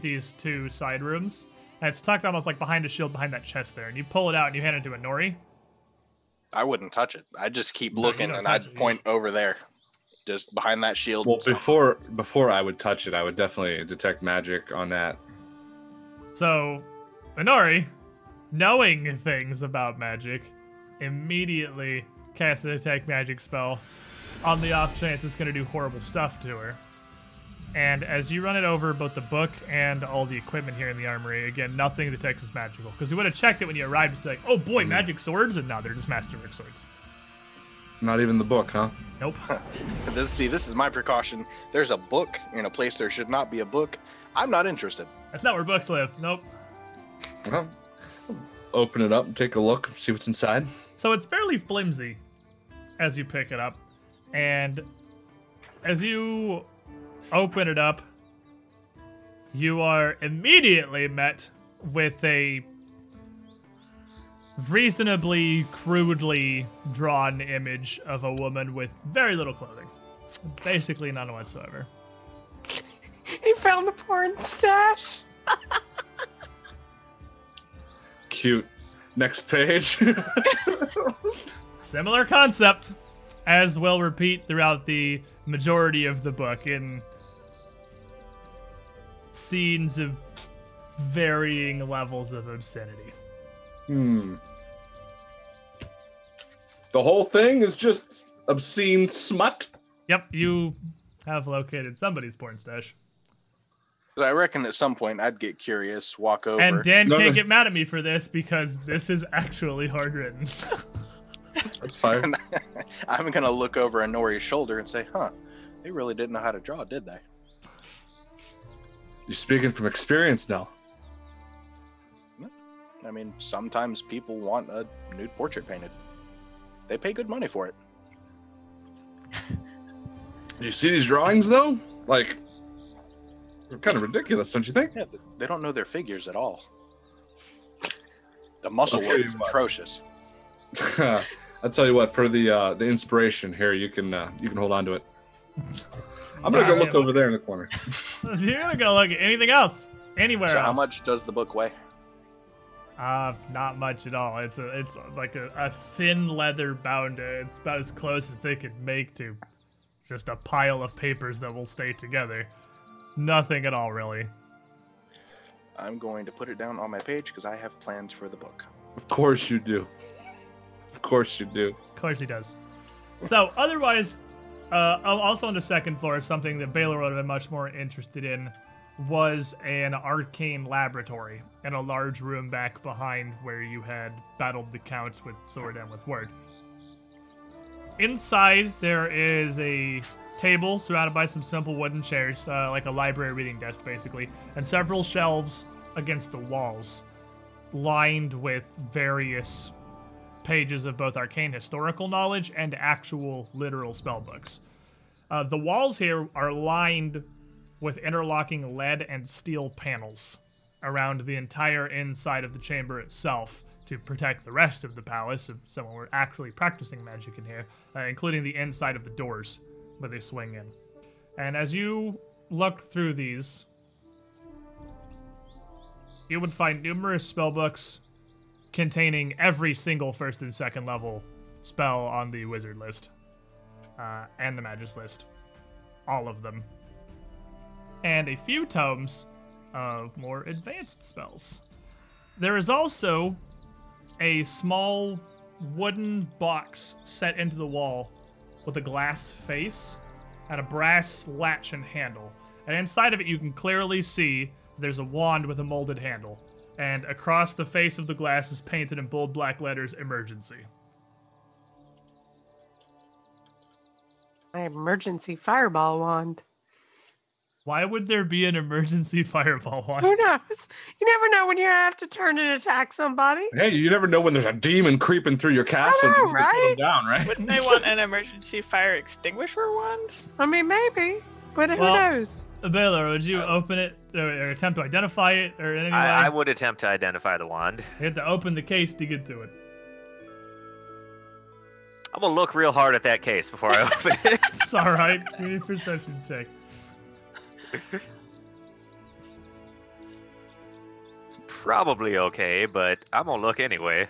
these two side rooms. And it's tucked almost like behind a shield behind that chest there. And you pull it out and you hand it to Inori. I wouldn't touch it. I'd just keep No, looking and I'd it. point over there, just behind that shield. Well, before before I would touch it, I would definitely detect magic on that. So Inori, knowing things about magic, immediately casts a detect magic spell on the off chance it's gonna do horrible stuff to her. And as you run it over both the book and all the equipment here in the armory, again, nothing detects as magical. Because you would have checked it when you arrived. It's like, oh boy, mm. magic swords, and now they're just masterwork swords. Not even the book, huh? Nope. <laughs> This, see, this is my precaution. There's a book in a place there should not be a book. I'm not interested. That's not where books live. Nope. Well, open it up and take a look, see what's inside. So it's fairly flimsy as you pick it up. And as you open it up, you are immediately met with a reasonably crudely drawn image of a woman with very little clothing. Basically, none whatsoever. <laughs> He found the porn stash. Cute. Next page. <laughs> Similar concept, as will repeat throughout the majority of the book in scenes of varying levels of obscenity. hmm. The whole thing is just obscene smut. Yep, you have located somebody's porn stash. 'Cause I reckon at some point I'd get curious, walk over. And Dan No, can't no. get mad at me for this because this is actually hard written. <laughs> That's fine. <laughs> I'm gonna look over on Nori's shoulder and say, "Huh, they really didn't know how to draw, did they?" You're speaking from experience now. I mean, sometimes people want a nude portrait painted. They pay good money for it. Did <laughs> you see these drawings though? Like, they're kind of ridiculous, don't you think? Yeah, they don't know their figures at all. The muscle Okay, work is what? atrocious. <laughs> I'll tell you what. For the uh, the inspiration here, you can uh, you can hold on to it. <laughs> I'm gonna go Yeah, look over there in the corner. <laughs> You're gonna go look at anything else, anywhere So, else. how much does the book weigh? Uh, not much at all. It's a, it's like a, a thin leather bound. uh, It's about as close as they could make to just a pile of papers that will stay together. Nothing at all, really. I'm going to put it down on my page because I have plans for the book. Of course you do. Of course you do. Of course he does. So, otherwise, uh, also on the second floor, something that Baylor would have been much more interested in was an arcane laboratory in a large room back behind where you had battled the counts with sword and with word. Inside, there is a table surrounded by some simple wooden chairs, uh, like a library reading desk, basically, and several shelves against the walls, lined with various pages of both arcane historical knowledge and actual literal spell books. Uh, the walls here are lined with interlocking lead and steel panels around the entire inside of the chamber itself to protect the rest of the palace if someone were actually practicing magic in here, uh, including the inside of the doors where they swing in. And as you look through these, you would find numerous spellbooks containing every single first and second level spell on the wizard list uh, and the magus list. All of them. And a few tomes of more advanced spells. There is also a small wooden box set into the wall with a glass face and a brass latch and handle. And inside of it, you can clearly see there's a wand with a molded handle. And across the face of the glass is painted in bold black letters emergency. My emergency fireball wand. Why would there be an emergency <laughs> fireball wand? Who knows? You never know when you have to turn and attack somebody. Hey, you never know when there's a demon creeping through your castle. know, You need to put right? him down, right? Wouldn't they want an emergency fire extinguisher wand? I mean, maybe, but who knows? Baylor, would you uh, open it or, or attempt to identify it or in any way? I, I would attempt to identify the wand. You have to open the case to get to it. I'm gonna look real hard at that case before I <laughs> open it. <laughs> It's all right. Give me a perception check. Probably okay, but I'm gonna look anyway.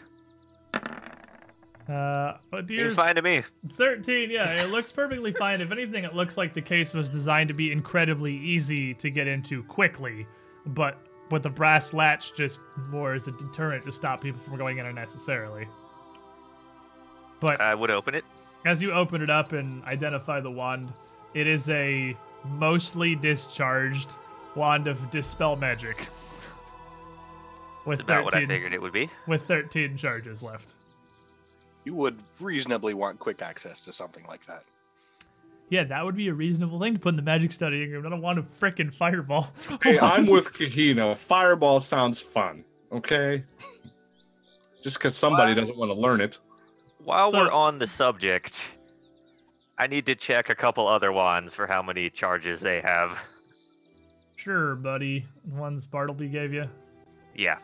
Uh, but dear Seems fine to me. 13, yeah, it looks perfectly fine. If anything, it looks like the case was designed to be incredibly easy to get into quickly, but with the brass latch just more as a deterrent to stop people from going in unnecessarily. But I would open it. as you open it up and identify the wand, it is a mostly discharged wand of dispel magic. With That's about what I figured it would be. with 13 charges left. You would reasonably want quick access to something like that. Yeah, that would be a reasonable thing to put in the magic studying room. I don't want a frickin' fireball. Hey, <laughs> I'm with Kahina. Fireball sounds fun. Okay. Just because somebody doesn't want to learn it. While So- we're on the subject, I need to check a couple other wands for how many charges they have. Sure, buddy. The ones Bartleby gave you. Yeah.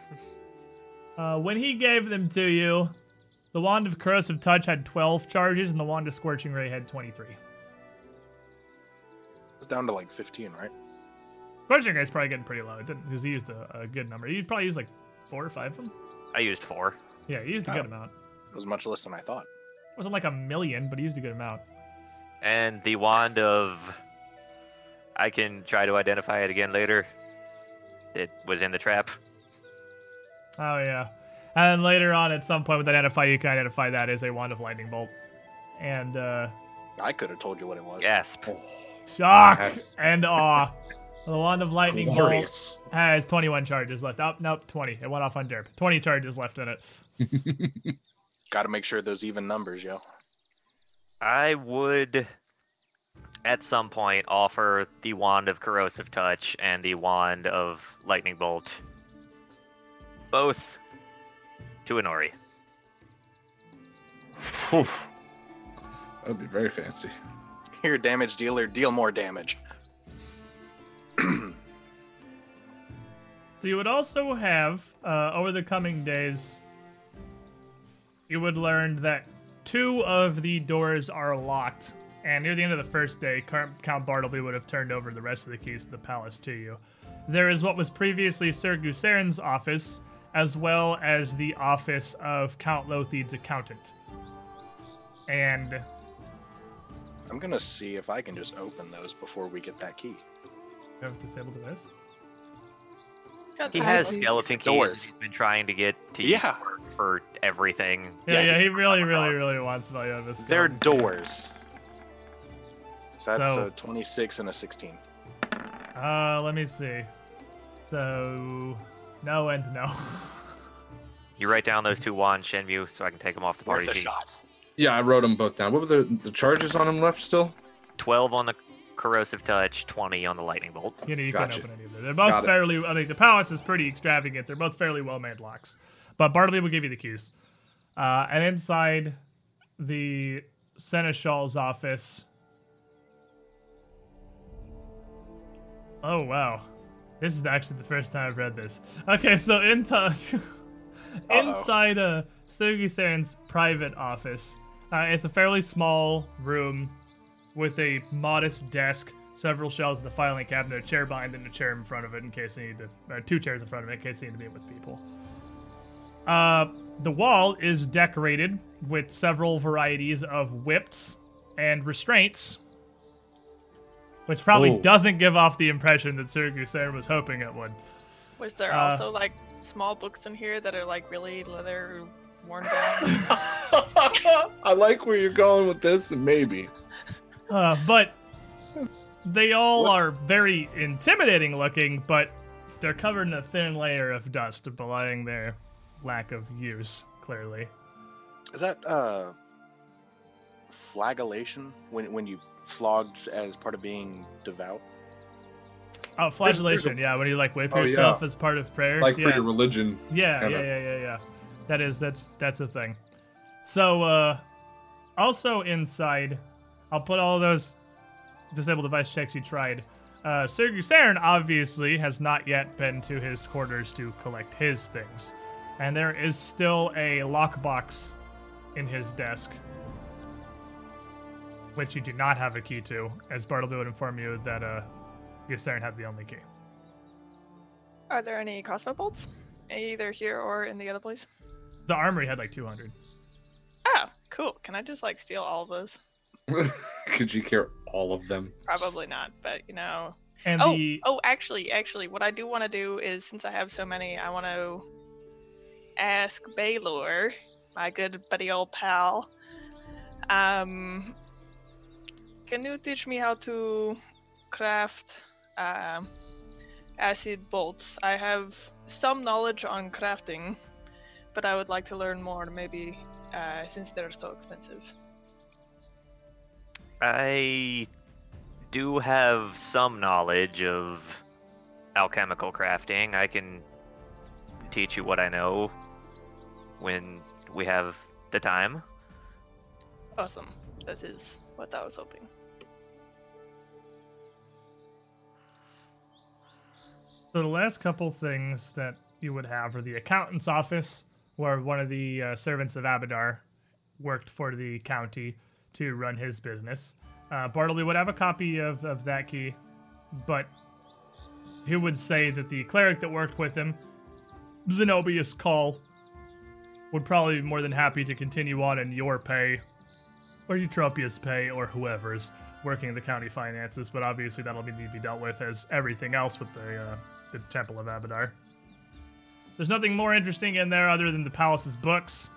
Uh, when he gave them to you, the wand of corrosive touch had 12 charges, and the wand of scorching ray had 23. It's down to like 15, right? Scorching ray's probably getting pretty low. It didn't because he used a, a good number. He probably used like four or five of them. I used four. Yeah, he used a good Oh. amount. It was much less than I thought. It wasn't like a million, but he used a good amount. And the wand of. I can try to identify it again later. It was in the trap. Oh yeah. And then later on, at some point with identify, you can identify that as a wand of lightning bolt. And uh, I could have told you what it was. Gasp. shock That's- and awe. The wand of lightning bolt has 21 charges left. Oh, nope, 20. It went off on derp. 20 charges left in it. <laughs> Got to make sure those even numbers, yo. I would, at some point, offer the wand of corrosive touch and the wand of lightning bolt, both to Inori. Whew. That'd be very fancy. Here, damage dealer, deal more damage. So <clears throat> you would also have, uh, over the coming days, you would learn that two of the doors are locked. And near the end of the first day, Count Bartleby would have turned over the rest of the keys to the palace to you. There is what was previously Sir Gusairne's office, as well as the office of Count Lotheed's accountant. And I'm gonna see if I can just open those before we get that key. you have disabled this. Got He has skeleton keys. Doors. He's been trying to get to Yeah. for, for everything. Yeah, Yes. yeah, he really, really, really wants value out of this. They're doors. So that's So- a 26 and a 16. Uh, let me see. So, no and no. <laughs> You write down those two wands, Shenmue, so I can take them off the party Worth sheet. shot. Yeah, I wrote them both down. What were the, the charges on them left still? 12 on the corrosive touch, 20 on the lightning bolt. you know, you Gotcha. can open any of them. They're both Got it. fairly. I mean, the palace is pretty extravagant. They're both fairly well-made locks. But Bartleby will give you the keys. Uh, and inside the seneschal's office. Oh wow, this is actually the first time I've read this. Okay, so into <laughs> inside uh, Sir Gusairne's private office, uh, it's a fairly small room with a modest desk, several shelves in the filing cabinet, a chair behind it, and a chair in front of it in case they need to, uh, two chairs in front of it in case they need to meet with people. Uh, the wall is decorated with several varieties of whips and restraints, which probably Oh. doesn't give off the impression that Sir Gusairne was hoping it would. Was there Uh, also like small books in here that are like really leather worn down? <laughs> <laughs> I like where you're going with this, and maybe. Uh, but they all are very intimidating looking, but they're covered in a thin layer of dust, belying their lack of use, clearly. Is that uh flagellation when when you flogged as part of being devout? Oh, flagellation, yeah, when you like whip Oh, yourself yeah. as part of prayer. Like yeah. for your religion. Yeah, kinda. yeah, yeah, yeah, yeah. That is that's that's a thing. So uh also inside, I'll put all those disable device checks you tried. Uh Sir Gusairne obviously has not yet been to his quarters to collect his things. And there is still a lockbox in his desk. Which you do not have a key to, as Bartleby would inform you that uh Gusairne had the only key. Are there any crossbow bolts? Either here or in the other place? The armory had like 200. Oh, cool. Can I just like steal all of those? <laughs> Could you care all of them? Probably not, but you know. And Oh, the oh, actually, actually, what I do want to do is since I have so many, I want to ask Baylor, my good buddy old pal, um, can you teach me how to craft um, acid bolts. I have some knowledge on crafting, but I would like to learn more, maybe uh, since they're so expensive. I do have some knowledge of alchemical crafting. I can teach you what I know when we have the time. Awesome. That is what I was hoping. So the last couple things that you would have are the accountant's office, where one of the uh, servants of Abadar worked for the county to run his business. Uh, Bartleby would have a copy of, of that key, but he would say that the cleric that worked with him, Zenobius Call, would probably be more than happy to continue on in your pay, or Eutropia's pay, or whoever's working the county finances, but obviously that'll need to be dealt with as everything else with the, uh, the Temple of Abadar. There's nothing more interesting in there other than the palace's books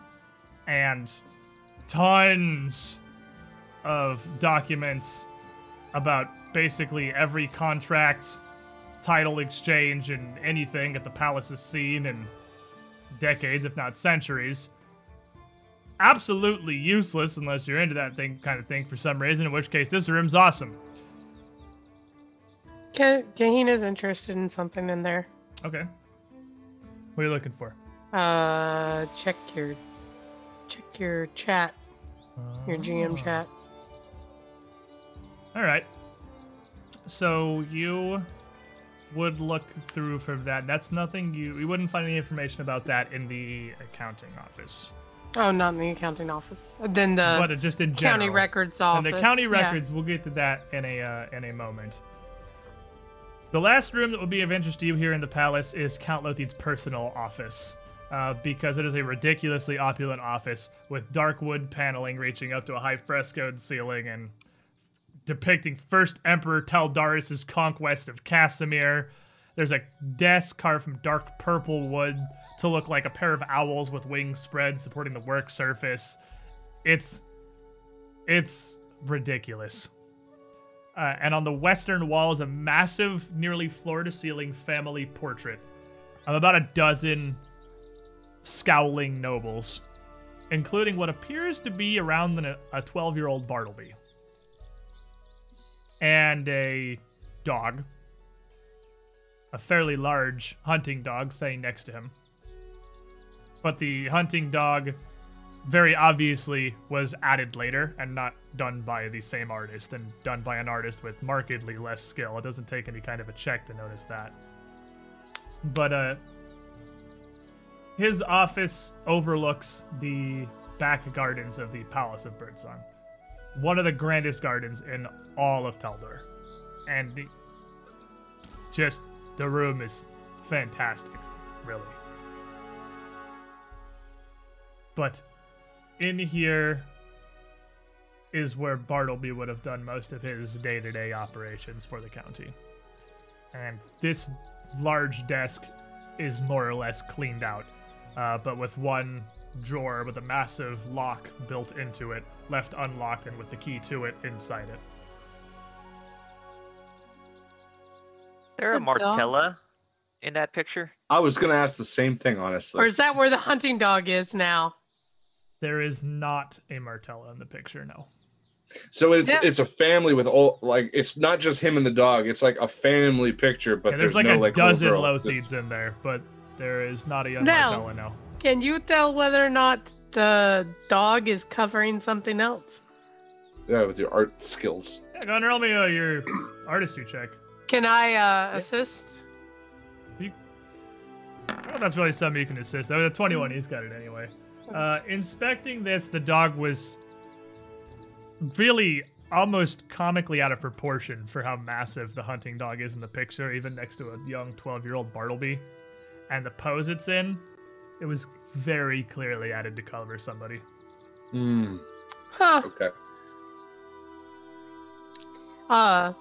and tons of documents about basically every contract, title exchange, and anything that the palace has seen in decades, if not centuries. Absolutely useless unless you're into that thing kind of thing for some reason, in which case this room's awesome. Ka- Kahina's interested in something in there. Okay. What are you looking for? Uh, check your, check your chat, your GM Oh. chat. All right. So you would look through for that. That's nothing you you wouldn't find any information about that in the accounting office. Oh, not in the accounting office. Then the but just in general. county records And office. the county yeah. records, we'll get to that in a uh, in a moment. The last room that will be of interest to you here in the palace is Count Lotheed's personal office, uh, because it is a ridiculously opulent office with dark wood paneling reaching up to a high frescoed ceiling and depicting First Emperor Taldaris' conquest of Cassomir. There's a desk carved from dark purple wood to look like a pair of owls with wings spread supporting the work surface. It's it's ridiculous. Uh, and on the western wall is a massive, nearly floor to ceiling family portrait of about a dozen scowling nobles, including what appears to be around a 12 year old Bartleby. And a dog, a fairly large hunting dog, sitting next to him. But the hunting dog very obviously was added later and not done by the same artist and done by an artist with markedly less skill. It doesn't take any kind of a check to notice that. But uh his office overlooks the back gardens of the Palace of Birdsong. One of the grandest gardens in all of Taldor. And the, just the room is fantastic, really. But in here is where Bartleby would have done most of his day to day operations for the county. And this large desk is more or less cleaned out, uh, but with one drawer with a massive lock built into it, left unlocked and with the key to it inside it. there a Is it dog? Martella in that picture? I was gonna ask the same thing, honestly. Or is that where the hunting dog is now? There is not a Martella in the picture, no. So it's Yeah. it's a family with all like it's not just him and the dog. It's like a family picture, but Yeah, there's, like no, a like dozen girl. It's just- in there, but there is not a young Now- Martella, no. Can you tell whether or not the dog is covering something else? Yeah, with your art skills. Yeah, go and roll me uh, your artistry check. Can I uh, assist? Well, that's really something you can assist. I mean, the 21, he's got it anyway. Uh, inspecting this, the dog was really almost comically out of proportion for how massive the hunting dog is in the picture, even next to a young 12 year old Bartleby. And the pose it's in, it was very clearly added to cover somebody. Hmm. Huh. Okay. Uh,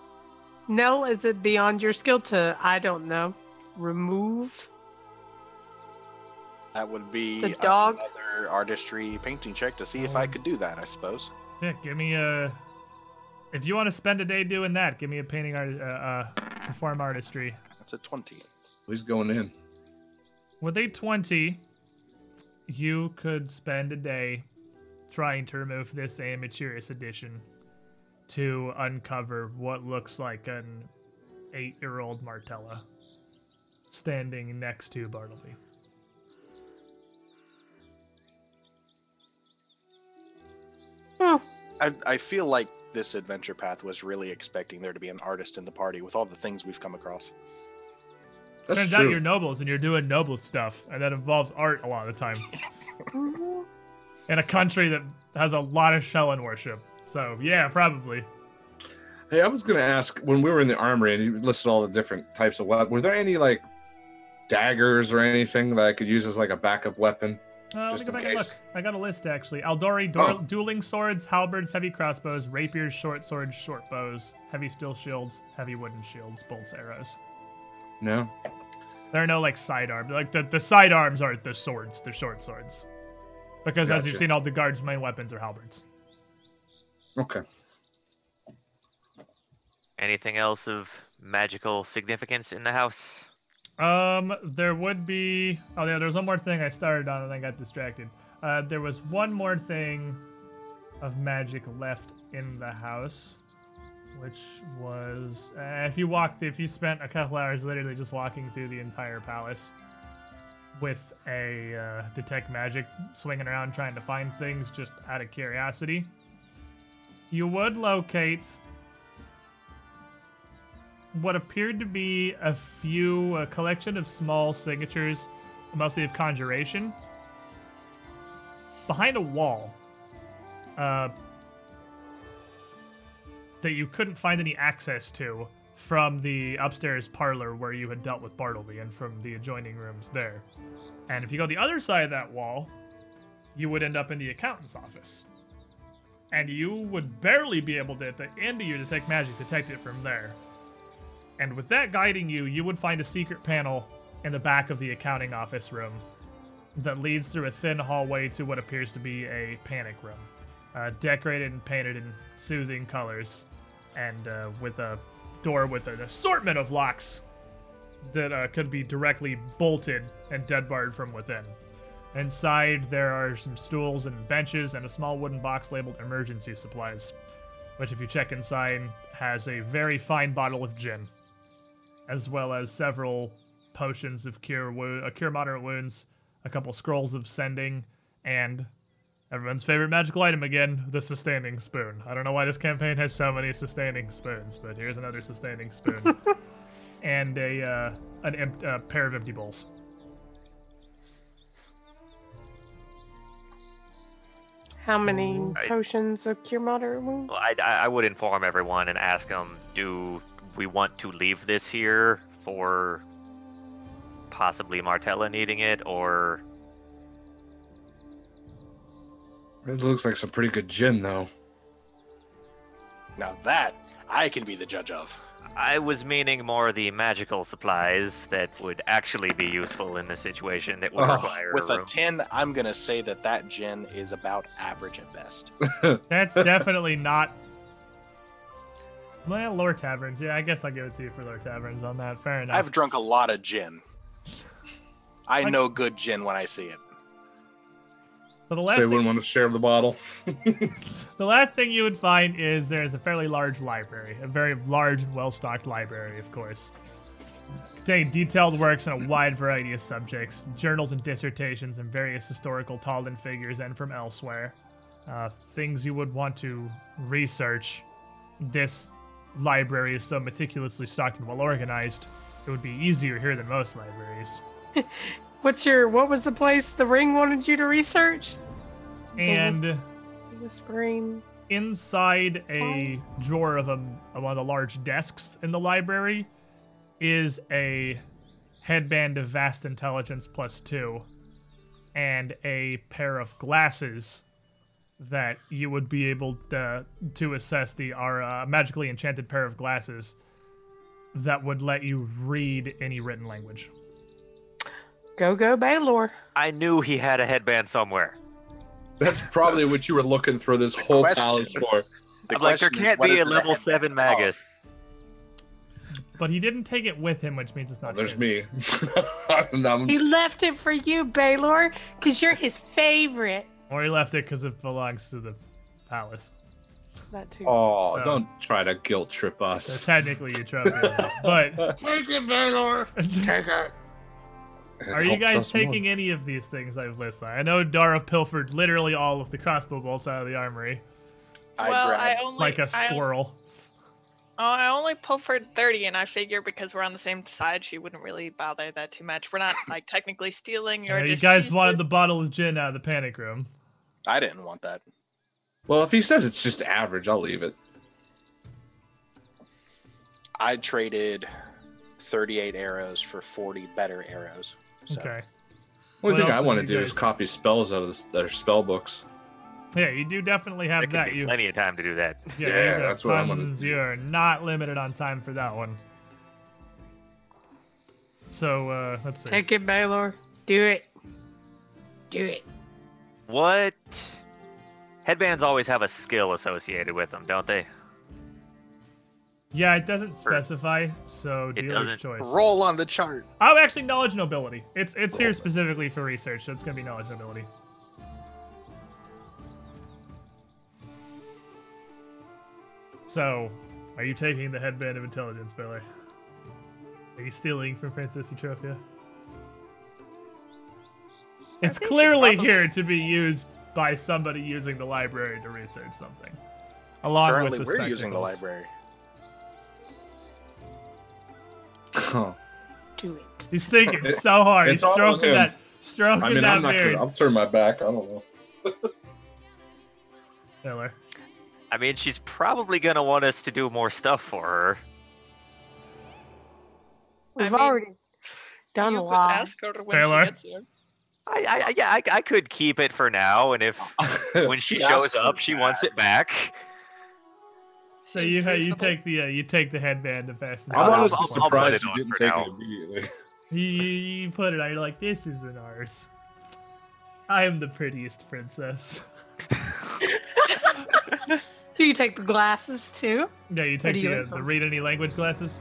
Nell, is it beyond your skill to, I don't know, remove? That would be The dog? another artistry painting check to see if I Um, could do that. I suppose. Yeah, give me a If you want to spend a day doing that, give me a painting art, uh, uh, perform artistry. That's a 20. He's going in. With a 20, you could spend a day trying to remove this amateurish edition to uncover what looks like an eight year old Martella standing next to Bartleby. Hmm. I, I feel like this adventure path was really expecting there to be an artist in the party with all the things we've come across. That's Turns true. out you're nobles and you're doing noble stuff, and that involves art a lot of the time. In a country that has a lot of Shelyn worship. So, yeah, probably. Hey, I was gonna ask when we were in the armory and you listed all the different types of weapons. Were there any like daggers or anything that I could use as like a backup weapon? Uh, let me Just go in back and case. look. I got a list actually. Aldori, door, Oh. dueling swords, halberds, heavy crossbows, rapiers, short swords, short bows, heavy steel shields, heavy wooden shields, bolts, arrows. No. There are no like sidearms. Like the, the sidearms are the swords, the short swords. Because as you've seen, all the guards' main weapons are halberds. Okay. Anything else of magical significance in the house? Um, there would be. Oh, yeah, there was one more thing I started on and then got distracted. Uh, there was one more thing of magic left in the house, which was uh, if you walked, if you spent a couple hours literally just walking through the entire palace with a uh, detect magic, swinging around trying to find things just out of curiosity, you would locate what appeared to be a few a collection of small signatures, mostly of conjuration, behind a wall. Uh, that you couldn't find any access to from the upstairs parlor where you had dealt with Bartleby and from the adjoining rooms there. And if you go the other side of that wall, you would end up in the accountant's office. And you would barely be able to, at the end of your detect magic, detect it from there. And with that guiding you, you would find a secret panel in the back of the accounting office room that leads through a thin hallway to what appears to be a panic room, uh, decorated and painted in soothing colors, and uh, with a door with an assortment of locks that uh, could be directly bolted and deadbarred from within. Inside, there are some stools and benches and a small wooden box labeled emergency supplies, which, if you check inside, has a very fine bottle of gin, as well as several potions of cure wo- uh, cure moderate wounds, a couple scrolls of sending, and everyone's favorite magical item again, the sustaining spoon. I don't know why this campaign has so many sustaining spoons, but here's another sustaining spoon, <laughs> and a uh, an emp- uh, pair of empty bowls. How many I- potions of cure moderate wounds? I, I I would inform everyone and ask them, do we want to leave this here for possibly Martella needing it, or It looks like some pretty good gin though. Now that I can be the judge of. I was meaning more the magical supplies that would actually be useful in this situation that would Oh, require With a a 10, I'm going to say that that gin is about average at best. <laughs> That's definitely not. Well, lore taverns. Yeah, I guess I'll give it to you for lore taverns on that. Fair enough. I've drunk a lot of gin. I I- know good gin when I see it. so the So last you wouldn't want to share the bottle. <laughs> the last thing you would find is there's a fairly large library, a very large, well-stocked library, of course. Contain detailed works on a wide variety of subjects, journals and dissertations, and various historical Taldan figures and from elsewhere. Uh, things you would want to research. This library is so meticulously stocked and well organized. It would be easier here than most libraries. <laughs> What's your what was the place the ring wanted you to research? And Whispering. inside a drawer of, a, of one of the large desks in the library is a headband of vast intelligence plus two and a pair of glasses that you would be able to, to assess the our uh, magically enchanted pair of glasses that would let you read any written language. Go go Baylor. I knew he had a headband somewhere. That's probably what you were looking through this whole question. palace for. I'm like, there can't what be a level headband seven magus. But he didn't take it with him, which means it's not. there's his. me. <laughs> He left it for you, Baylor, because you're his favorite. Or he left it because it belongs to the palace. That too. oh, So- don't try to guilt trip So us. technically Eutropia now. But <laughs> Take it, Baylor. Take it. are you guys taking any of these things I've listed? I know Dara pilfered literally all of the crossbow bolts out of the armory, I well, I only like a squirrel. oh, I only pilfered thirty, and I figure because we're on the same side, she wouldn't really bother that too much. We're not like technically stealing or Uh, you guys wanted it. the bottle of gin out of the panic room. I didn't want that. Well, if he says it's just average, I'll leave it. I traded 38 arrows for 40 better arrows. So Okay. Only What thing I want to you do is copy spells out of their spell books. Yeah, you do definitely have could that. be You, plenty of time to do that. yeah, Yeah, you got that's what I'm gonna do. You are not limited on time for that one. So uh, let's see. Take it, Baylor. Do it. Do it. What? Headbands always have a skill associated with them, don't they? Yeah, it doesn't specify, so It dealer's choice. roll on the chart. Oh, actually, knowledge nobility. It's it's here specifically for research, so it's gonna be knowledge nobility. So, are you taking the headband of intelligence, Billy? Are you stealing from Princess Eutropia? <laughs> It's clearly here to be used by somebody using the library to research something. Along Currently, with the we're using the library. Huh. Do it. He's thinking so hard. It's He's stroking that, stroking I mean, that I'm not beard. gonna. I'll turn my back. I don't know. <laughs> Taylor. I mean, she's probably gonna want us to do more stuff for her. We've mean, already done a lot. ask her when Taylor? she gets here. I, I, I yeah, I, I could keep it for now, and if <laughs> when she shows asked up, she that. wants it back. So you ha- you take the uh, you take the headband of Fast and I'm I'll- honestly I'll- I'll put surprised it you on didn't for take now. it immediately. <laughs> You, you put it on. You're like, this isn't ours. I am the prettiest princess. <laughs> Do you take the glasses too? Yeah, you take do you the, look uh, the read any language glasses.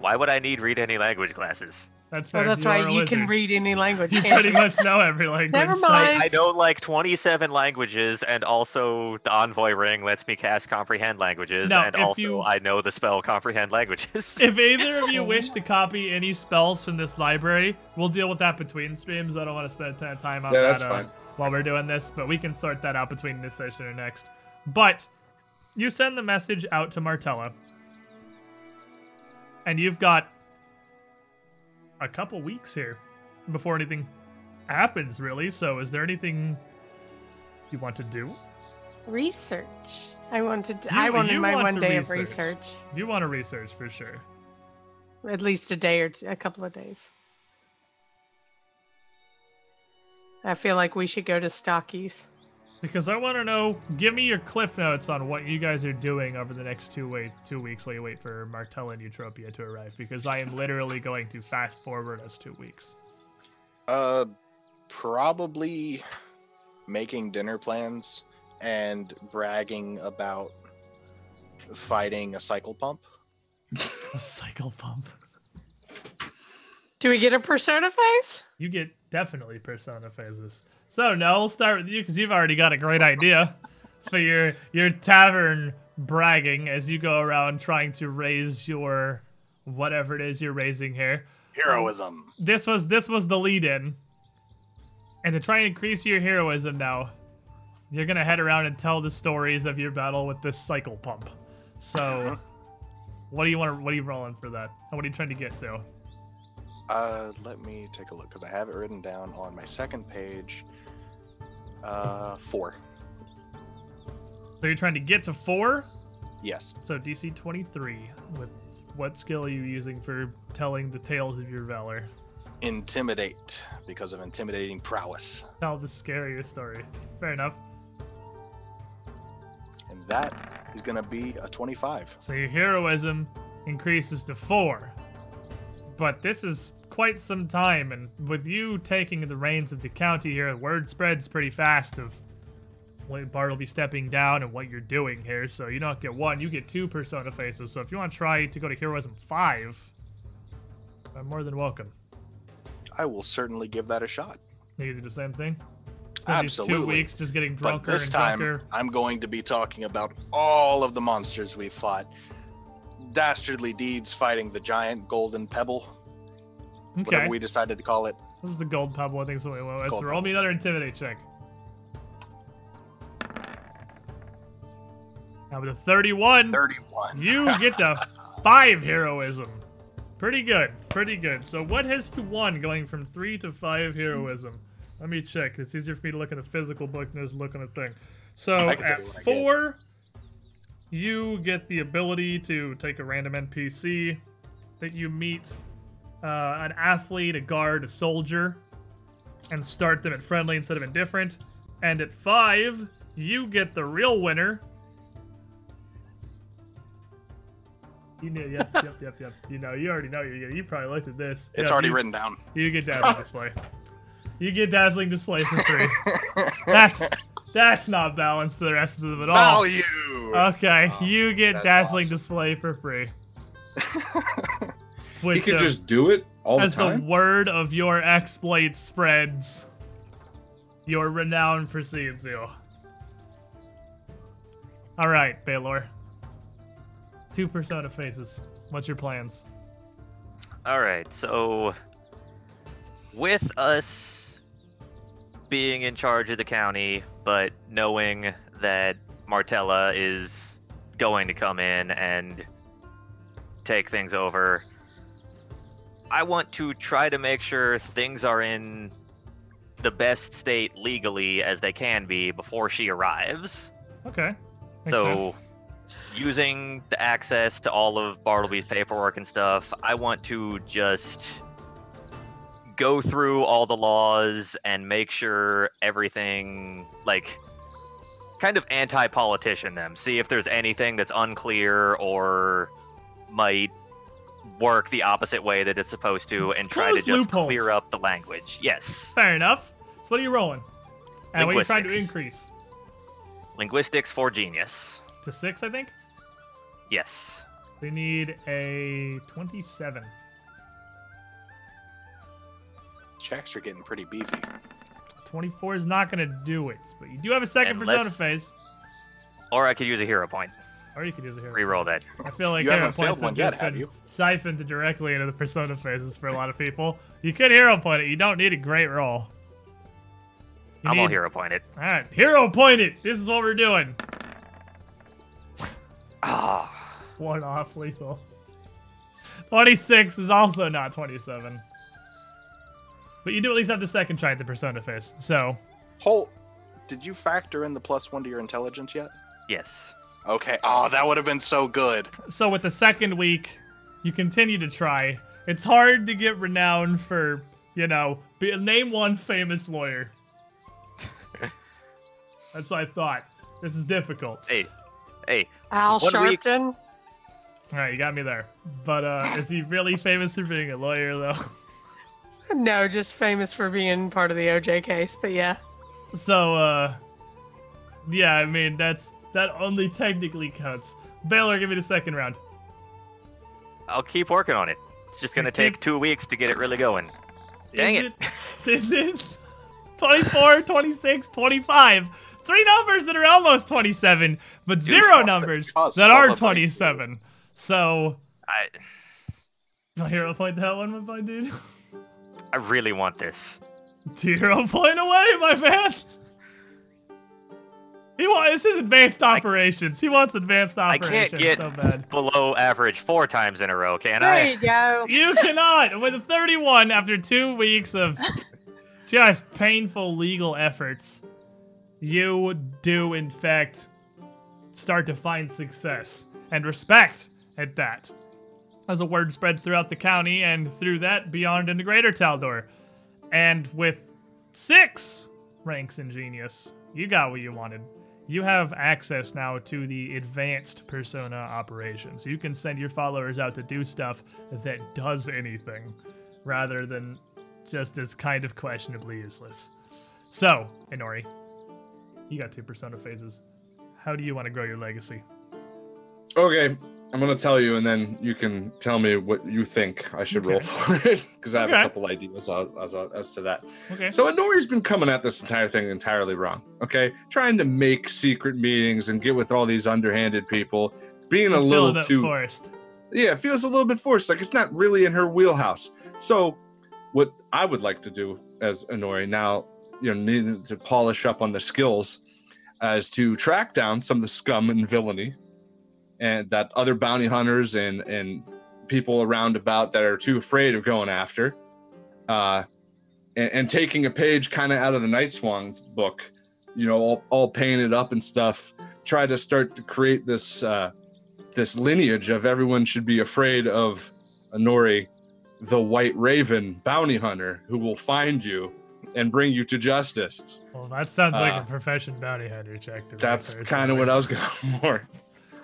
Why would I need read any language classes? That's Well, fair. that's you right. You can read any language. You can't pretty you? much know every language. Never so- mind. I know like 27 languages, and also the Envoy Ring lets me cast Comprehend languages, Now, and if also you- I know the spell Comprehend languages. If either of you <laughs> wish to copy any spells from this library, we'll deal with that between streams. I don't want to spend a ton of time on Yeah, that that's uh, while we're doing this, but we can sort that out between this session and next. But you send the message out to Martella, and you've got a couple weeks here before anything happens, really. So, is there anything you want to do? Research. I wanted. To, You- I wanted my want one day of research. research. You want to research for sure. At least a day or two, a couple of days. I feel like we should go to Stachys. Because I want to know, give me your cliff notes on what you guys are doing over the next two wait two weeks while you wait for Martella and Eutropia to arrive. Because I am literally going to fast forward us two weeks. Uh, probably making dinner plans and bragging about fighting a psychopomp. <laughs> A psychopomp. Do we get a persona face? You get definitely persona phases. So no, we'll start with you because you've already got a great idea for your your tavern bragging as you go around trying to raise your whatever it is you're raising here. Heroism. this was this was the lead in. And to try and increase your heroism now, you're gonna head around and tell the stories of your battle with this psychopomp. So uh-huh. what do you want what are you rolling for that? And what are you trying to get to? Uh, let me take a look because I have it written down on my second page. Uh, four. So you're trying to get to four? Yes. So DC twenty three. With what skill are you using for telling the tales of your valor? Intimidate because of intimidating prowess, Tell the scarier story. Fair enough. and that is gonna be a twenty-five. So your heroism increases to four. But this is quite some time, and with you taking the reins of the county here, word spreads pretty fast of what Bartleby stepping down and what you're doing here. So you don't get one, you get two persona faces. So if you want to try to go to heroism five, I'm more than welcome. I will certainly give that a shot. You do the same thing. These two Absolutely. weeks just getting drunker. But this time, drunker. I'm going to be talking about all of the monsters we've fought. Dastardly deeds fighting the giant golden pebble, Okay. whatever we decided to call it. This is the gold pebble. I think so. Let's Gold roll me another intimidate check. Now with a 31, 31. you <laughs> get to five heroism. Pretty good. Pretty good. So what has he won going from three to five heroism? Let me check. It's easier for me to look in a physical book than to look on a thing. So I can tell at four, you get the ability to take a random NPC that you meet, uh, an athlete, a guard, a soldier, and start them at friendly instead of indifferent. And at five, you get the real winner. You knew, yep, yep, yep, yep. You know, you already know. You you probably looked at this. It's Yep, already you, written down. You get dazzling <laughs> display. You get dazzling display for free. that's that's not balanced to the rest of them at all. Value. Okay, Oh, you get dazzling awesome. display for free. <laughs> He With could the- just do it all the time. as the word of your exploit spreads, your renown precedes you. All right, Baylor. Two persona faces. What's your plans? All right, so with us being in charge of the county, but knowing that Martella is going to come in and take things over, I want to try to make sure things are in the best state legally as they can be before she arrives. Okay. Makes so, sense. using the access to all of Bartleby's paperwork and stuff, I want to just go through all the laws and make sure everything, like, kind of anti politician them. See if there's anything that's unclear or might work the opposite way that it's supposed to and try to just loopholes. clear up the language. Yes. Fair enough. So what are you rolling? And what are you trying to increase? Linguistics for genius. To six, I think? Yes. We need a 27. Checks are getting pretty beefy. 24 is not going to do it, but you do have a second persona phase. Or I could use a hero point. Or you could use a hero. Reroll that. I feel like You hero haven't points have one yet, just have been siphoned directly into the persona phases for a lot of people. You could hero point it. You don't need a great roll. You I'm all need- hero pointed. All right, hero point it. This is what we're doing. Ah. One off lethal. 26 is also not 27. But you do at least have the second try at the persona phase. So, Holt, did you factor in the plus one to your intelligence yet? yes. Okay. Oh, that would have been so good. so with the second week, you continue to try. It's hard to get renowned for, you know, be, name one famous lawyer. <laughs> That's what I thought. This is difficult. Hey, hey. Al One week- Sharpton. All right, you got me there. But uh, is he really famous for being a lawyer, though? <laughs> No, just famous for being part of the OJ case, but yeah. So, uh, yeah, I mean, that's that only technically counts. Baylor, give me the second round. I'll keep working on it. It's just gonna take two weeks to get it really going. Dang is it. <laughs> This is 24, 26, 25. Three numbers that are almost 27, but zero fuck, numbers that are 27. So, I I hero point that one, my boy, dude? I really want this. <laughs> Zero point away, my man. He wants this is advanced operations. He wants advanced operations. I can't operations get so bad. below average four times in a row, can There I? you go. You cannot. With a 31 after two weeks of just painful legal efforts, you do, in fact, start to find success and respect at that. As the word spreads throughout the county and through that beyond into Greater Taldor. And with six ranks in Genius, you got what you wanted. You have access now to the advanced persona operations. You can send your followers out to do stuff that does anything rather than just is kind of questionably useless. So, Inori, You got two persona phases. How do you want to grow your legacy? Okay, I'm gonna tell you, and then you can tell me what you think I should roll for it, because I have Okay. a couple ideas as, as, as to that. Okay. So Inori's been coming at this entire thing entirely wrong. Okay, trying to make secret meetings and get with all these underhanded people, being a little bit too forced. yeah, it feels a little bit forced. Like it's not really in her wheelhouse. So, what I would like to do as Inori now, you know, needing to polish up on the skills, as to track down some of the scum and villainy, and that other bounty hunters and and people around about that are too afraid of going after, uh, and, and taking a page kind of out of the Night Swans book, you know, all, all painted up and stuff. Try to start to create this. Uh, this lineage of everyone should be afraid of Inori, the White Raven bounty hunter, who will find you and bring you to justice. Well, that sounds like Uh, a profession bounty hunter check That's kind of what I was <laughs> going for.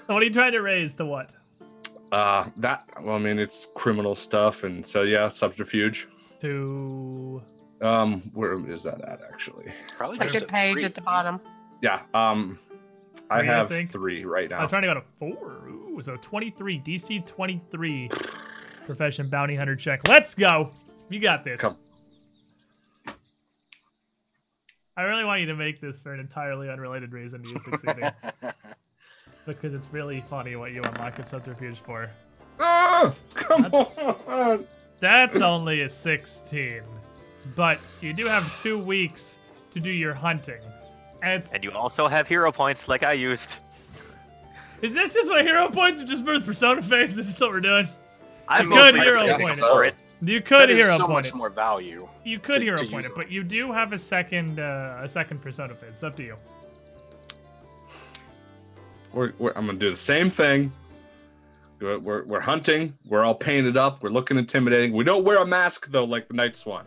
So what are you trying to raise to what? Uh, that well, I mean, it's criminal stuff, and so yeah, subterfuge. To Um, where is that at actually? Probably Second just a page three. at the bottom. Yeah. Um, I Three, I have think. three right now. I'm trying to go to four. Ooh, so 23, DC 23, profession bounty hunter check. Let's go. You got this. Come. I really want you to make this for an entirely unrelated reason to you succeeding. <laughs> because it's really funny what you unlock at subterfuge for. Ah, come That's- on. That's only a 16. But you do have two weeks to do your hunting. And And you also have hero points like I used. is this just my hero points or just for the persona face? This is what we're doing? I'm could mostly hero point it. for it. You could That is hero so point much it. more value. You could to- hero to point use it, but you do have a second uh, a second persona phase. It's up to you. We're, we're, I'm gonna do the same thing. We're, we're, hunting. We're all painted up. We're looking intimidating. We don't wear a mask though, like the Night Swan.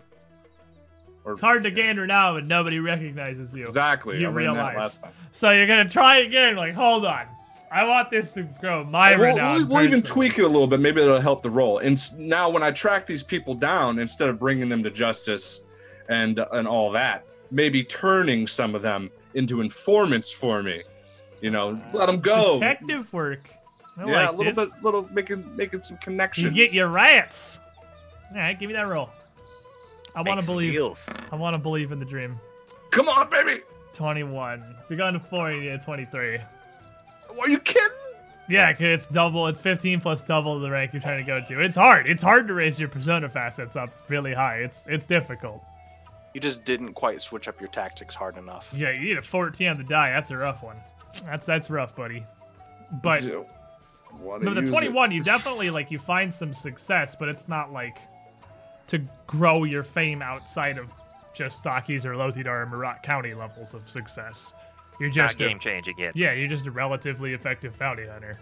Or, It's hard to gander now when nobody recognizes you. exactly. You I realize. So you're gonna try again. Like, hold on. I want this to grow my we'll, renown. we'll, we'll even tweak it a little bit. Maybe it'll help the roll. And now, when I track these people down, instead of bringing them to justice and and all that, maybe turning some of them into informants for me. You know, let them go. Detective work. I yeah, like a little this. bit, little making making some connections. You get your rats. All right, give me that roll. I want to believe. deals. I want to believe in the dream. Come on, baby. 21. If you're going to four, you get 23. Are you kidding? Yeah, 'cause it's double. It's 15 plus double the rank you're trying to go to. It's hard. It's hard to raise your persona facets up really high. It's it's difficult. You just didn't quite switch up your tactics hard enough. Yeah, you need a 14 on the die. That's a rough one. That's that's rough, buddy. But So, the 21, it. you <laughs> definitely like you find some success, but it's not like to grow your fame outside of just Stachys or Lothidar or Meratt County levels of success. You're Not just a, game changing yet. yeah, you're just a relatively effective bounty hunter.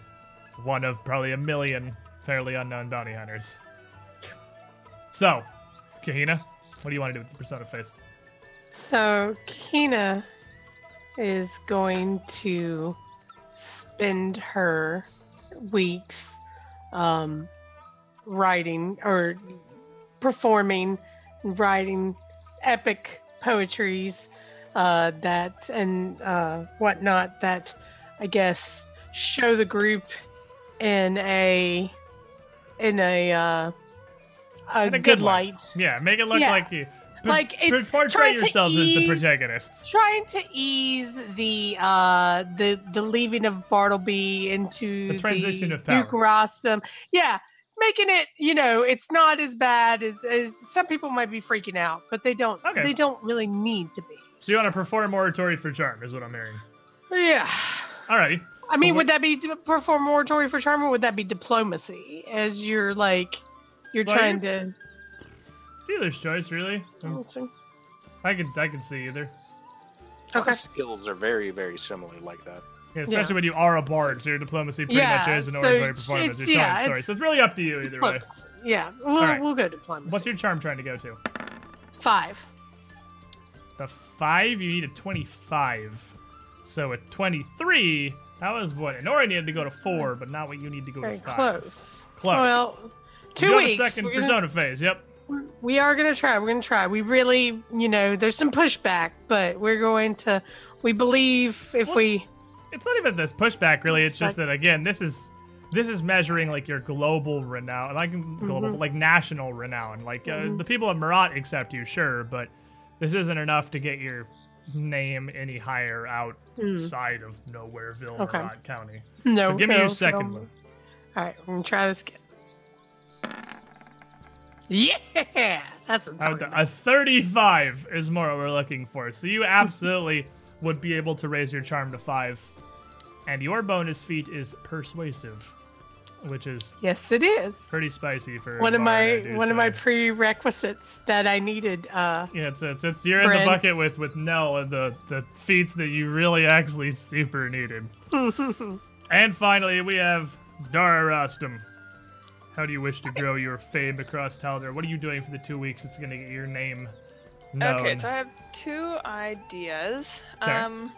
One of probably a million fairly unknown bounty hunters. So, Kahina, what do you want to do with the persona face? So Kina is going to spend her weeks um, writing or performing, writing epic poetries uh, that and uh, whatnot that I guess show the group in a in a uh, a, a good, good light. light. Yeah, make it look Yeah. like you. Like, it's portray trying to yourselves as the ease- protagonists. trying to ease the uh the the leaving of Bartleby into The transition of Duke. Rostam. Yeah, making it you know it's not as bad as as some people might be freaking out, but they don't Okay. they don't really need to be. So you want to perform oratory for charm, is what I'm hearing. Yeah. Alrighty. I mean, what- would that be perform moratory for charm, or would that be diplomacy? As you're like, you're Well, trying to. Dealer's choice, really. I could I could see either. Okay. The skills are very, very similar like that. Yeah, especially when you are a bard, so your diplomacy pretty Yeah, much is an so oratory performance. it's- You're yeah, story. it's So it's really up to you either way. Yeah, we'll Alright. we'll go diplomacy. What's your charm trying to go to? five? The five, you need a 25. So a 23, that was what Nora needed to go to four, but not what you need to go Very to five. close. Close. Well, two you go weeks. to second We're gonna- persona phase. Yep. We are gonna try. We're gonna try. We really, you know, there's some pushback, but we're going to We believe if Well, we. It's not even this pushback, really. It's just that again, this is this is measuring like your global renown, like global, Mhm. like national renown. Like uh, Mhm. the people of Meratt accept you, sure, but this isn't enough to get your name any higher outside of Nowhereville. Okay. Meratt County. No. So give me your second no. one. All right, we're gonna try this again. Yeah, that's a. A 35 is more what we're looking for. So you absolutely <laughs> would be able to raise your charm to five, and your bonus feat is persuasive, which is Yes, it is. pretty spicy for One of my one of my prerequisites that I needed. Uh, Yeah, it's, it's, it's you're in the bucket with with Nell and the the feats that you really actually super needed. <laughs> and finally, we have Dara Rostam. How do you wish to grow your fame across Taldor? What are you doing for the two weeks it's gonna get your name known? Okay, so I have two ideas. Okay. Um,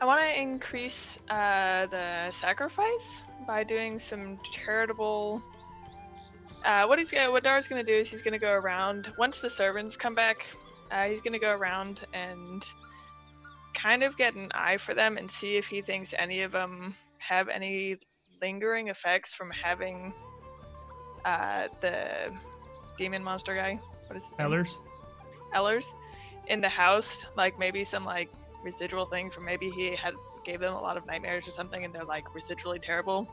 I want to increase uh, the sacrifice by doing some charitable. Uh, what he's gonna, what Dar's gonna do is he's gonna go around once the servants come back. Uh, he's gonna go around and kind of get an eye for them and see if he thinks any of them have any lingering effects from having uh, the demon monster guy. What is his name? Ellers? Ellers in the house, like maybe some like residual thing from maybe he had gave them a lot of nightmares or something, and they're like residually terrible.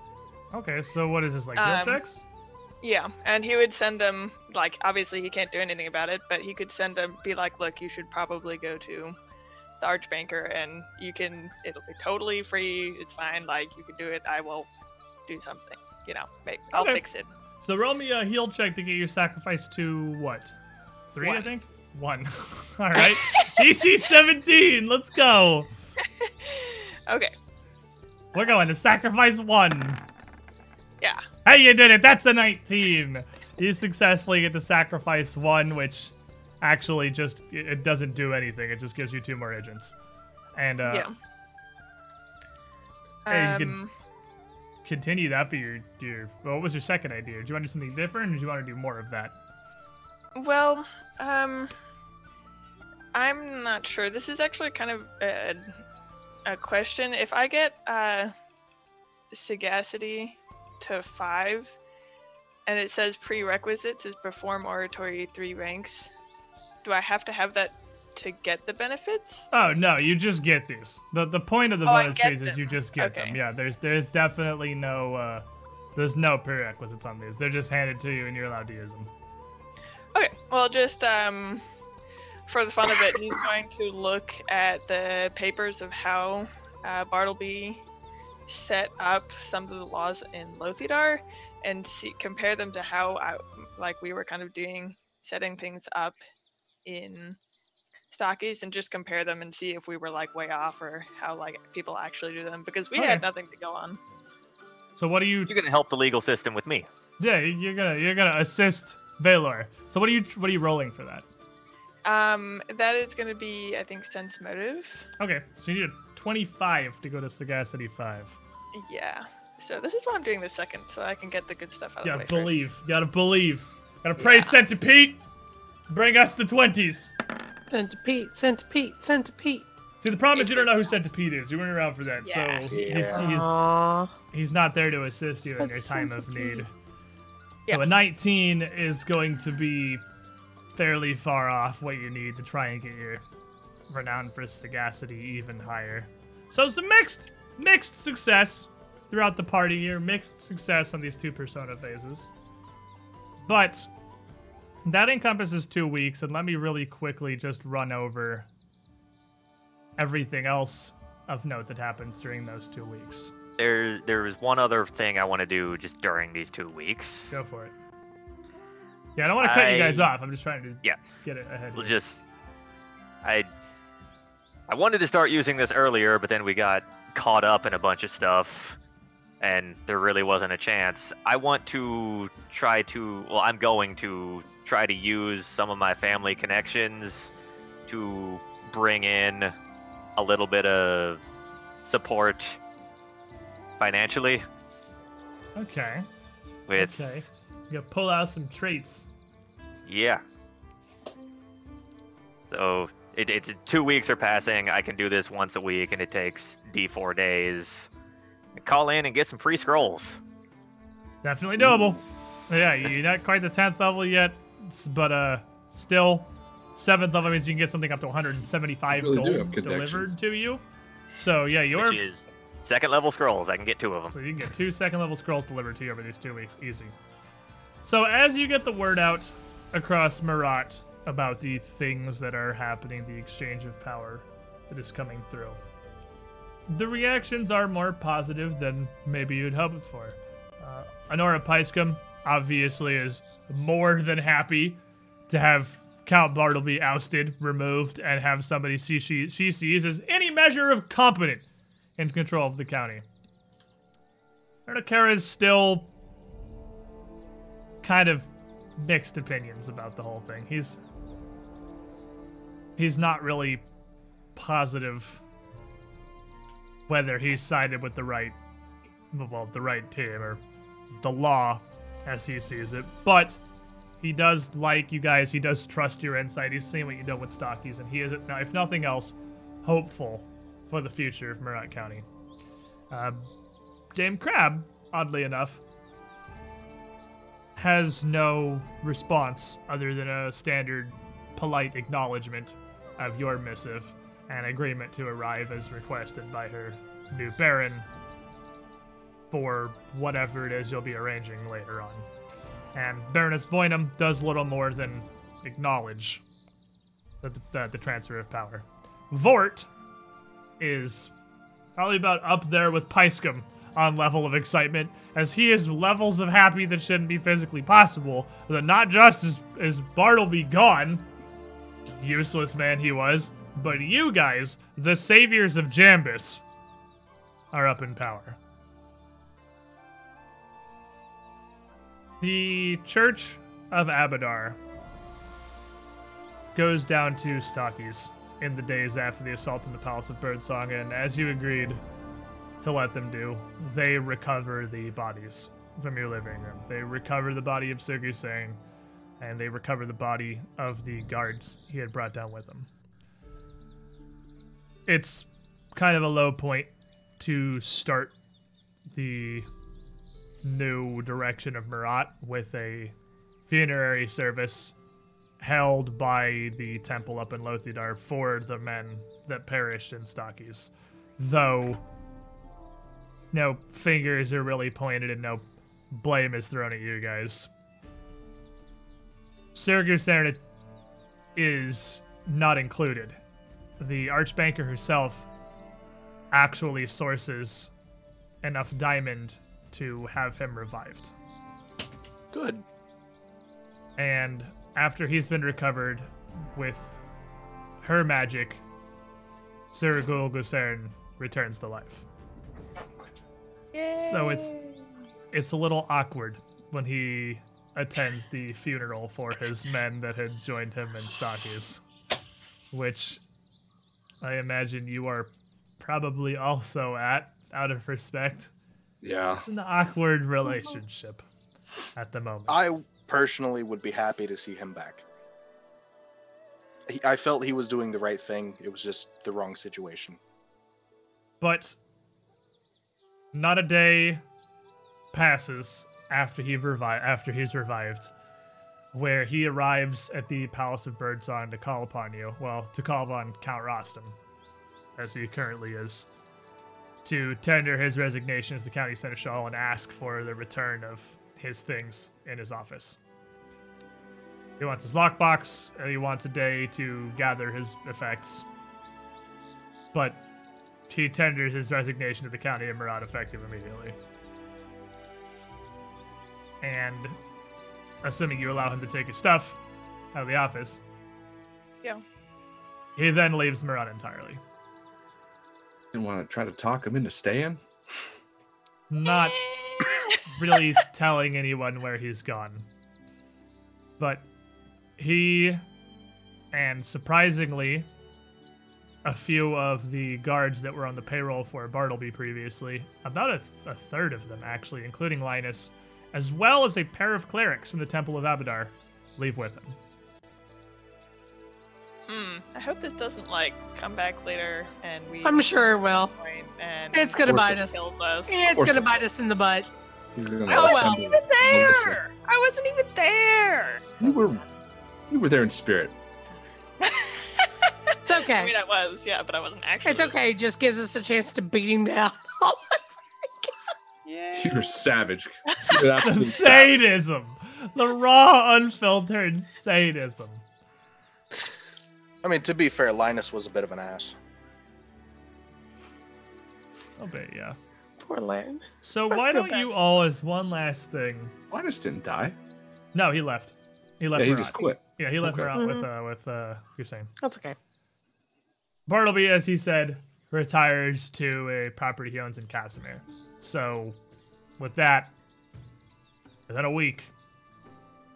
Okay, so what is this like? Um, checks? Yeah, and he would send them like obviously he can't do anything about it, but he could send them be like, look, you should probably go to the archbanker, and you can it'll be totally free. It's fine. Like you can do it. I will do something. You know, make, I'll Okay. fix it. So roll me a heal check to get your sacrifice to what? Three, I think. One. <laughs> All right. DC 17. Let's go. <laughs> Okay. We're going to sacrifice one. Yeah. Hey, you did it. That's a 19. You successfully get to sacrifice one, which actually just it doesn't do anything. It just gives you two more agents. And uh, yeah. hey, you can- Um, continue that. for your well, what was your second idea? Do you want to do something different, or do you want to do more of that? Well, um, I'm not sure. This is actually kind of a, a question. If I get uh, sagacity to five, and it says prerequisites is perform oratory three ranks, do I have to have that to get the benefits? Oh no, you just get these. the The point of the Oh, bonus phase is you just get them. Yeah, there's there's definitely no uh, there's no prerequisites on these. They're just handed to you, and you're allowed to use them. Okay, well, just um, for the fun of it, he's going to look at the papers of how uh, Bartleby set up some of the laws in Lothidar and see compare them to how I, like we were kind of doing setting things up in Stachys and just compare them and see if we were like way off or how like people actually do them because we Okay. had nothing to go on. So what do you? You're gonna help the legal system with me. Yeah, you're gonna you're gonna assist Valor. So what are you what are you rolling for that? Um, that is going to be I think sense motive. Okay, so you need a 25 to go to Sagacity 5. Yeah. So this is why I'm doing this second, so I can get the good stuff out You of the gotta way believe. You gotta believe. Gotta pray Yeah. Centipede. Bring us the 20s. Centipede, centipede, centipede. See, the problem is you don't know who Centipede is. You weren't around for that, Yeah. so he's, Yeah. he's Aww. he's not there to assist you in But your time of need. Yeah. So a 19 is going to be fairly far off what you need to try and get your renown for sagacity even higher. So some mixed mixed success throughout the party here, mixed success on these two persona phases. But that encompasses two weeks, and let me really quickly just run over everything else of note that happens during those two weeks. There, there was one other thing I want to do just during these two weeks. Go for it. Yeah, I don't want to cut you guys off. I'm just trying to Yeah. get it ahead. We'll here. just, I, I wanted to start using this earlier, but then we got caught up in a bunch of stuff, and there really wasn't a chance. I want to try to, well, I'm going to try to use some of my family connections to bring in a little bit of support financially Okay. with Okay. You gotta pull out some traits. Yeah. So It, it's two weeks are passing. I can do this once a week, and it takes D4 days. Call in and get some free scrolls. Definitely doable. Yeah, you're not quite the 10th level yet, but uh, still, 7th level means you can get something up to 175 really gold delivered to you. So yeah, you're Which is second level scrolls. I can get two of them. So you can get two second level scrolls delivered to you over these two weeks, easy. So as you get the word out across Meratt about the things that are happening, the exchange of power that is coming through, the reactions are more positive than maybe you'd hoped for. Uh, Honora Peiscom obviously is more than happy to have Count Bartleby ousted, removed, and have somebody see she, she sees as any measure of competent in control of the county. Ernakara is still kind of mixed opinions about the whole thing. He's he's not really positive whether he sided with the right well, the right team or the law as he sees it. But he does like you guys, he does trust your insight. He's seen what you've done with Stachys, and he is, if nothing else, hopeful for the future of Meratt County. Uh, Dame Crab, oddly enough, has no response other than a standard polite acknowledgement of your missive and agreement to arrive as requested by her new baron for whatever it is you'll be arranging later on. And Baroness Voynam does little more than acknowledge the, the, the transfer of power. Vort is probably about up there with Peiscom on level of excitement, as he is levels of happy that shouldn't be physically possible. That not just is, is Bartleby gone, useless man he was, but you guys, the saviors of Jambus, are up in power. The Church of Abadar goes down to Stachys in the days after the assault on the Palace of Birdsong, and as you agreed to let them do, they recover the bodies from your living room. They recover the body of Sergei Sang, and they recover the body of the guards he had brought down with him. It's kind of a low point to start the new direction of Meratt with a funerary service held by the temple up in Lothidar for the men that perished in Stachys. Though no fingers are really pointed and no blame is thrown at you guys. Sarnit is not included. The Archbanker herself actually sources enough diamond to have him revived. Good. And after he's been recovered with her magic, Sir Gusairne returns to life. So it's it's a little awkward when he attends the funeral for his men that had joined him in Stachys, which I imagine you are probably also at out of respect. Yeah. An awkward relationship at the moment. I personally would be happy to see him back. He, I felt he was doing the right thing. It was just the wrong situation. But not a day passes after he revi- after he's revived, where he arrives at the Palace of Birdsong to call upon you. Well, to call upon Count Rostam, as he currently is, to tender his resignation as the county seneschal and ask for the return of his things in his office. He wants his lockbox. and He wants a day to gather his effects. But he tenders his resignation to the county of Meratt effective immediately. And assuming you allow him to take his stuff out of the office, Yeah. he then leaves Meratt entirely. Didn't want to try to talk him into staying. Not <laughs> really telling anyone where he's gone. But he, and surprisingly, a few of the guards that were on the payroll for Bartleby previously, about a, a third of them actually, including Linus, as well as a pair of clerics from the Temple of Abadar, leave with him. Hmm. I hope this doesn't like come back later and we. I'm sure it will. point And It's gonna bite us. kills us. It's gonna it bite us in the butt. He's I Oh, wasn't assemble even there. I wasn't even there. You were, you were there in spirit. <laughs> It's okay. I mean, I was, yeah, but I wasn't actually. It's okay. It just gives us a chance to beat him down. <laughs> Yeah. You're savage. <laughs> You're The absolute savage. sadism. The raw, unfiltered sadism. I mean, to be fair, Linus was a bit of an ass. A bit, yeah. Poor Lane. So I why don't you all, as one last thing? Linus didn't die. No, he left. He left. Yeah, he Meratt. just quit. Yeah, he left Okay. Meratt with uh, with uh, Hussein. That's okay. Bartleby, as he said, retires to a property he owns in Cassomir. So, with that, within a week,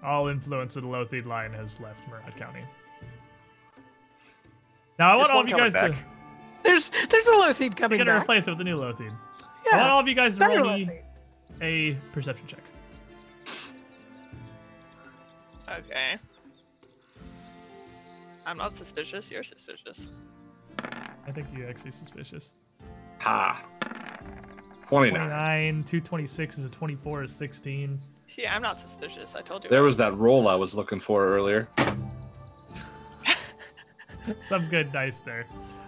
all influence of the Lotheed line has left Meratt County. Now, I want all of you coming guys to. There's there's a Lotheed I'm coming gonna back. replace it with the new Lotheed. I want all of you guys to better roll me a perception check. Okay. I'm not suspicious. You're suspicious. I think you're actually suspicious. Ha. 29. 29, 226 is a 24 is 16. See, I'm not suspicious. I told you. There was that roll I was looking for earlier. <laughs> Some good dice there.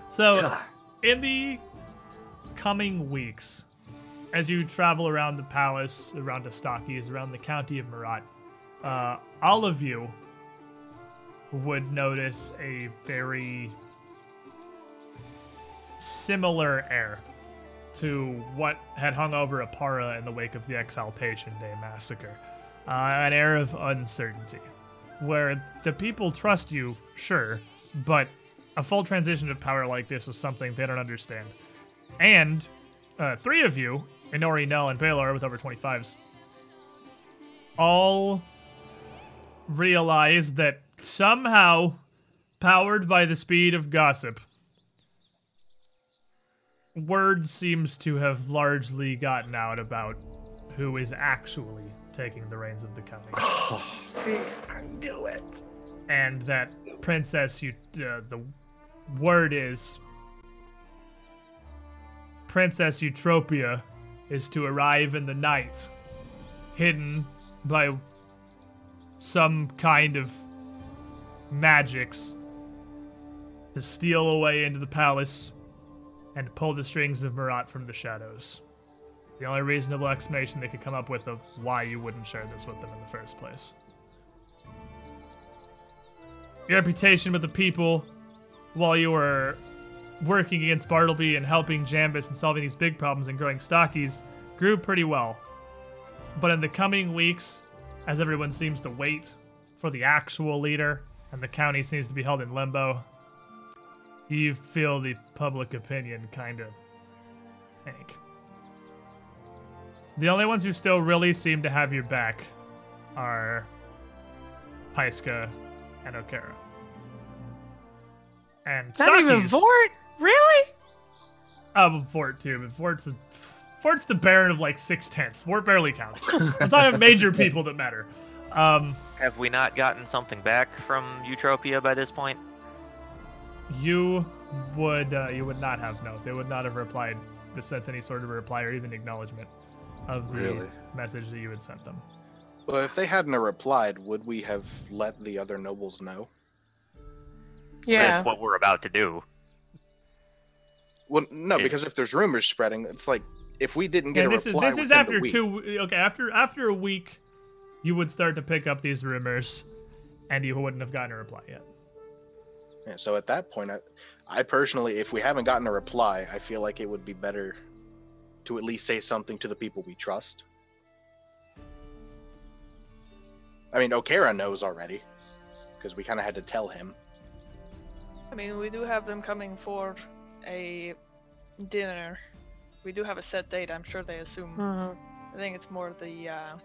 So, God. in the coming weeks, as you travel around the palace, around Astakis, around the county of Meratt, uh, all of you would notice a very similar air to what had hung over Oppara in the wake of the Exaltation Day massacre. Uh, an air of uncertainty, where the people trust you, sure, but a full transition of power like this is something they don't understand. And uh, three of you, Inori, Nell, and Baylor with over 25s, all realize that somehow, powered by the speed of gossip, word seems to have largely gotten out about who is actually taking the reins of the county <sighs> See, I knew it. And that princess you uh, the word is princess eutropia is to arrive in the night hidden by some kind of magics to steal away into the palace and pull the strings of Meratt from the shadows. The only reasonable explanation they could come up with of why you wouldn't share this with them in the first place. Your reputation with the people while you were working against Bartleby and helping Jambus and solving these big problems and growing Stachys grew pretty well. But in the coming weeks, as everyone seems to wait for the actual leader and the county seems to be held in limbo, you feel the public opinion kind of tank. The only ones who still really seem to have your back are Pyska and Okara. And Not even Stachys- Vort? Really? Oh, Fort too, but Fort's a, Fort's the Baron of like six tenths. Fort barely counts. <laughs> I'm talking about major people that matter. Um, Have we not gotten something back from Eutropia by this point? you would uh, you would not have no. They would not have replied, sent any sort of reply or even acknowledgement of the Really? message that you had sent them. Well, if they hadn't replied, would we have let the other nobles know? Yeah. That's what we're about to do. Well, no, If- because if there's rumors spreading, it's like if we didn't get And a this is reply this is within the after week- two. Okay, after after a week, you would start to pick up these rumors, and you wouldn't have gotten a reply yet. Yeah, so at that point, I, I personally, if we haven't gotten a reply, I feel like it would be better to at least say something to the people we trust. I mean, Okara knows already because we kind of had to tell him. I mean, we do have them coming for a dinner. We do have a set date. I'm sure they assume. Mhm. I think it's more the uh,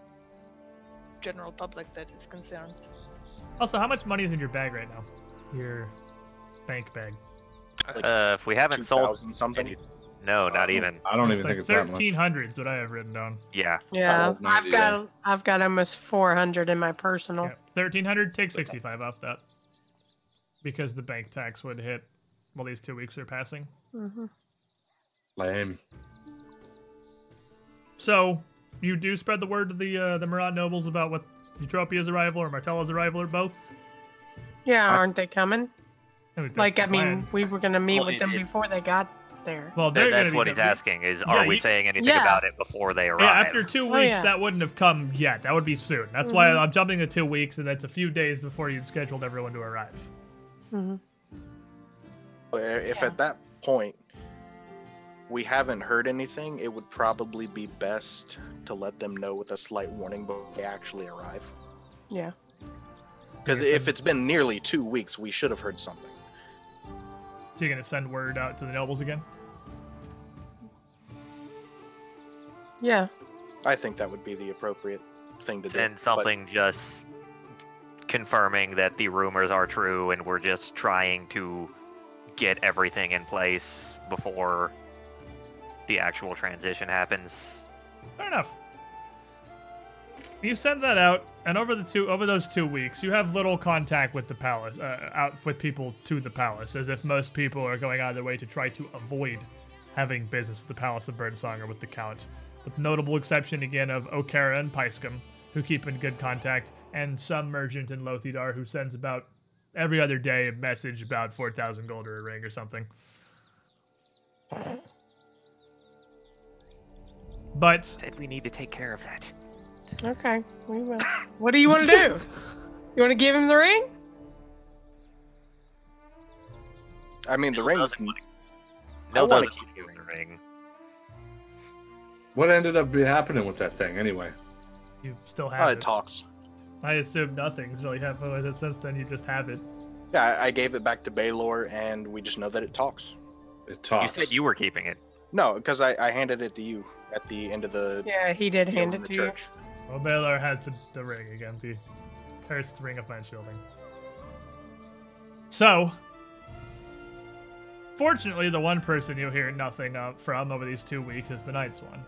general public that is concerned. Also, how much money is in your bag right now? Your bank bag. Like Uh, if we haven't sold, thousand something. Any- no, not even. I don't even like think it's that much. thirteen hundred is what I have written down. Yeah, Yeah. Oh, I've 90, got I've got almost 400 in my personal. Yeah, thirteen hundred. Take sixty-five off that. because the bank tax would hit while these two weeks are passing. Mm-hmm. Lame. So you do spread the word to the uh, the Meratt nobles about what Eutropia's arrival or Martella's arrival or both. Yeah, aren't they coming? I mean, Like, I mean, plan. we were gonna meet Well, with them it- before they got there. well, Th- they're gonna that's what he's coming- asking: is Yeah, are we you- saying anything Yeah. about it before they arrive? Yeah, after two weeks, yeah. that wouldn't have come yet. That would be soon. That's why I'm jumping to two weeks, and that's a few days before you'd scheduled everyone to arrive. hmm If Yeah. at that point we haven't heard anything, it would probably be best to let them know with a slight warning before they actually arrive. Yeah. Because if it's been nearly two weeks, we should have heard something. So you're gonna send word out to the nobles again? Yeah. I think that would be the appropriate thing to do. and but- something just confirming that the rumors are true and we're just trying to get everything in place before the actual transition happens. Fair enough. You send that out, and over the two over those two weeks, you have little contact with the palace, uh, out with people to the palace, as if most people are going out of their way to try to avoid having business with the Palace of Birdsong or with the Count. With notable exception again of Okara and Pyscom, who keep in good contact, and some merchant in Lothidar who sends about every other day a message about 4,000 gold or a ring or something. But Said we need to take care of that. Okay. We will. What do you want to do? <laughs> You want to give him the ring? I mean, the Bill ring's. doesn't I No wanna doesn't keep keep the the ring. What ended up be happening with that thing anyway? you still Oh, have it it. talks. I assume nothing's really happened with it since then. You just have it. Yeah, I I gave it back to Baylor, and we just know that it talks. It talks. You talks. said you were keeping it. No, because I, I handed it to you at the end of the Yeah, he did deal hand in it the to you. church. Well, Baylor has the, the ring again, the cursed ring of mind shielding. So, fortunately, the one person you hear nothing from over these two weeks is the Night Swan,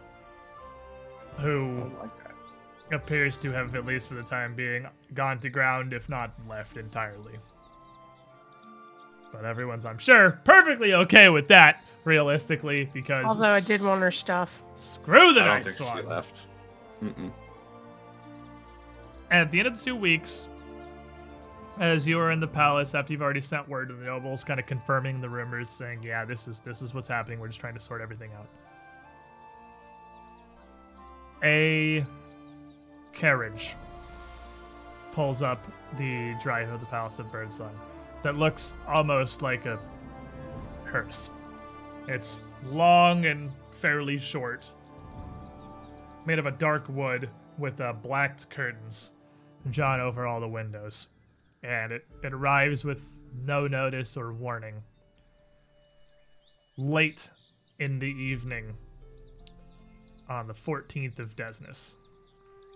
who like appears to have, at least for the time being, gone to ground, if not left entirely. But everyone's, I'm sure, perfectly okay with that, realistically, because Although I did want her stuff. screw the I don't Night think Swan. she left. Mm-mm. And at the end of the two weeks, as you are in the palace after you've already sent word to the nobles, kind of confirming the rumors, saying, "Yeah, this is this is what's happening. We're just trying to sort everything out." A carriage pulls up the drive of the Palace of Birdsong that looks almost like a hearse. It's long and fairly short, made of a dark wood with uh, blacked curtains drawn over all the windows. And it, it arrives with no notice or warning. Late in the evening on the 14th of Desnus,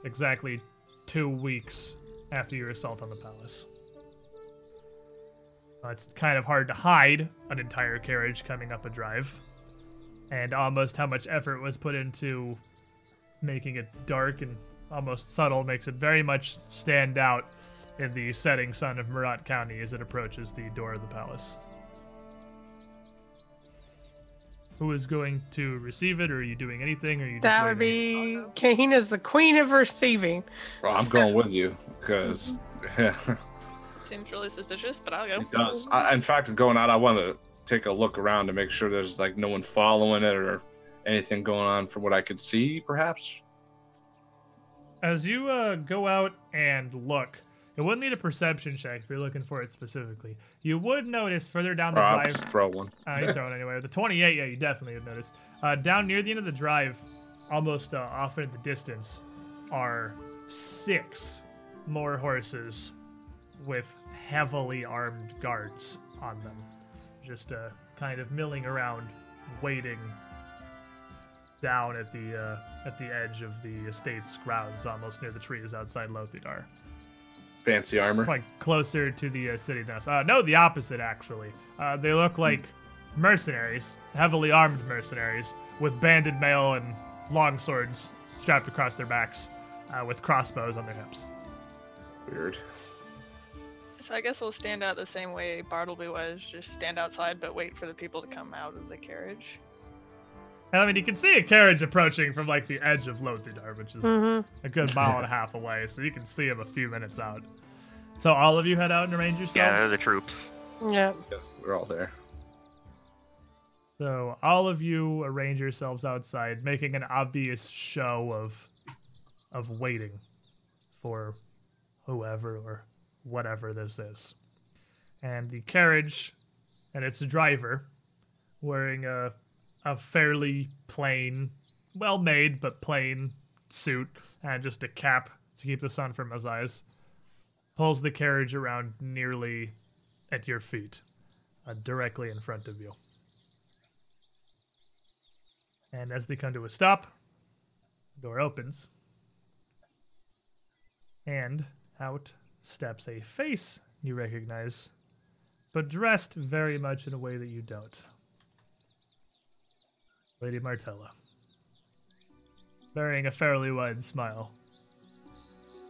exactly two weeks after your assault on the palace. Uh, it's kind of hard to hide an entire carriage coming up a drive, and almost how much effort was put into making it dark and almost subtle makes it very much stand out in the setting sun of Meratt County as it approaches the door of the palace. Who is going to receive it, or are you doing anything? Or are you just That would waiting? be Kahina's the queen of receiving. Well, I'm going with you because yeah, <laughs> <laughs> Seems really suspicious, but I'll go. it does. I, in fact, going out, I want to take a look around to make sure there's like no one following it or anything going on from what I could see, perhaps. As you uh, go out and look, it wouldn't need a perception check if you're looking for it specifically. You would notice further down the Or I'll drive. just throw one. Uh, you throw it anyway. The 28, yeah, you definitely would notice. Uh, down near the end of the drive, almost uh, off in the distance, are six more horses with heavily armed guards on them. Just uh, kind of milling around, waiting down at the uh, at the edge of the estate's grounds, almost near the trees outside Lothidar Fancy armor. like closer to the uh, city than us. Uh, no, the opposite actually. Uh, they look like mercenaries, heavily armed mercenaries, with banded mail and long swords strapped across their backs, uh, with crossbows on their hips. Weird. So I guess we'll stand out the same way Bartleby was, just stand outside but wait for the people to come out of the carriage. And I mean, you can see a carriage approaching from like the edge of Lothidar, which is Mm-hmm. a good mile and a half away, so you can see him a few minutes out. So all of you head out and arrange yourselves. Yeah, they're the troops. Yeah. We're all there. So all of you arrange yourselves outside, making an obvious show of of waiting for whoever or whatever this is. And the carriage and its driver wearing a a fairly plain, well made but plain suit and just a cap to keep the sun from his eyes pulls the carriage around nearly at your feet, uh, directly in front of you. And as they come to a stop, the door opens. And out steps a face you recognize, but dressed very much in a way that you don't. Lady Martella. Bearing a fairly wide smile.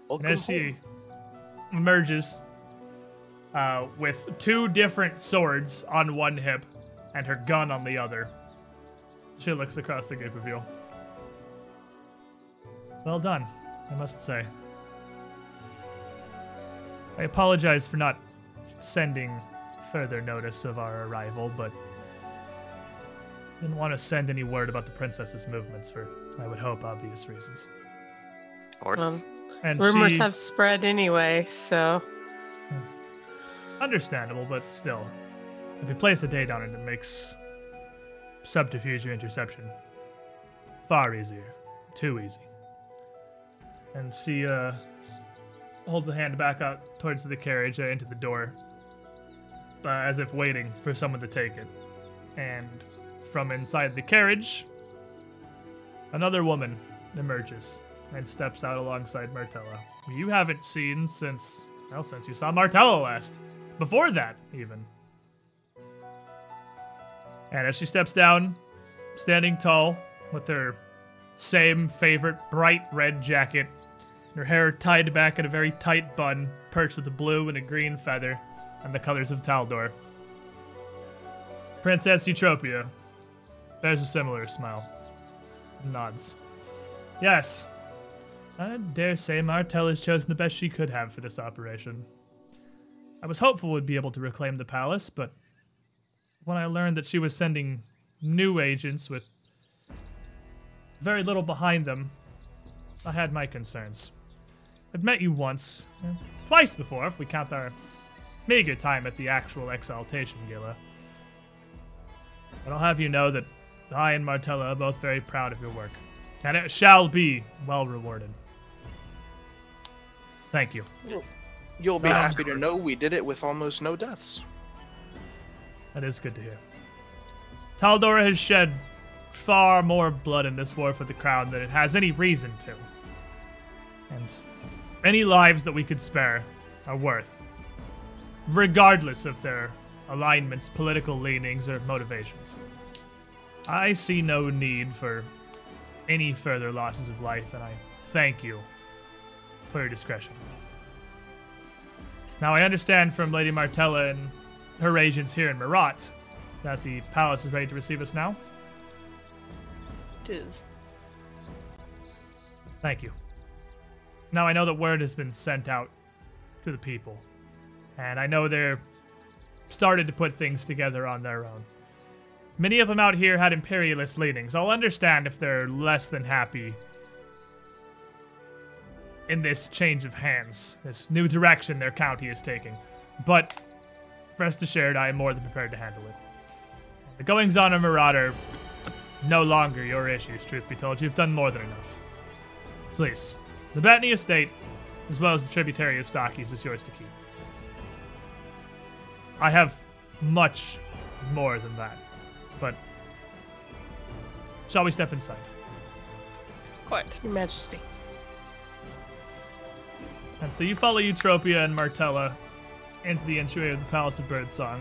Welcome And as she home. emerges uh, with two different swords on one hip and her gun on the other, she looks across the group of you. Well done, I must say. I apologize for not sending further notice of our arrival, but didn't want to send any word about the princess's movements for, I would hope, obvious reasons. Or Um, And rumors she, have spread anyway, so understandable, but still, if you place a date on it, it makes subterfuge or interception far easier, too easy. And she uh, holds a hand back out towards the carriage uh, into the door, uh, as if waiting for someone to take it. And from inside the carriage, another woman emerges and steps out alongside Martella. You haven't seen since, well, since you saw Martella last. Before that, even. And as she steps down, standing tall, with her same favorite bright red jacket, her hair tied back in a very tight bun, perched with a blue and a green feather, and the colors of Taldor. Princess Eutropia. There's a similar smile. Nods. Yes. I dare say Martella has chosen the best she could have for this operation. I was hopeful we'd be able to reclaim the palace, but when I learned that she was sending new agents with very little behind them, I had my concerns. I've met you once, eh, twice before, if we count our meager time at the actual Exaltation Gala. But I'll have you know that I and Martella are both very proud of your work, and it shall be well rewarded. Thank you. You'll be Um, happy to know we did it with almost no deaths. That is good to hear. Taldora has shed far more blood in this war for the crown than it has any reason to. And any lives that we could spare are worth, regardless of their alignments, political leanings, or motivations. I see no need for any further losses of life, and I thank you for your discretion. Now, I understand from Lady Martella and her agents here in Meratt that the palace is ready to receive us now. It is. Thank you. Now I know that word has been sent out to the people, and I know they're started to put things together on their own. Many of them out here had imperialist leanings. I'll understand if they're less than happy in this change of hands, this new direction their county is taking. But rest assured, I am more than prepared to handle it. The goings on of Marauder no longer your issues, truth be told. You've done more than enough. Please, the Bettany estate, as well as the tributary of Stachys, is yours to keep. I have much more than that, but shall we step inside? Quite. Your Majesty. And so you follow Eutropia and Martella into the entryway of the Palace of Birdsong.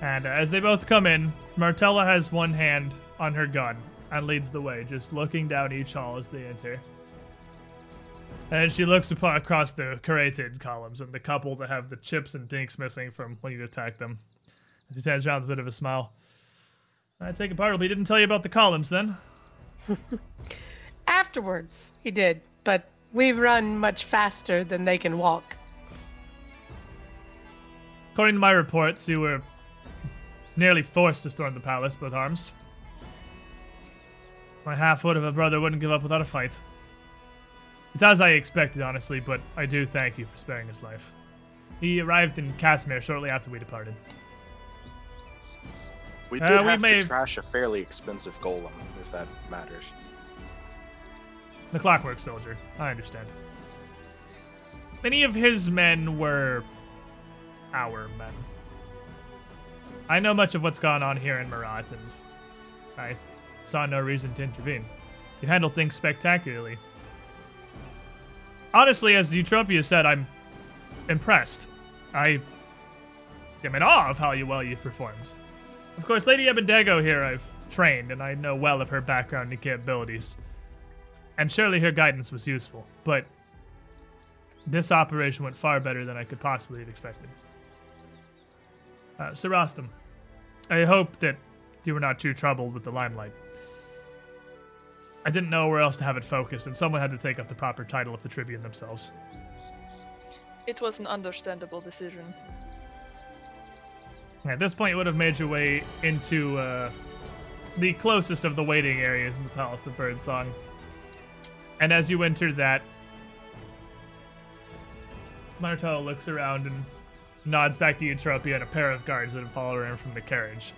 And uh, as they both come in, Martella has one hand on her gun and leads the way, just looking down each hall as they enter. And she looks upon, across the caryatid columns and the couple that have the chips and dinks missing from when you attacked them. She turns around with a bit of a smile. I take it part he didn't tell you about the columns then. <laughs> Afterwards, he did, but we run much faster than they can walk. According to my reports, you were nearly forced to storm the palace both arms. My half-foot of a brother wouldn't give up without a fight. It's as I expected, honestly, but I do thank you for sparing his life. He arrived in Cassomir shortly after we departed. We Uh, did we have may to have- trash a fairly expensive golem, if that matters. The clockwork soldier, I understand. Many of his men were our men. I know much of what's gone on here in Meratt, and I saw no reason to intervene. You handle things spectacularly. Honestly, as Eutropia said, I'm impressed. I am in awe of how you well you've performed. Of course, Lady Ebendego here I've trained, and I know well of her background and capabilities. And surely her guidance was useful, but this operation went far better than I could possibly have expected. Uh, Sir Rostam, I hope that you were not too troubled with the limelight. I didn't know where else to have it focused, and someone had to take up the proper title of the Tribune themselves. It was an understandable decision. At this point, you would have made your way into uh, the closest of the waiting areas in the Palace of Birdsong. And as you enter that, Martella looks around and nods back to Eutropia and a pair of guards that follow her in from the carriage.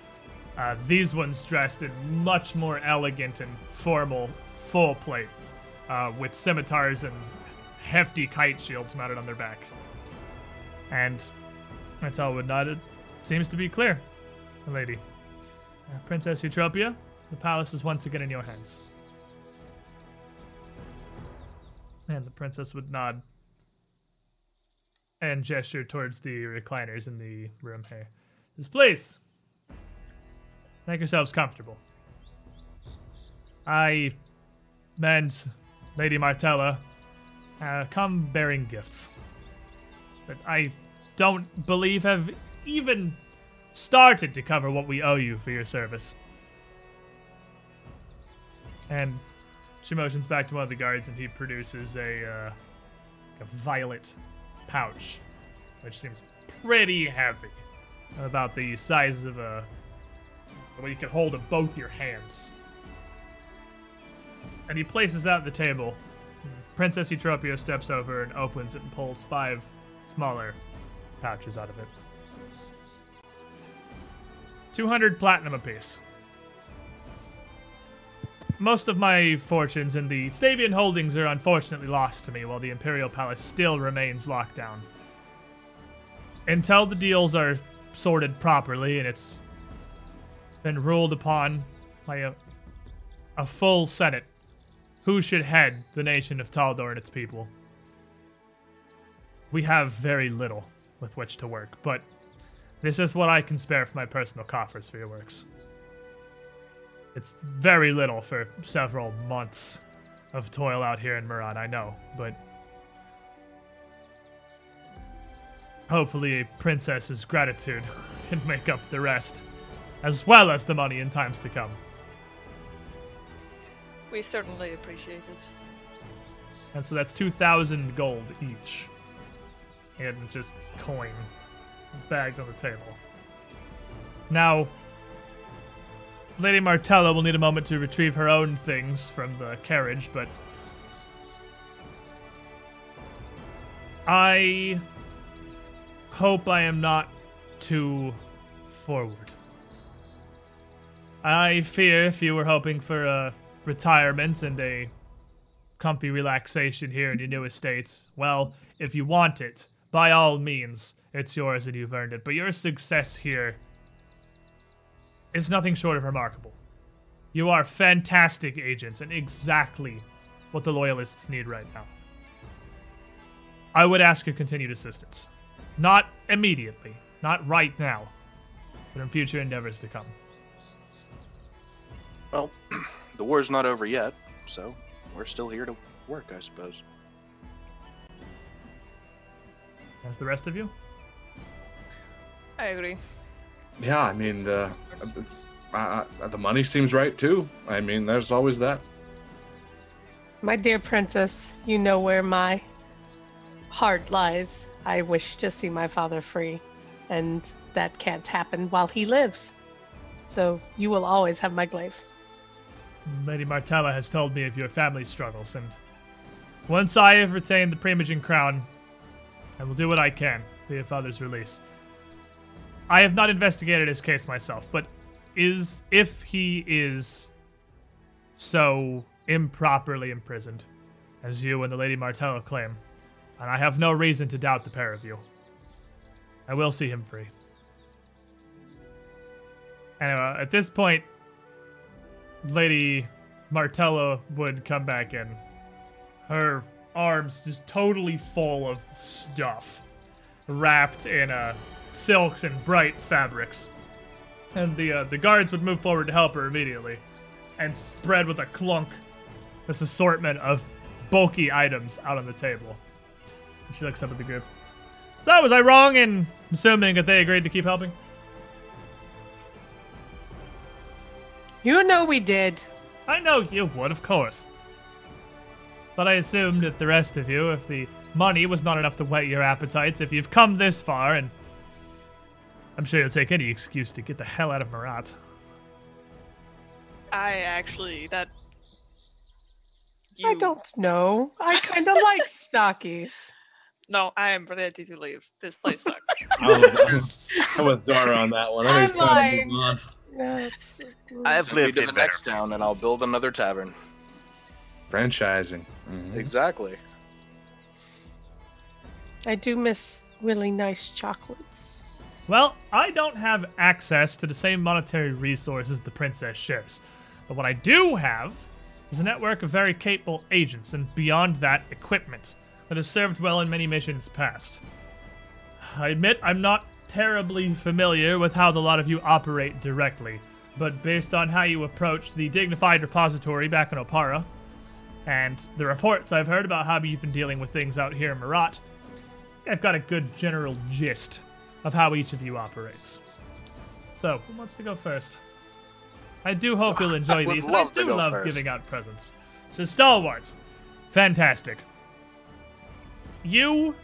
Uh, these ones dressed in much more elegant and formal full plate, uh, with scimitars and hefty kite shields mounted on their back. And Martella would nod. Seems to be clear, lady. Uh, Princess Eutropia, the palace is once again in your hands. And the princess would nod and gesture towards the recliners in the room here. This place! make yourselves comfortable. I and Lady Martella uh, come bearing gifts that I don't believe have even started to cover what we owe you for your service. And she motions back to one of the guards, and he produces a, uh, a violet pouch, which seems pretty heavy, about the size of a well, you could hold in both your hands. And he places that at the table. Princess Eutropia steps over and opens it and pulls five smaller pouches out of it. 200 platinum apiece. Most of my fortunes in the Stavian holdings are unfortunately lost to me while the Imperial Palace still remains locked down. Until the deals are sorted properly and it's been ruled upon by a, a full Senate who should head the nation of Taldor and its people. We have very little with which to work, but this is what I can spare from my personal coffers for your works. It's very little for several months of toil out here in Meratt, I know, but hopefully a princess's gratitude <laughs> can make up the rest, as well as the money in times to come. We certainly appreciate it. And so that's 2,000 gold each. And just coin bagged on the table. Now, Lady Martella will need a moment to retrieve her own things from the carriage, but. I hope I am not too forward. I fear if you were hoping for a retirement and a comfy relaxation here in your new estate, well, if you want it, by all means, it's yours and you've earned it. But your success here is nothing short of remarkable. You are fantastic agents and exactly what the Loyalists need right now. I would ask your continued assistance. Not immediately, not right now, but in future endeavors to come. Well, <clears throat> the war's not over yet, so we're still here to work, I suppose. as the rest of you. I agree. Yeah, I mean the uh, uh, the money seems right too. I mean, there's always that. My dear princess, you know where my heart lies. I wish to see my father free, and that can't happen while he lives. So you will always have my glaive. Lady Martella has told me of your family struggles, and once I have retained the Primogen crown, I will do what I can for your father's release. I have not investigated his case myself, but is if he is so improperly imprisoned, as you and the Lady Martella claim, and I have no reason to doubt the pair of you, I will see him free. Anyway, at this point, Lady Martella would come back in. Her arms just totally full of stuff, wrapped in uh, silks and bright fabrics. And the uh, the guards would move forward to help her immediately, and spread with a clunk this assortment of bulky items out on the table. And she looks up at the group. So was I wrong in assuming that they agreed to keep helping? You know we did. I know you would, of course. But I assumed that the rest of you, if the money was not enough to whet your appetites, if you've come this far, and I'm sure you'll take any excuse to get the hell out of Meratt. I actually that. I don't know. I kind of <laughs> like Stachys. No, I am ready to leave. This place sucks. I'm with, I'm Dara on that one. I think it's time to move on. I've Send me lived to in the better. next town, and I'll build another tavern. Franchising. Mhm. Exactly. I do miss really nice chocolates. Well, I don't have access to the same monetary resources the princess shares. But what I do have is a network of very capable agents, and beyond that, equipment that has served well in many missions past. I admit I'm not terribly familiar with how the lot of you operate directly, but based on how you approached the dignified repository back in Oppara, and the reports I've heard about how you've been dealing with things out here in Meratt, I've got a good general gist of how each of you operates. So, who wants to go first? I do hope you'll enjoy <laughs> these, and I do love first. giving out presents. So, Stalwart, fantastic. You,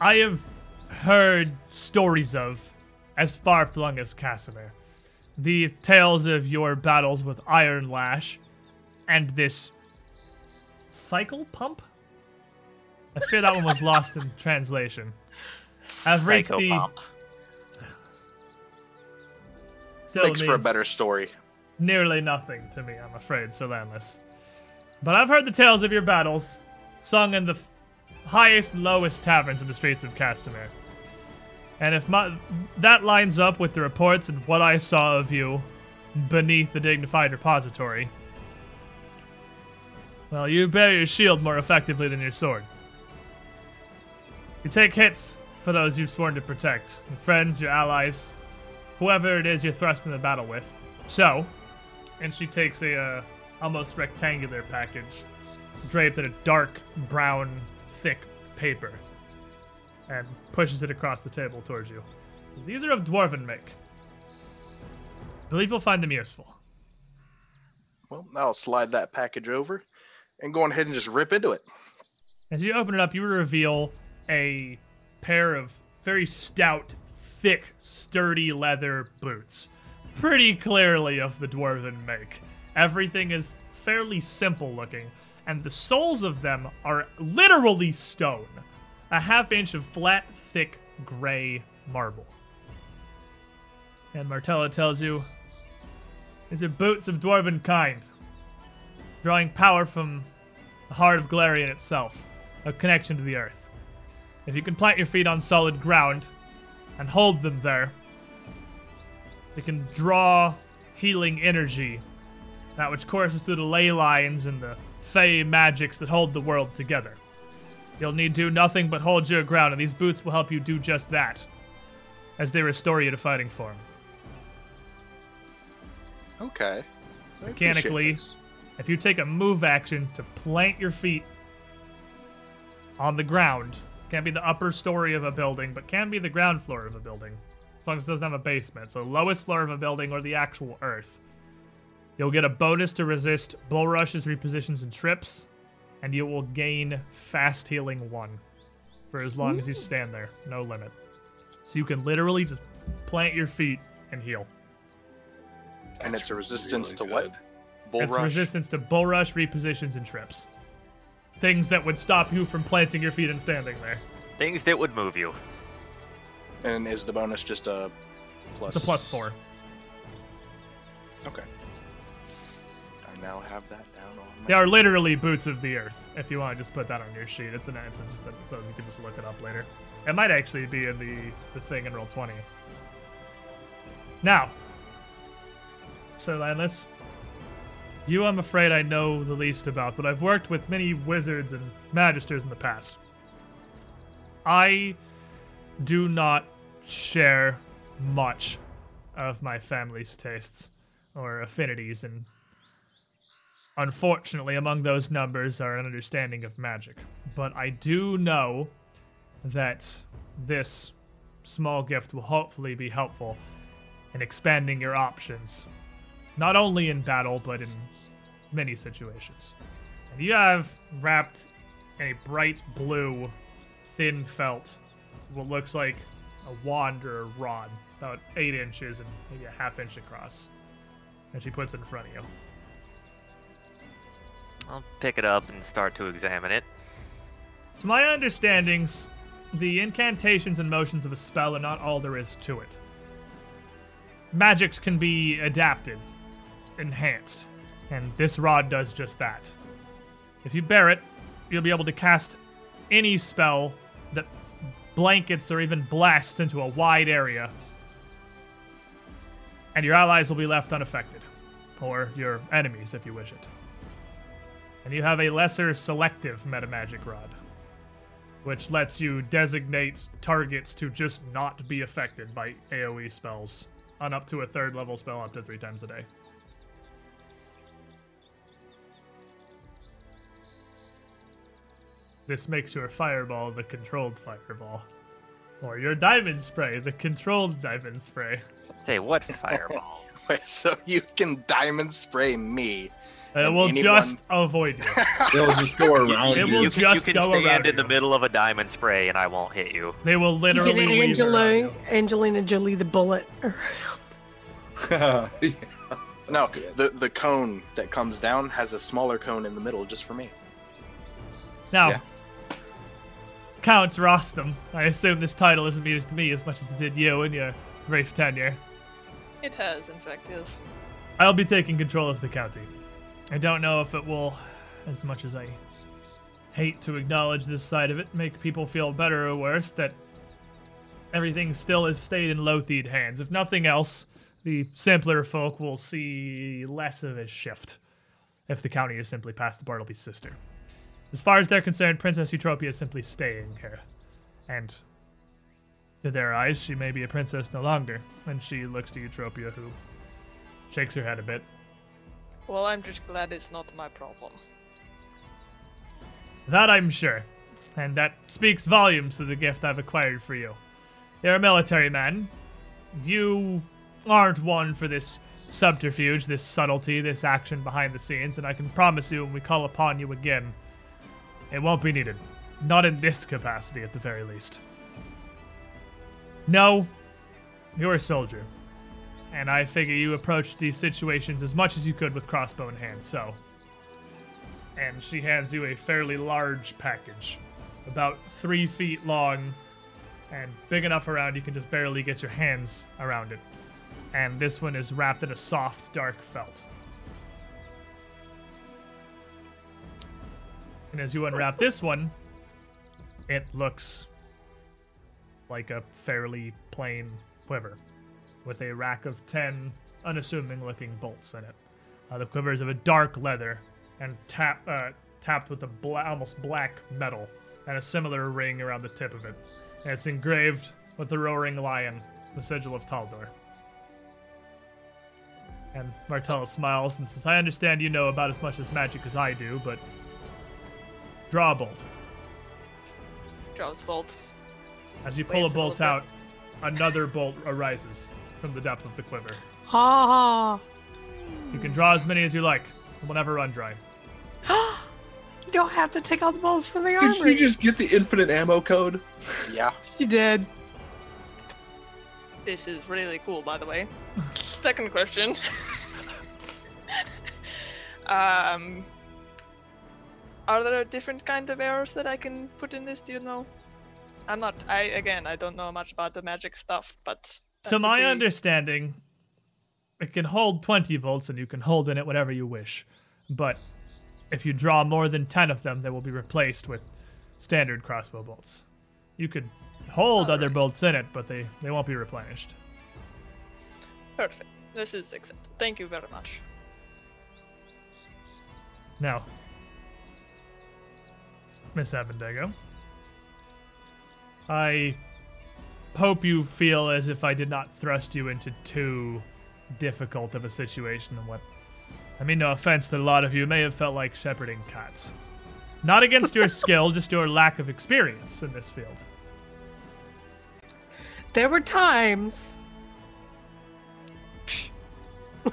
I have heard stories of as far flung as Cassomir. The tales of your battles with Iron Lash and this cycle pump? I fear that one was lost in translation. I've reached the. Psychopomp. Still Makes for a better story. nearly nothing to me, I'm afraid, Sir Landless. But I've heard the tales of your battles, sung in the f- highest, lowest taverns in the streets of Cassomir. And if my, that lines up with the reports and what I saw of you beneath the dignified repository, well, you bear your shield more effectively than your sword. You take hits for those you've sworn to protect, your friends, your allies, whoever it is you're thrust in the battle with. So, and she takes a uh, almost rectangular package draped in a dark brown thick paper and pushes it across the table towards you these are of dwarven make I believe you'll find them useful Well, I'll slide that package over and go ahead and just rip into it. as you open it up you reveal a pair of very stout thick sturdy leather boots pretty clearly of the dwarven make everything is fairly simple looking and the soles of them are literally stone a half inch of flat, thick, gray marble. And Martella tells you these are boots of dwarven kind, drawing power from the heart of Golarion itself, a connection to the earth. If you can plant your feet on solid ground and hold them there, they can draw healing energy, that which courses through the ley lines and the fey magics that hold the world together. You'll need to do nothing but hold your ground, and these boots will help you do just that as they restore you to fighting form. Okay. I Mechanically. If you take a move action to plant your feet on the ground Can't be the upper story of a building, but can be the ground floor of a building. As long as it doesn't have a basement. So lowest floor of a building or the actual earth. You'll get a bonus to resist bull rushes, repositions, and trips, and you will gain fast healing one for as long as you stand there. No limit. So you can literally just plant your feet and heal. and That's it's a resistance really to what? good. Bull it's rush. resistance to bull rush, repositions, and trips. Things that would stop you from planting your feet and standing there. Things that would move you. And is the bonus just a plus? It's a plus four. Okay. I now have that down on my. They are literally boots of the earth. If you want to just put that on your sheet, it's an it's just a, so you can just look it up later. It might actually be in the the thing in Roll20. Now, Sir Landless, you I'm afraid I know the least about, but I've worked with many wizards and magisters in the past. I do not share much of my family's tastes or affinities and Unfortunately, among those numbers are an understanding of magic. But I do know that this small gift will hopefully be helpful in expanding your options, not only in battle, but in many situations. And you have wrapped in a bright blue, thin felt, what looks like a wand or a rod, about eight inches and maybe a half inch across. And she puts it in front of you. I'll pick it up and start to examine it. To my understandings, the incantations and motions of a spell are not all there is to it. Magics can be adapted, enhanced, and this rod does just that. If you bear it, you'll be able to cast any spell that blankets or even blasts into a wide area, and your allies will be left unaffected, or your enemies if you wish it. And you have a lesser selective metamagic rod which lets you designate targets to just not be affected by AoE spells on up to a third level spell up to three times a day. This makes your fireball the controlled fireball. Or your diamond spray, the controlled diamond spray. Say what <laughs> fireball? Wait, so you can diamond spray me. It And will anyone- just avoid you. <laughs> They'll just go around It you. will you can, just you can go stand around in the you. middle of a diamond spray and I won't hit you. They will You literally get Angela, you. Angelina Jolie the bullet. around. <laughs> yeah, No, good. the the cone that comes down has a smaller cone in the middle just for me. Now, Yeah. Count Rostam, I assume this title isn't amused me as much as it did you in your brief tenure. It has, in fact, yes. I'll be taking control of the county. I don't know if it will, as much as I hate to acknowledge this side of it, make people feel better or worse that everything still has stayed in Lotheed hands. If nothing else, the simpler folk will see less of a shift if the county is simply past the Bartleby's sister. As far as they're concerned, Princess Eutropia is simply staying here. And to their eyes, she may be a princess no longer. And she looks to Eutropia, who shakes her head a bit. Well, I'm just glad it's not my problem. That I'm sure. And that speaks volumes to the gift I've acquired for you. You're a military man. You aren't one for this subterfuge, this subtlety, this action behind the scenes, and I can promise you when we call upon you again, it won't be needed. Not in this capacity, at the very least. No, you're a soldier. And I figure you approached these situations as much as you could with crossbow in hand, so and she hands you a fairly large package, about three feet long and big enough around you can just barely get your hands around it. And this one is wrapped in a soft, dark felt. And as you unwrap this one, it looks like a fairly plain quiver with a rack of 10 unassuming looking bolts in it. Uh, the quiver is of a dark leather and tap, uh, tapped with a bla- almost black metal and a similar ring around the tip of it. And it's engraved with the roaring lion, the sigil of Taldor. And Martella smiles and says, I understand you know about as much as magic as I do, but draw a bolt. Draws bolt. As you pull a Waves a bolt little out, another bolt arises from the depth of the quiver. Ha You can draw as many as you like. It will never run dry. ha. <gasps> you don't have to take all the bolts from the Did armory. you just get the infinite ammo code? Yeah. You did. This is really cool, by the way. <laughs> Second question. <laughs> um, are there different kind of arrows that I can put in this? Do you know? I'm not. I again, I don't know much about the magic stuff, but To my be- understanding, it can hold 20 volts and you can hold in it whatever you wish. But if you draw more than 10 of them, they will be replaced with standard crossbow bolts. You could hold other bolts in it, but they, they won't be replenished. perfect. This is accepted. Thank you very much. Now, Miss Abendago, I hope you feel as if I did not thrust you into too difficult of a situation and what I mean no offense that a lot of you may have felt like shepherding cats. Not against your <laughs> skill, just your lack of experience in this field. There were times.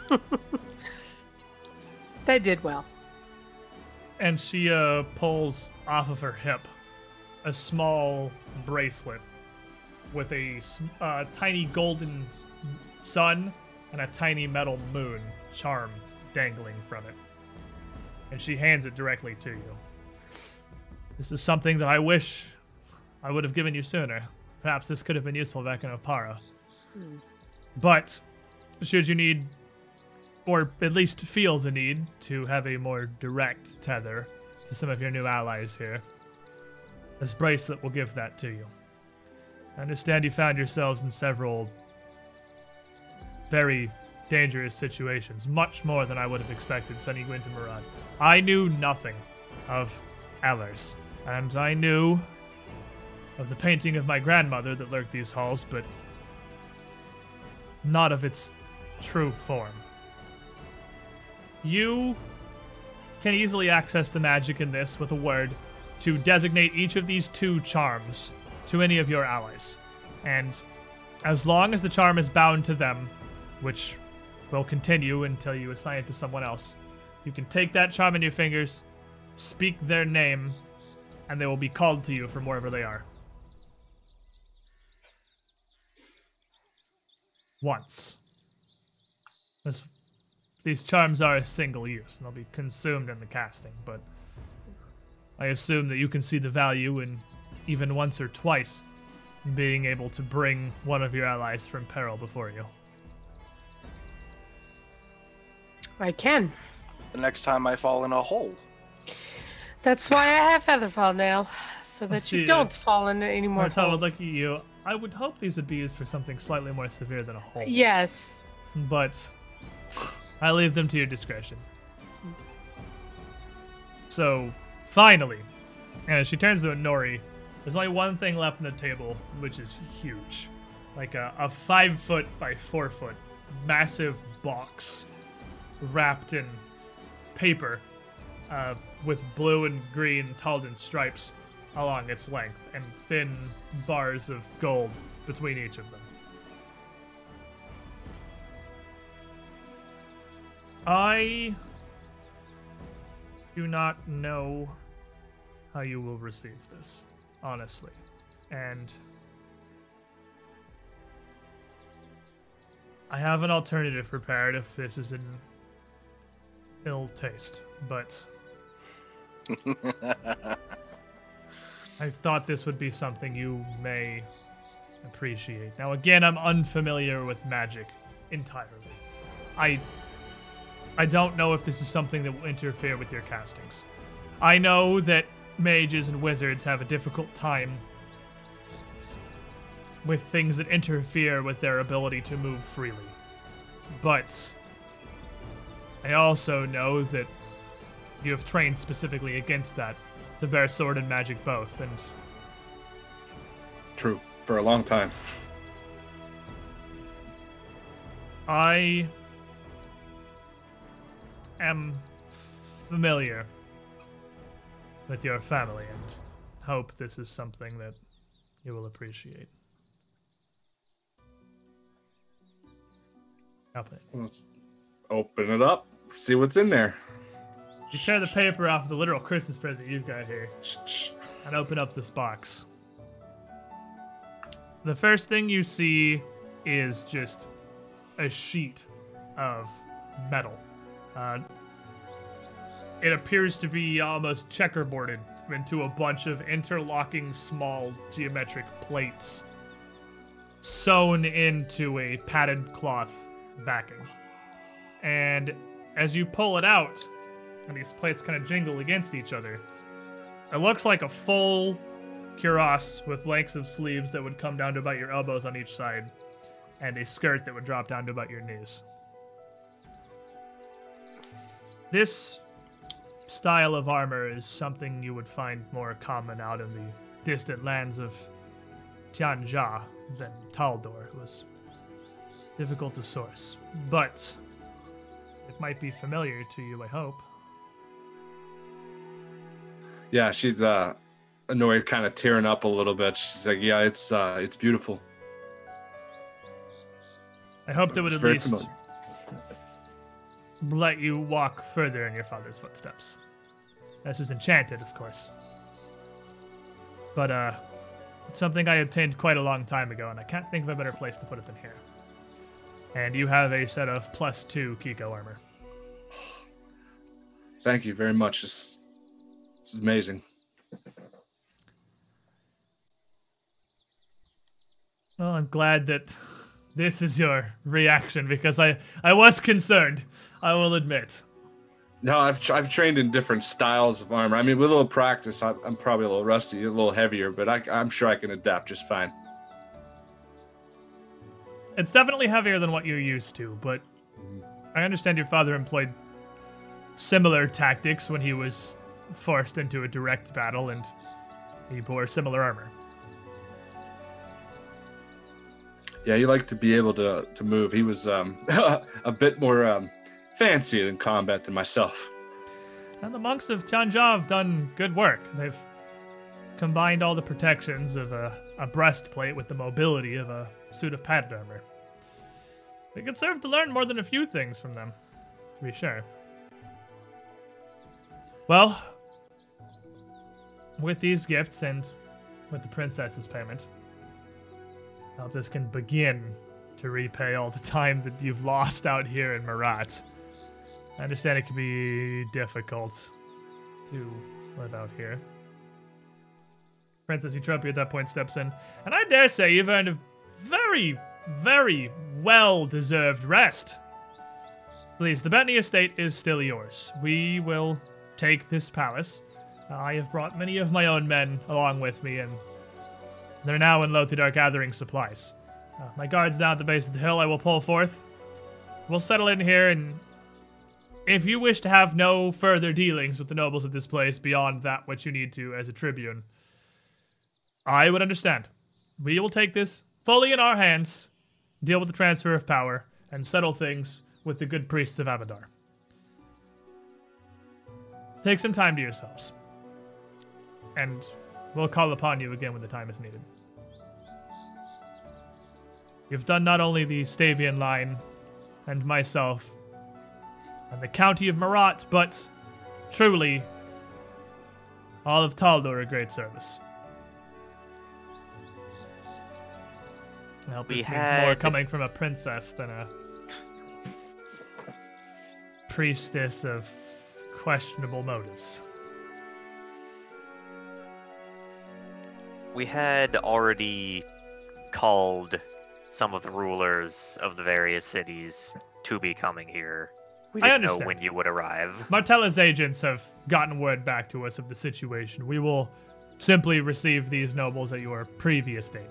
<laughs> they did well. And she uh, pulls off of her hip a small bracelet with a uh, tiny golden sun and a tiny metal moon charm dangling from it. And she hands it directly to you. This is something that I wish I would have given you sooner. Perhaps this could have been useful back in Oppara. But should you need or at least feel the need to have a more direct tether to some of your new allies here. This bracelet will give that to you. I understand you found yourselves in several very dangerous situations, much more than I would have expected you into Meratt. I knew nothing of Ellers, and I knew of the painting of my grandmother that lurked these halls, but not of its true form. You can easily access the magic in this with a word to designate each of these two charms to any of your allies. And as long as the charm is bound to them, which will continue until you assign it to someone else, you can take that charm in your fingers, speak their name, and they will be called to you from wherever they are. Once. This these charms are single use and they'll be consumed in the casting, but I assume that you can see the value in even once or twice being able to bring one of your allies from peril before you. I can. The next time I fall in a hole. That's why I have Featherfall now, so that see, you don't fall into any more Martel would holes. look at you. I would hope these would be used for something slightly more severe than a hole. Yes. but I leave them to your discretion. So, finally, and as she turns to Inori, there's only one thing left on the table, which is huge. Like a, a five foot by four foot massive box wrapped in paper uh, with blue and green Taldan stripes along its length and thin bars of gold between each of them. I do not know how you will receive this, honestly. And I have an alternative prepared if this is in ill taste, but <laughs> I thought this would be something you may appreciate. Now, again, I'm unfamiliar with magic entirely. I I don't know if this is something that will interfere with your castings. I know that mages and wizards have a difficult time with things that interfere with their ability to move freely. But I also know that you have trained specifically against that to bear sword and magic both, and True. For a long time. I am familiar with your family, and hope this is something that you will appreciate. Open it. Let's open it up. See what's in there. You tear the paper off the literal Christmas present you've got here and open up this box. The first thing you see is just a sheet of metal. Uh, it appears to be almost checkerboarded into a bunch of interlocking small geometric plates sewn into a padded cloth backing. And as you pull it out, and these plates kind of jingle against each other, it looks like a full cuirass with lengths of sleeves that would come down to about your elbows on each side, and a skirt that would drop down to about your knees. This style of armor is something you would find more common out in the distant lands of Tian Xia than Taldor. It was difficult to source, but it might be familiar to you, I hope. Yeah, she's uh annoyed, kind of tearing up a little bit. She's like, "Yeah, it's uh, it's beautiful." I hope that would It's at least familiar. Let you walk further in your father's footsteps. This is enchanted, of course. But, uh, it's something I obtained quite a long time ago, and I can't think of a better place to put it than here. And you have a set of plus two kikko armor. Thank you very much. This, this is amazing. Well, I'm glad that this is your reaction because I, I was concerned, I will admit. No, I've tr- I've trained in different styles of armor. I mean, with a little practice, I'm, I'm probably a little rusty, a little heavier, but I, I'm sure I can adapt just fine. It's definitely heavier than what you're used to, but I understand your father employed similar tactics when he was forced into a direct battle and he bore similar armor. Yeah, he liked to be able to to move. He was um, <laughs> a bit more um, fancy in combat than myself. And the monks of Tian Xia have done good work. They've combined all the protections of a, a breastplate with the mobility of a suit of padded armor. We could serve to learn more than a few things from them, to be sure. Well, with these gifts and with the princess's payment, This can begin to repay all the time that you've lost out here in Meratt. I understand it can be difficult to live out here. Princess Eutropia at that point steps in, and I dare say you've earned a very, very well deserved rest. Please, the Bettany estate is still yours. We will take this palace. I have brought many of my own men along with me, and they're now in Lothidar gathering supplies. Uh, my guards down at the base of the hill I will pull forth. We'll settle in here, and if you wish to have no further dealings with the nobles of this place beyond that which you need to as a tribune, I would understand. We will take this fully in our hands, deal with the transfer of power, and settle things with the good priests of Abadar. Take some time to yourselves, and we'll call upon you again when the time is needed. You've done not only the Stavian line and myself and the county of Meratt, but truly all of Taldor a great service. I hope We this means more coming from a princess than a priestess of questionable motives. We had already called some of the rulers of the various cities to be coming here. We I didn't know understand. when you would arrive. Martella's agents have gotten word back to us of the situation. We will simply receive these nobles at your previous date.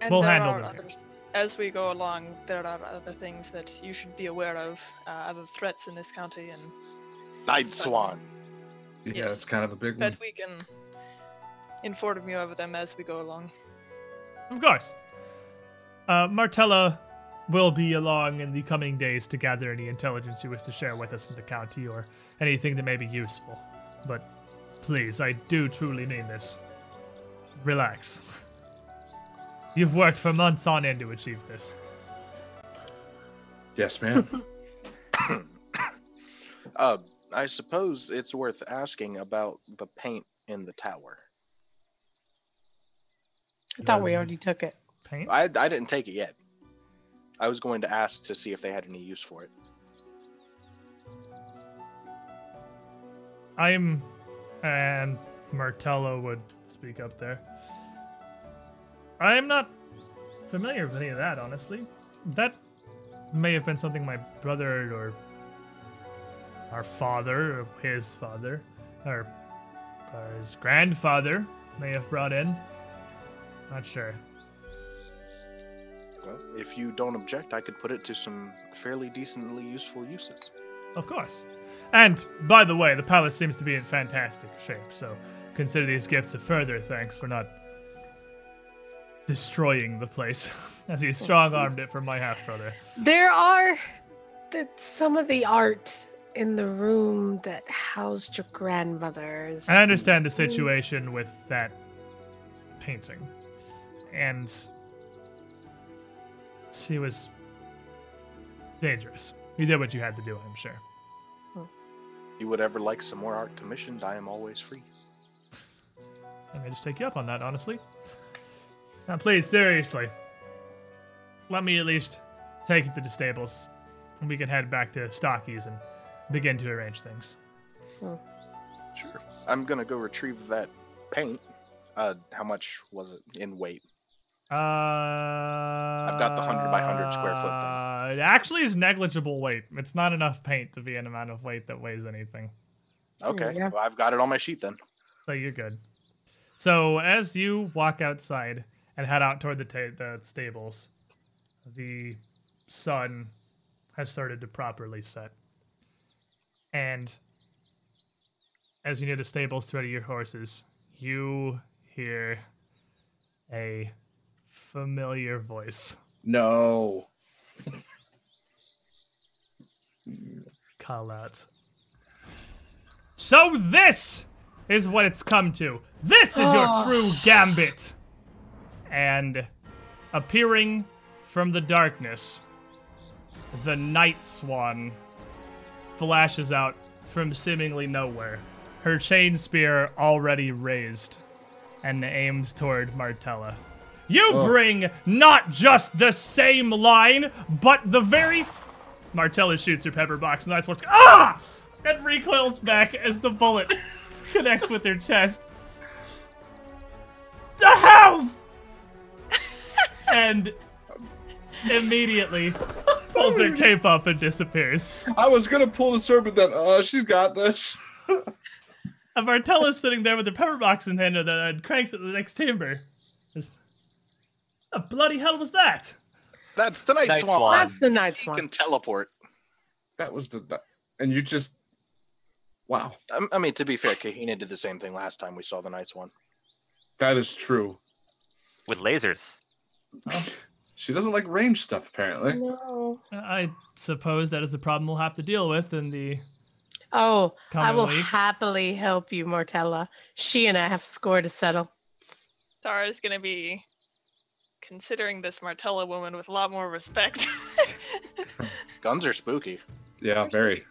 And We'll there handle are them others. As we go along, there are other things that you should be aware of, uh, other threats in this county, and Night Swan. Yeah, Yes. it's kind of a big one. that we can inform you of them as we go along. Of course. Uh, Martella will be along in the coming days to gather any intelligence you wish to share with us from the county or anything that may be useful. But please, I do truly mean this. Relax. <laughs> You've worked for months on end to achieve this. Yes, ma'am. <coughs> Uh, I suppose it's worth asking about the paint in the tower. I thought we already took it. Paint? I I didn't take it yet. I was going to ask to see if they had any use for it. I'm. And Martella would speak up there. I'm not familiar with any of that, honestly. That may have been something my brother or our father or his father or uh, his grandfather may have brought in. Not sure. Well, if you don't object, I could put it to some fairly decently useful uses. Of course. And by the way, the palace seems to be in fantastic shape, so consider these gifts a further thanks for not destroying the place, <laughs> as he strong armed it from my half brother. There are the, some of the art in the room that housed your grandmother's. I understand the situation with that painting. And she was dangerous. You did what you had to do, I'm sure. You would ever like some more art commissioned? I am always free. I may just take you up on that, honestly. Now, please, seriously, let me at least take you to the stables, and we can head back to Stachys and begin to arrange things. Sure. I'm gonna go retrieve that paint. Uh, how much was it in weight? Uh, I've got the 100 by 100 square foot Uh, it actually is negligible weight. It's not enough paint to be an amount of weight that weighs anything. Okay, yeah. well, I've got it on my sheet then. So you're good. So as you walk outside and head out toward the, ta- the stables, the sun has started to properly set. And as you near the stables to ready your horses, you hear a familiar voice no. call out. So this is what it's come to. This is your Oh. true gambit. And appearing from the darkness, the night swan flashes out from seemingly nowhere, her chain spear already raised and aimed toward Martella. You Oh. bring not just the same line, but the very Martella shoots her pepper box, and that's what's ah, and recoils back as the bullet <laughs> connects with her chest. The house, <laughs> and immediately pulls her cape up and disappears. I was gonna pull the sword, but then uh, she's got this. <laughs> And Martella's sitting there with the pepper box in hand and then cranks at the next chamber. Just, the bloody hell was that? That's the night, Night swan. swan. That's the night He swan. can teleport. that was the, and you just, wow, I, I mean, to be fair, Kahina did the same thing last time we saw the night swan. that is true. with lasers. <laughs> She doesn't like range stuff, apparently. No. I suppose that is a problem we'll have to deal with in the Oh, I will weeks. happily help you, Martella. She and I have a score to settle. Zara's gonna be considering this Martella woman with a lot more respect. <laughs> Guns are spooky. Yeah, very.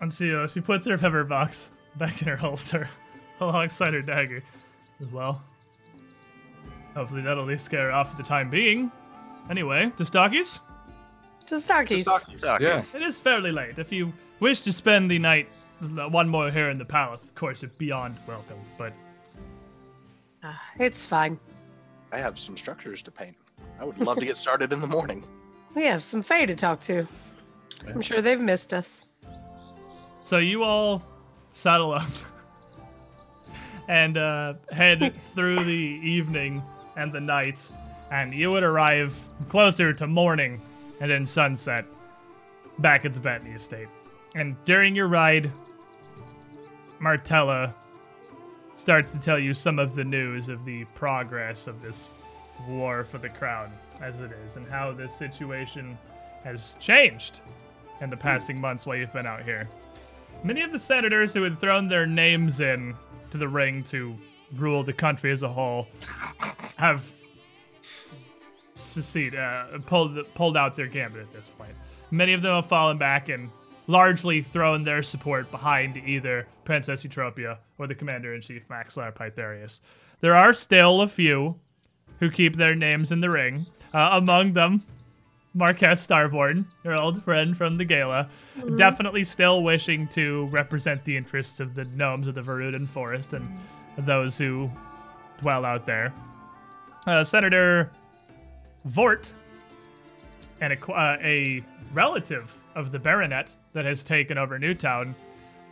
And she, uh, she puts her pepper box back in her holster <laughs> alongside her dagger as well. Hopefully that'll at least scare her off for the time being. Anyway, to Stachys, To Stachys. Yeah. it is fairly late. If you wish to spend the night one more here in the palace, of course, you're beyond welcome. But Ah, it's fine. I have some structures to paint. I would love to get started in the morning. <laughs> <laughs> We have some Fae to talk to. I'm sure they've missed us. so you all saddle up <laughs> and uh, head through the evening and the night, and you would arrive closer to morning and then sunset back at the Bentley estate. And during your ride, Martella starts to tell you some of the news of the progress of this war for the crown as it is, and how this situation has changed in the passing months while you've been out here. Many of the senators who had thrown their names in to the ring to rule the country as a whole have secede, uh, pulled pulled out their gambit at this point. Many of them have fallen back and largely thrown their support behind either Princess Eutropia or the Commander in Chief Maxillar Pythareus. There are still a few who keep their names in the ring. Uh, among them, Marquess Starborn, your old friend from the gala, definitely still wishing to represent the interests of the gnomes of the Verduran Forest and those who dwell out there. Uh, Senator Vort, and a, uh, a relative of the baronet that has taken over Newtown,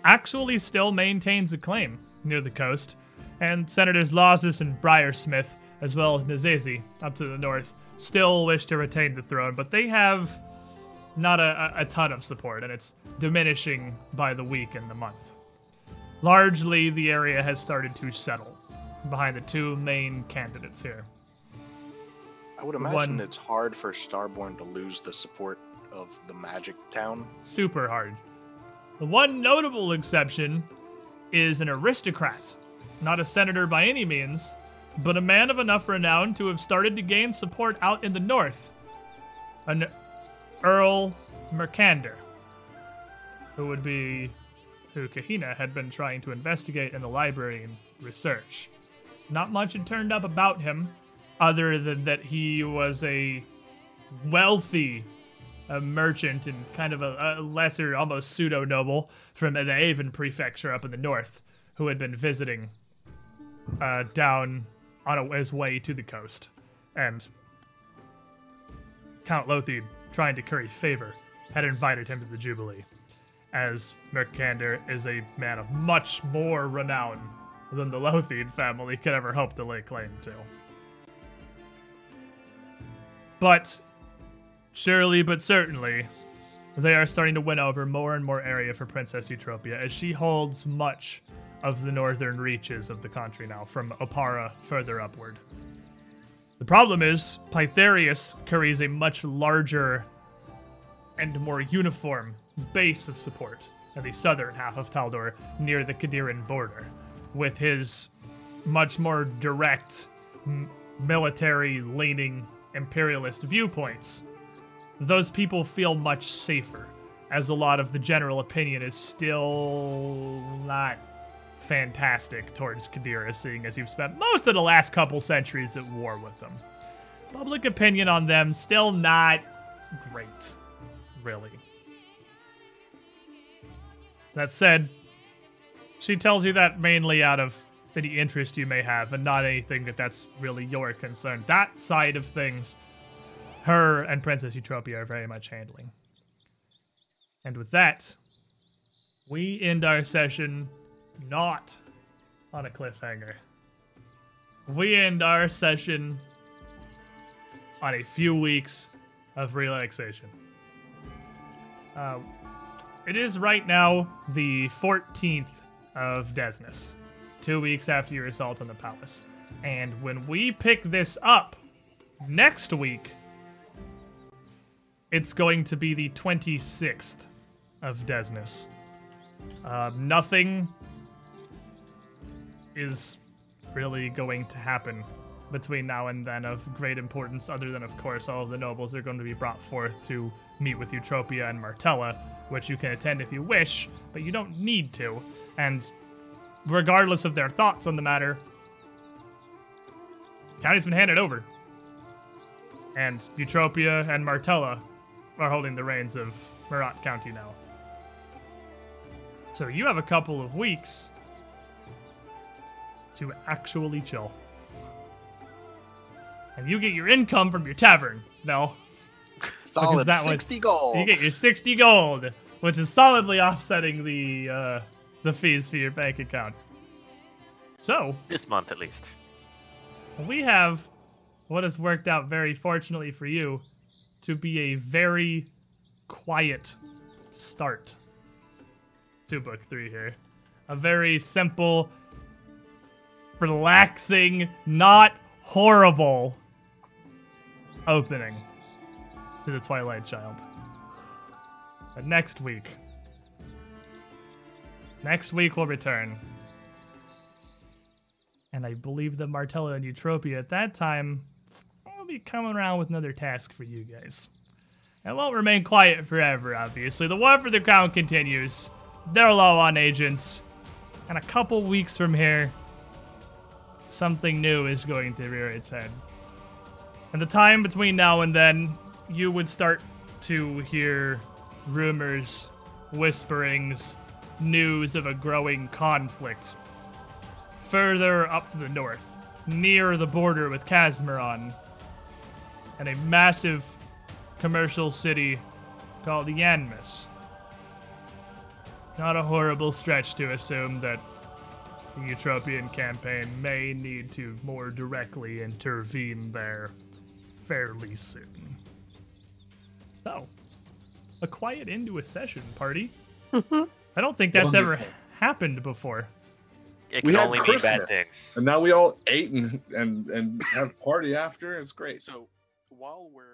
actually still maintains a claim near the coast. And Senators Lawsus and Smith, as well as Nazezi up to the north, still wish to retain the throne, but they have not a, a ton of support, and it's diminishing by the week and the month. Largely, the area has started to settle behind the two main candidates here. I would imagine One- it's hard for Starborn to lose the support of the Magic Town. super hard. The one notable exception is an aristocrat, not a senator by any means, but a man of enough renown to have started to gain support out in the north. An Earl Mercander, who would be who Kahina had been trying to investigate in the library and research. Not much had turned up about him, other than that he was a wealthy a merchant and kind of a, a lesser, almost pseudo noble from the Avon prefecture up in the north, who had been visiting uh, down on a, his way to the coast, and Count Lotheed, trying to curry favor, had invited him to the Jubilee, as Mercander is a man of much more renown than the Lotheed family could ever hope to lay claim to. But Surely but certainly, they are starting to win over more and more area for Princess Eutropia as she holds much of the northern reaches of the country now, from Oppara further upward. The problem is, Pythareus carries a much larger and more uniform base of support in the southern half of Taldor near the Qadiran border, with his much more direct, military leaning imperialist viewpoints those people feel much safer, as a lot of the general opinion is still not fantastic towards Qadira, seeing as you've spent most of the last couple centuries at war with them. Public opinion on them still not great, really. That said, she tells you that mainly out of any interest you may have, and not anything that that's really your concern. That side of things her and Princess Eutropia are very much handling. And with that, we end our session not on a cliffhanger. We end our session on a few weeks of relaxation. Uh, it is right now the 14th of Desnus, two weeks after your assault on the palace. And when we pick this up next week, it's going to be the 26th of Desnus. Uh, nothing is really going to happen between now and then of great importance, other than, of course, all of the nobles are going to be brought forth to meet with Eutropia and Martella, which you can attend if you wish, but you don't need to. And regardless of their thoughts on the matter, county's been handed over. And Eutropia and Martella are holding the reins of Meratt County now. So you have a couple of weeks to actually chill. And you get your income from your tavern. No, <laughs> Solid that was- 60 gold. you get your 60 gold, which is solidly offsetting the uh, the fees for your bank account. So, This month at least. we have what has worked out very fortunately for you to be a very quiet start to book three here. A very simple, relaxing, not horrible opening to the Twilight Child. But next week, next week we'll return And I believe that Martella and Eutropia at that time will be coming around with another task for you guys. It won't remain quiet forever, obviously. The war for the crown continues. They're low on agents. And a couple weeks from here, something new is going to rear its head. And the time between now and then, you would start to hear rumors, whisperings, news of a growing conflict. Further up to the north, near the border with Casmaron, and a massive commercial city called Yanmass. Not a horrible stretch to assume that the Eutropian campaign may need to more directly intervene there fairly soon. So, a quiet end to a session, party. <laughs> I don't think that's ever happened before. It We can had only mean bad Christmas. things. And now we all ate and and and have party after. It's great. So while we're